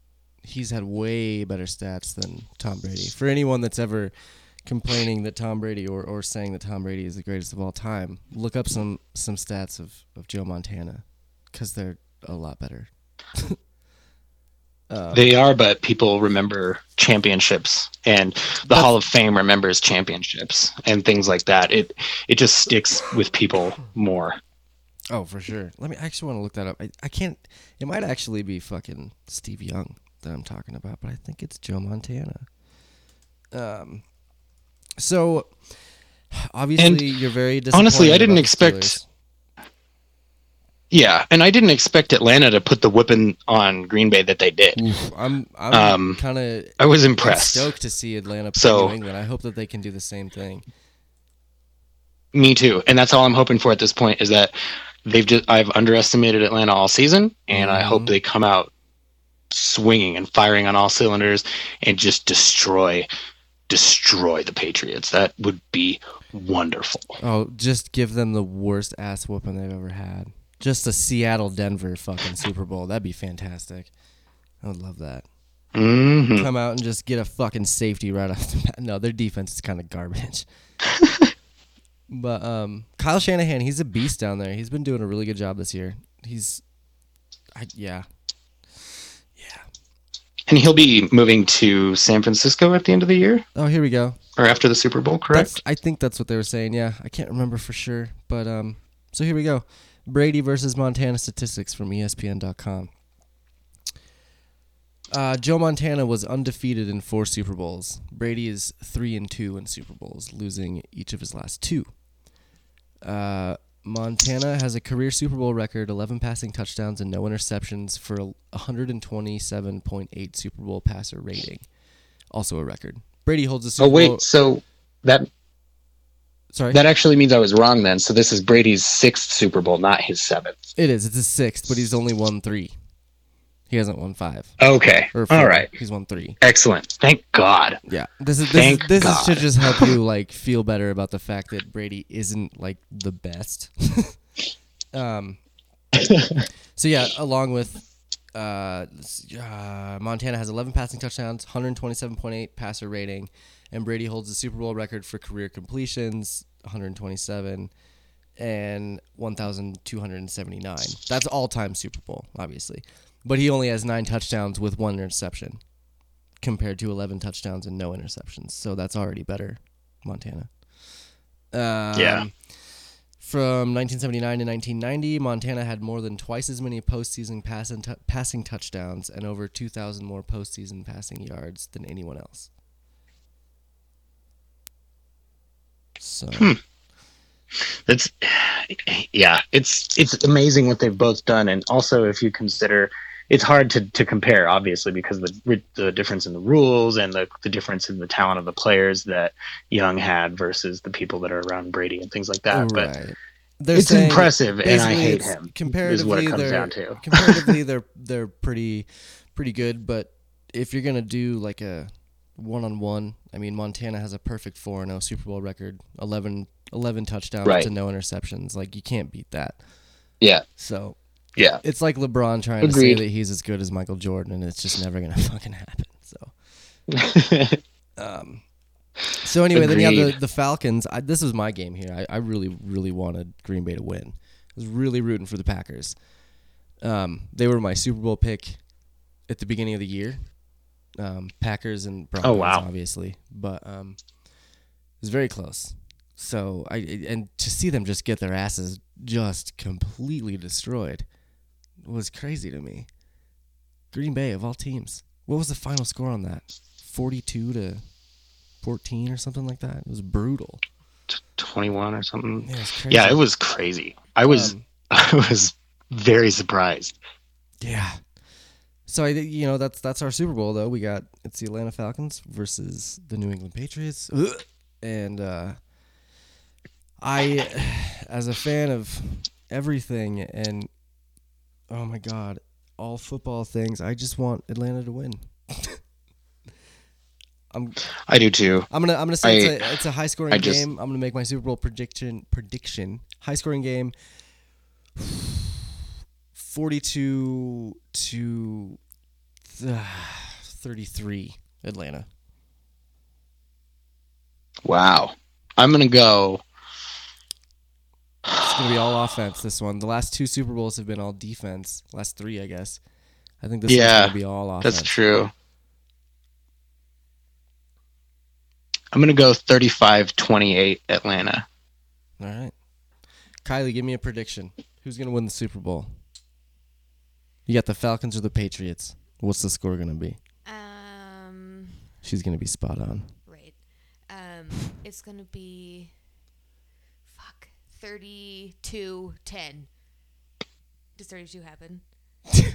he's had way better stats than Tom Brady. For anyone that's ever complaining that Tom Brady or, or saying that Tom Brady is the greatest of all time, look up some some stats of, of Joe Montana because they're a lot better. uh, They are, but people remember championships, and the Hall of Fame remembers championships and things like that. It it just sticks with people more. oh, for sure. Let me I actually want to look that up. I, I can't. It might actually be fucking Steve Young that I'm talking about, but I think it's Joe Montana. Um. So, obviously, you're very disappointed. honestly, I didn't expect- Steelers. Yeah, and I didn't expect Atlanta to put the whipping on Green Bay that they did. Oof, I'm I'm Um, kind of I was impressed. stoked to see Atlanta play So- New England. I hope that they can do the same thing. Me too, and that's all I'm hoping for at this point is that they've just I've underestimated Atlanta all season, and I hope Mhm. they come out swinging and firing on all cylinders and just destroy destroy the Patriots. That would be wonderful. Oh, just give them the worst ass whooping they've ever had. Just a Seattle Denver fucking Super Bowl. That'd be fantastic. I would love that. hmm Come out and just get a fucking safety right off the bat. No, their defense is kind of garbage. but um, Kyle Shanahan, he's a beast down there. He's been doing a really good job this year. He's, I yeah. And he'll be moving to San Francisco at the end of the year Oh, here we go. or after the Super Bowl, correct? That's, I think that's what they were saying. Yeah, I can't remember for sure, but um, so here we go. Brady versus Montana statistics from ESPN.com. Uh, Joe Montana was undefeated in four Super Bowls. Brady is three and two in Super Bowls, losing each of his last two. Uh, Montana has a career Super Bowl record: 11 passing touchdowns and no interceptions for a 127.8 Super Bowl passer rating. Also a record. Brady holds the oh, Super oh wait, Bowl. so that Sorry, that actually means I was wrong then. So this is Brady's sixth Super Bowl, not his seventh. it is. It's his sixth, but he's only won three. He hasn't won five Okay, four. all right, He's won three. excellent. Thank God. Yeah, this is this, is, Thank this is to just help you like feel better about the fact that Brady isn't like the best. um. So yeah, along with uh, uh, Montana has 11 passing touchdowns, 127.8 passer rating, and Brady holds the Super Bowl record for career completions, 127 and 1,279. That's all-time Super Bowl, obviously, but he only has nine touchdowns with one interception compared to 11 touchdowns and no interceptions. So that's already better, Montana. Um, Yeah. From 1979 to 1990, Montana had more than twice as many postseason pass and t- passing touchdowns and over 2,000 more postseason passing yards than anyone else. So, That's yeah, it's it's amazing what they've both done, and also if you consider, it's hard to, to compare, obviously, because the the difference in the rules and the the difference in the talent of the players that Young had versus the people that are around Brady and things like that. But. They're it's impressive, and I hate him. Comparatively, Is what it comes they're, down to. comparatively, they're they're pretty pretty good. But if you're gonna do like a one on one, I mean, Montana has a perfect four and zero Super Bowl record, 11, 11 touchdowns Right. to no interceptions. Like you can't beat that. Yeah, So yeah. it's like LeBron trying to say that he's as good as Michael Jordan, and it's just never gonna fucking happen. So. Um, so anyway, then you have the, the Falcons. I, this was my game here. I, I really, really wanted Green Bay to win. I was really rooting for the Packers. Um, they were my Super Bowl pick at the beginning of the year. Um, Packers and Broncos, Oh, wow. obviously, but um, it was very close. So I and to see them just get their asses just completely destroyed was crazy to me. Green Bay of all teams. What was the final score on that? Forty-two to fourteen or something like that. It was brutal. 21 or something. Yeah, it was crazy. Yeah, it was crazy. I was Um, I was very surprised. Yeah. So I, you know, that's that's our Super Bowl though. We got it's the Atlanta Falcons versus the New England Patriots, and uh, I, as a fan of everything and oh my god, all football things, I just want Atlanta to win. I'm I do too. I'm gonna I'm gonna say I- it's a it's a high scoring I just- game. I'm gonna make my Super Bowl prediction prediction. High scoring game. Forty two to uh, thirty three Atlanta. Wow. I'm gonna go. It's gonna be all offense. This one. The last two Super Bowls have been all defense. Last three, I guess. I think this Yeah, one's gonna be all offense. That's true. I'm gonna go 35-28 Atlanta. All right. Kylie, give me a prediction. Who's gonna win the Super Bowl? You got the Falcons or the Patriots? What's the score gonna be? Um, She's gonna be spot on. right. Um, it's gonna be fuck 32 10. Does 32 happen?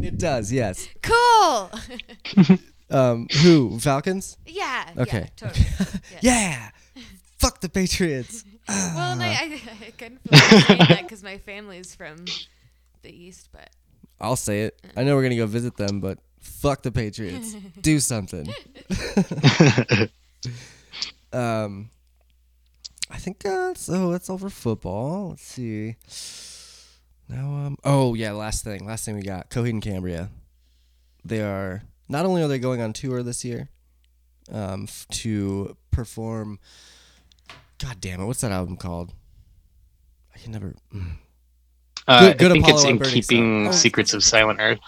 It does, yes. Cool. Um, who? Falcons? yeah. Okay. Yeah. Totally. Yeah. Fuck the Patriots. Well, no, I, I feel like saying that because my family's from the east, but I'll say it. I know we're gonna go visit them, but fuck the Patriots. Do something. um, I think that's oh that's all for football. Let's see. Now um oh yeah last thing last thing we got Coheed and Cambria. They are not only are they going on tour this year, um f- to perform. God damn it! What's that album called? I can never. mm. Uh, Good- good I think Apollo it's in Burning keeping Oh, Secrets of Silent Earth.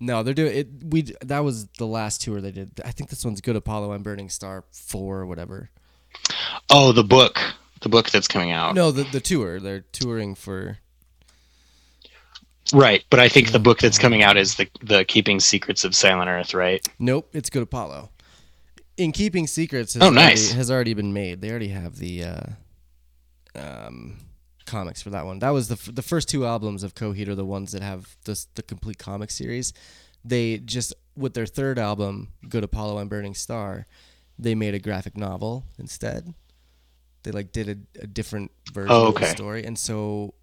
No, they're doing it. We that was the last tour they did. I think this one's Good Apollo I'm Burning Star four or whatever. Oh, the book, the book that's coming out. No, the the tour. They're touring for. Right, but I think the book that's coming out is the the Keeping Secrets of Silent Earth, right? Nope, it's Good Apollo. In Keeping Secrets has, Oh, nice. already, has already been made. They already have the uh, um, comics for that one. That was the f- the first two albums of Coheed are the ones that have this the complete comic series. They just with their third album, Good Apollo I'm Burning Star, they made a graphic novel instead. They like did a, a different version Oh, of the story, and so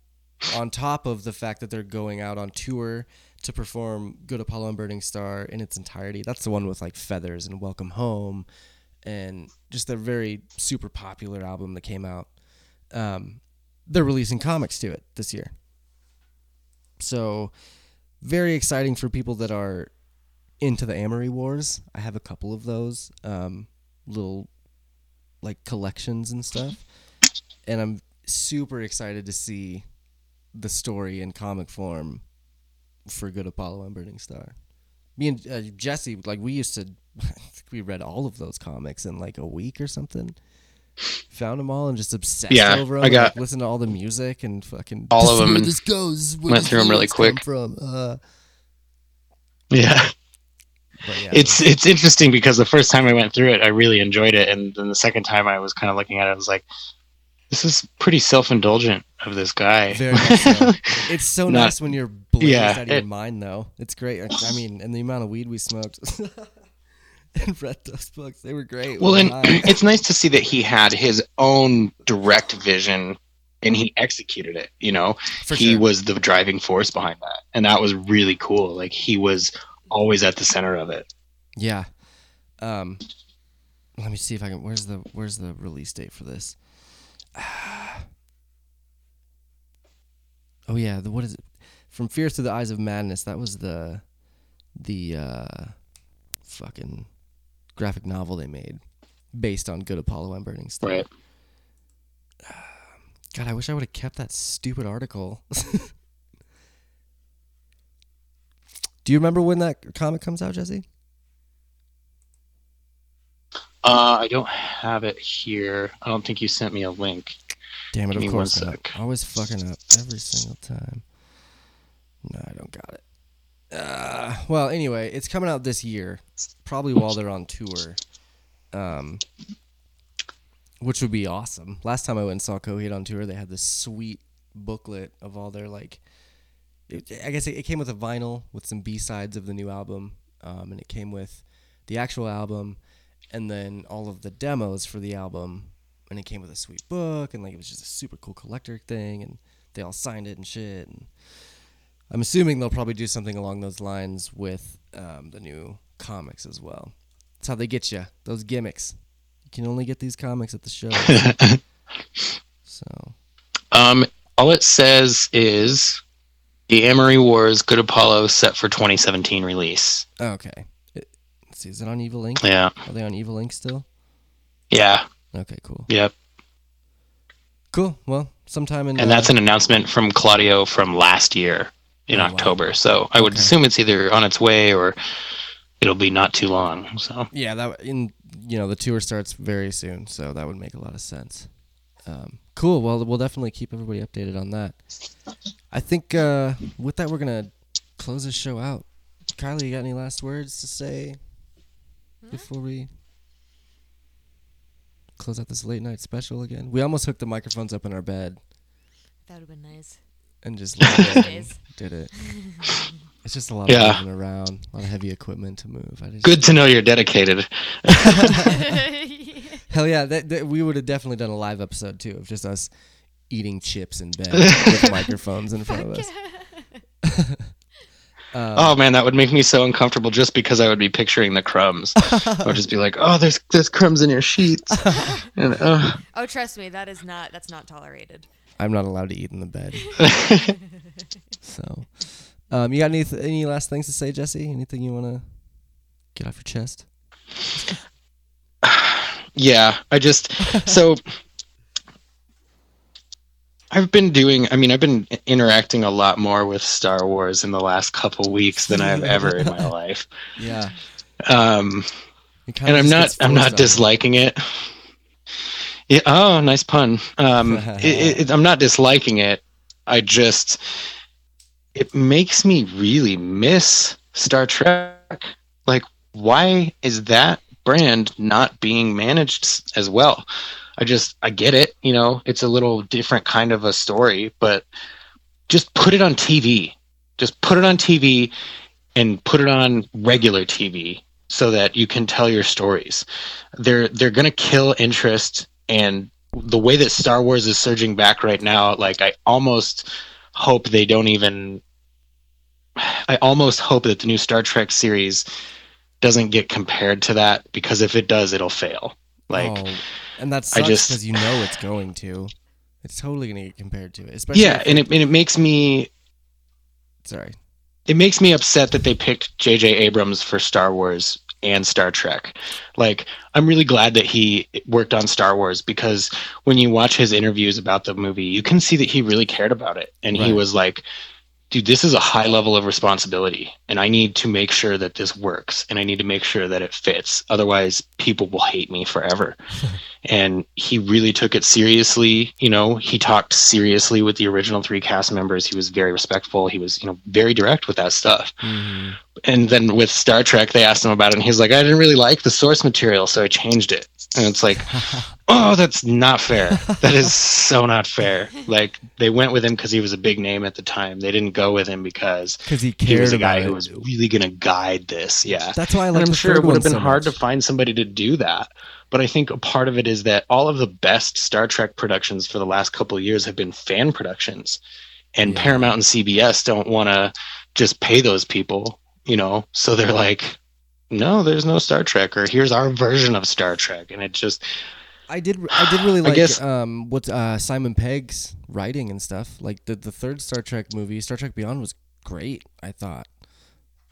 on top of the fact that they're going out on tour to perform Good Apollo I'm Burning Star in its entirety. That's the one with like Feathers and Welcome Home and just a very super popular album that came out. Um, they're releasing comics to it this year. So, very exciting for people that are into the Amory Wars. I have a couple of those um, little like collections and stuff. And I'm super excited to see the story in comic form for Good Apollo I'm Burning Star. Me and uh, Jesse, like we used to, I think we read all of those comics in like a week or something. Found them all and just obsessed Yeah, over them. I got- like, listened to all the music and fucking All of them Where and this goes. this is where went the them really quick. From. Uh, Yeah. Yeah, It's it's interesting because the first time I went through it, I really enjoyed it, and then the second time I was kind of looking at it, I was like, "This is pretty self-indulgent of this guy." Very so. It's so Not- nice when you're blazed Yeah, out of your it- mind, though. It's great. I mean, and the amount of weed we smoked and read those books, they were great. well, and it's nice to see that he had his own direct vision, and he executed it. You know, For he sure. was the driving force behind that, and that was really cool. Like he was always at the center of it. Yeah. Um, let me see if I can. Where's the Where's the release date for this? oh yeah, the what is it? From Fear to the Eyes of Madness. That was the the uh, fucking graphic novel they made based on Good Apollo I'm Burning Star. Right. God, I wish I would have kept that stupid article. Do you remember when that comic comes out, Jesse? Uh, I don't have it here. I don't think you sent me a link. Damn it! Give Of course not. sec. Always fucking up every single time. No, I don't got it. Uh, well, anyway, it's coming out this year, probably while they're on tour, um, which would be awesome. Last time I went and saw Coheed on tour, they had this sweet booklet of all their like. It, I guess it, it came with a vinyl with some B sides of the new album, um, and it came with the actual album, and then all of the demos for the album, and it came with a sweet book, and like it was just a super cool collector thing, and they all signed it and shit. And I'm assuming they'll probably do something along those lines with um, the new comics as well. That's how they get you. Those gimmicks. You can only get these comics at the show. so Um, all it says is the Amory Wars Good Apollo set for 2017 release. okay. It, see, is it on Evil Ink? Yeah. Are they on Evil Ink still? Yeah. Okay, cool. Yep. Cool. Well, sometime in And uh, that's an announcement from Claudio from last year in Oh, wow. October. So I would Okay. assume it's either on its way or it'll be not too long. So Yeah, that in you know the tour starts very soon, so that would make a lot of sense. Um, cool. Well, we'll definitely keep everybody updated on that. I think uh, with that we're gonna close this show out. Kylie, you got any last words to say before we close out this late night special again? We almost hooked the microphones up in our bed That would have been nice. and just let it and did it. It's just a lot Yeah. of moving around, a lot of heavy equipment to move. I just, good to know you're dedicated. Hell yeah, that, that, we would have definitely done a live episode too of just us eating chips in bed with microphones in front of us. Um, Oh man, that would make me so uncomfortable just because I would be picturing the crumbs. I would just be like, "Oh, there's there's crumbs in your sheets." and, uh, oh, trust me, that is not that's not tolerated. I'm not allowed to eat in the bed. so, um, you got any any last things to say, Jesse? Anything you want to get off your chest? Yeah, I just so I've been doing. I mean, I've been interacting a lot more with Star Wars in the last couple weeks than I've ever in my life. Yeah, Um, and I'm not I'm not disliking it. Yeah. Oh, nice pun. Um, it, it, I'm not disliking it. I just it makes me really miss Star Trek. Like, why is that brand not being managed as well? I just I get it. You know, it's a little different kind of a story, but just put it on TV. Just put it on TV and put it on regular TV so that you can tell your stories. They're they're gonna kill interest and the way that Star Wars is surging back right now, like I almost hope they don't even I almost hope that the new Star Trek series doesn't get compared to that because if it does it'll fail. Like oh, and that I sucks just- because you know it's going to. It's totally gonna get compared to it, especially. yeah, and it and it makes me sorry. it makes me upset that they picked J.J. Abrams for Star Wars and Star Trek. Like, I'm really glad that he worked on Star Wars because when you watch his interviews about the movie, you can see that he really cared about it. And he was like, dude, this is a high level of responsibility, and I need to make sure that this works, and I need to make sure that it fits. Otherwise, people will hate me forever. and he really took it seriously. You know, he talked seriously with the original three cast members. He was very respectful. He was, you know, very direct with that stuff. Mhm. And then with Star Trek, they asked him about it, and he's like, I didn't really like the source material, so I changed it. And it's like, oh, that's not fair. That is so not fair. Like they went with him because he was a big name at the time. They didn't go with him because Because he he was a guy who was really going to guide this. Yeah. That's why I And like I'm sure it would have been so hard much. to find somebody to do that. But I think a part of it is that all of the best Star Trek productions for the last couple of years have been fan productions. And Yeah. Paramount and CBS don't want to just pay those people, you know? So they're like, no, there's no Star Trek, or here's our version of Star Trek. And it just, I did. I did really like guess- um what uh, Simon Pegg's writing and stuff. Like the the third Star Trek movie, Star Trek Beyond, was great. I thought.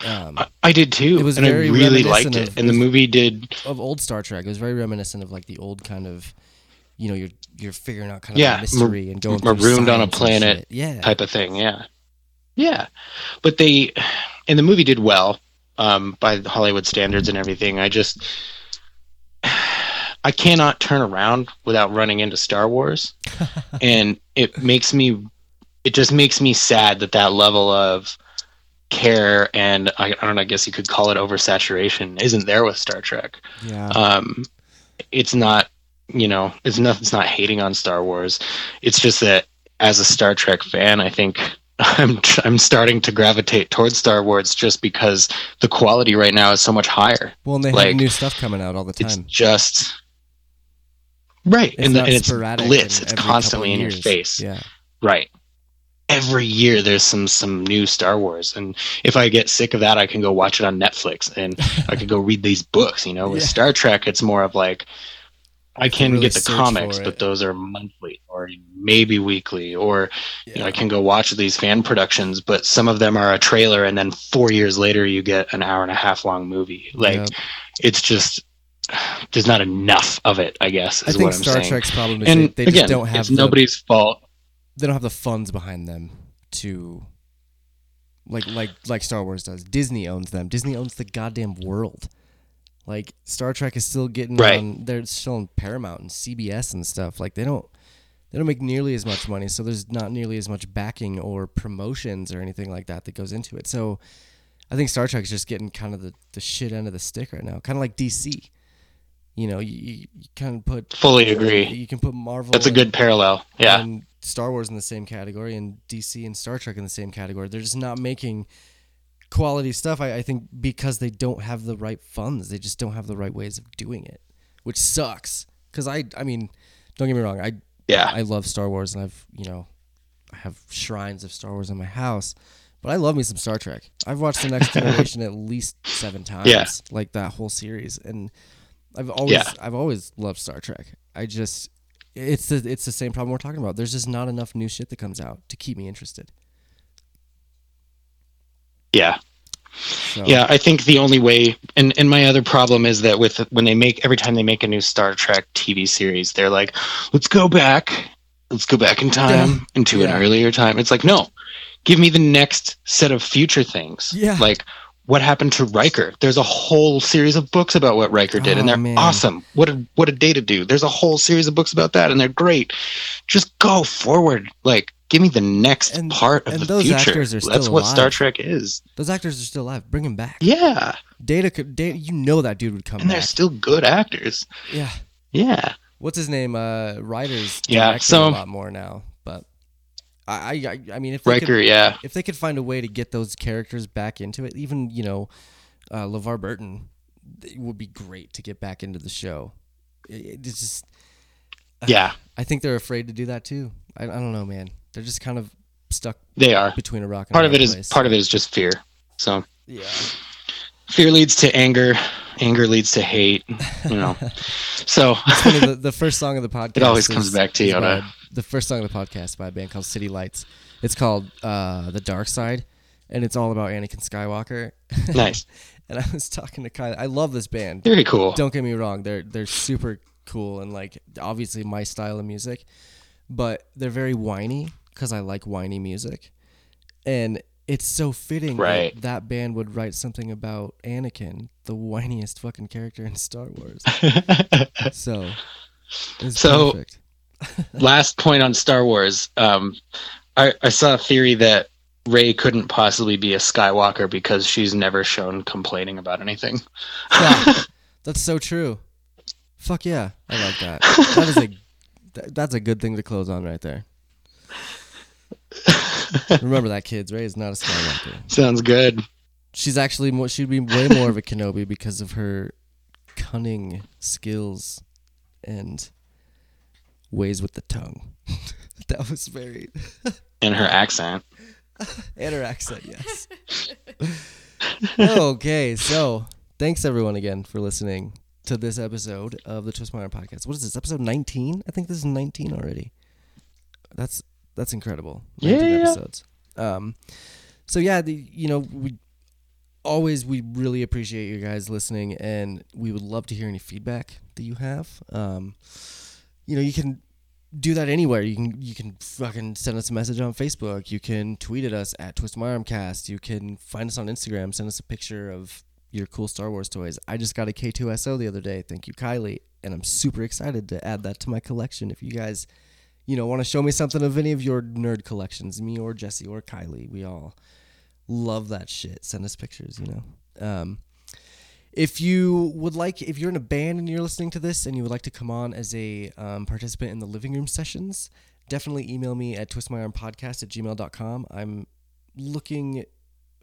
Um, I, I did too. It was and I really liked it. of- and the movie did, of old Star Trek, it was very reminiscent of like the old kind of, you know, you're you're figuring out kind of Yeah, a mystery and going marooned on a planet. Yeah. type of thing. Yeah. Yeah. But they, and the movie did well um, by the Hollywood standards and everything. I just I cannot turn around without running into Star Wars, and it makes me it just makes me sad that that level of care and I, I don't know, I guess you could call it oversaturation isn't there with Star Trek. Yeah. Um, it's not you know it's not it's not hating on Star Wars. It's just that as a Star Trek fan, I think I'm I'm starting to gravitate towards Star Wars just because the quality right now is so much higher. well, and they like, have new stuff coming out all the time. It's just right, It's and, the, and it's sporadic blitz. It's constantly in your face. Yeah. Right. Every year there's some some new Star Wars, and if I get sick of that, I can go watch it on Netflix, and I could go read these books. You know, with Yeah. Star Trek, it's more of like I can really get the comics, but those are monthly or maybe weekly, or you know, I can go watch these fan productions, but some of them are a trailer, and then four years later you get an hour and a half long movie. Like Yep. it's just there's not enough of it. I guess I think what I'm Star saying. Trek's problem is and they, they again, just don't have it's the, nobody's fault. They don't have the funds behind them to like like like Star Wars does. Disney owns them. Disney owns the goddamn world. Like Star Trek is still getting Right. on they're still on Paramount and CBS and stuff. Like they don't they don't make nearly as much money, so there's not nearly as much backing or promotions or anything like that that goes into it. So I think Star Trek's just getting kind of the, the shit end of the stick right now. Kind of like DC. You know, you, you, kind of put Fully agree. you can put Marvel That's a and- good parallel. Yeah. and Star Wars in the same category and DC and Star Trek in the same category. They're just not making quality stuff. I, I think because they don't have the right funds. They just don't have the right ways of doing it, which sucks. Because I, I mean, don't get me wrong. I, Yeah. I love Star Wars and I've, you know, I have shrines of Star Wars in my house. But I love me some Star Trek. I've watched the Next Generation at least seven times, Yeah. like that whole series, and I've always, Yeah. I've always loved Star Trek. I just, it's the, it's the same problem we're talking about. There's just not enough new shit that comes out to keep me interested. yeah. So, Yeah, I think the only way, and and my other problem is that with when they make every time they make a new Star Trek TV series, they're like, let's go back, let's go back in time Yeah. into Yeah. an earlier time. It's like, no, give me the next set of future things. Yeah. like what happened to Riker? There's a whole series of books about what Riker did, Oh, and they're man. awesome. What did what did Data do? There's a whole series of books about that, and they're great. Just go forward, like. Give me the next And- part of and the those future. actors are That's what Star. Trek is. those actors are still alive. Bring them back. Yeah. Data could, Data, you know that dude would come and they're still good actors. yeah. Yeah, What's his name? Uh, Ryder's Yeah, so- a lot more now, I, I, I mean, if they Riker. could, Yeah, if they could find a way to get those characters back into it, even you know, uh, LeVar Burton, it would be great to get back into the show. It, it's just, yeah, I think they're afraid to do that too. I, I don't know, man. They're just kind of stuck they are. between a rock and Part of it hard is part of it is just fear. So yeah. Fear leads to anger. Anger leads to hate. You know. so funny, the, the first song of the podcast. It always comes back to is Yoda. The first song of the podcast by a band called City Lights. It's called uh, "The Dark Side," and it's all about Anakin Skywalker. nice. and I was talking to Kyle. I love this band. Very cool. Don't get me wrong; they're they're super cool and like obviously my style of music, but they're very whiny because I like whiny music, and it's so fitting Right. that that band would write something about Anakin, the whiniest fucking character in Star Wars. so, it's So- perfect. Last point on Star Wars. Um, I, I saw a theory that Rey couldn't possibly be a Skywalker because she's never shown complaining about anything. Yeah, that's so true. Fuck yeah, I like that. That is a that- that's a good thing to close on right there. Remember that, kids. Rey is not a Skywalker. Sounds good. She's actually more, she'd be way more of a Kenobi because of her cunning skills and ways with the tongue. that was very In her accent. and her accent, yes. okay, so thanks everyone again for listening to this episode of the Twist My Arm Podcast. What is this? Episode nineteen? I think this is nineteen already. That's that's incredible. 19 Yeah. episodes. Um, so yeah, the, you know we always we really appreciate you guys listening, and we would love to hear any feedback that you have. Um, you know, you can do that anywhere. You can you can fucking send us a message on Facebook. You can tweet at us at Twist My Armcast. You can find us on Instagram. Send us a picture of your cool Star Wars toys. I just got a K2SO the other day. Thank you, Kylie, and I'm super excited to add that to my collection. If you guys, you know, want to show me something of any of your nerd collections, me or Jesse or Kylie, we all love that shit. Send us pictures. You know. Um, if you would like, if you're in a band and you're listening to this and you would like to come on as a um, participant in the living room sessions, definitely email me at twistmyarmpodcast at gmail.com. I'm looking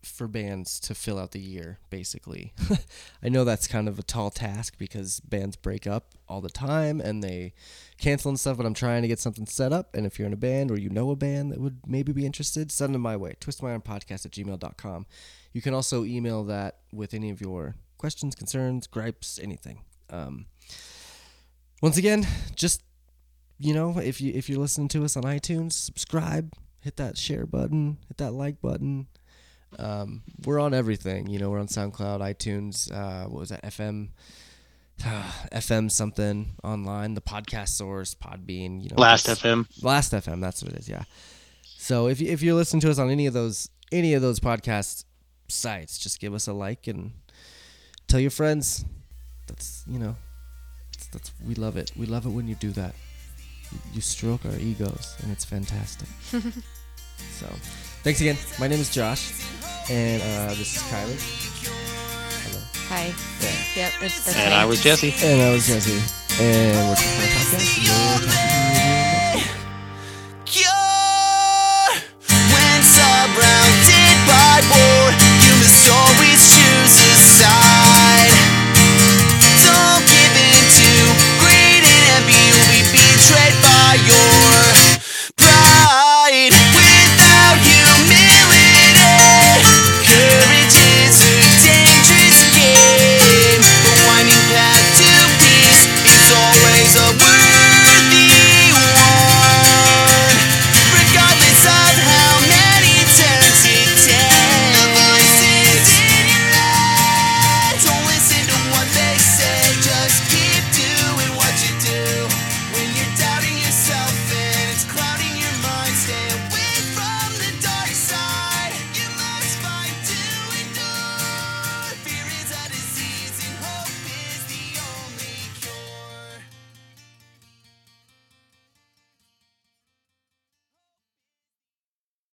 for bands to fill out the year, basically. I know that's kind of a tall task because bands break up all the time and they cancel and stuff, but I'm trying to get something set up. And if you're in a band or you know a band that would maybe be interested, send them my way. Twistmyarmpodcast at gmail.com. You can also email that with any of your questions, concerns, gripes, anything. Um, once again, just you know, if you if you're listening to us on iTunes, subscribe, hit that share button, hit that like button. Um, we're on everything. You know, we're on SoundCloud, iTunes. Uh, what was that? FM, FM something online. The podcast source, Podbean. You know, Last FM. Last FM, that's what it is. Yeah. So if you, if you're listening to us on any of those any of those podcast sites, just give us a like and tell your friends. That's you know, that's, that's we love it. We love it when you do that. You, you stroke our egos, and it's fantastic. so, Thanks again. My name is Josh, and uh, this is Kylie. Hello. Hi. Yeah. Yep. That's and me. I was Jesse. And I was Jesse. And we're talking about. Cure when Sub Brown did War, you missed all.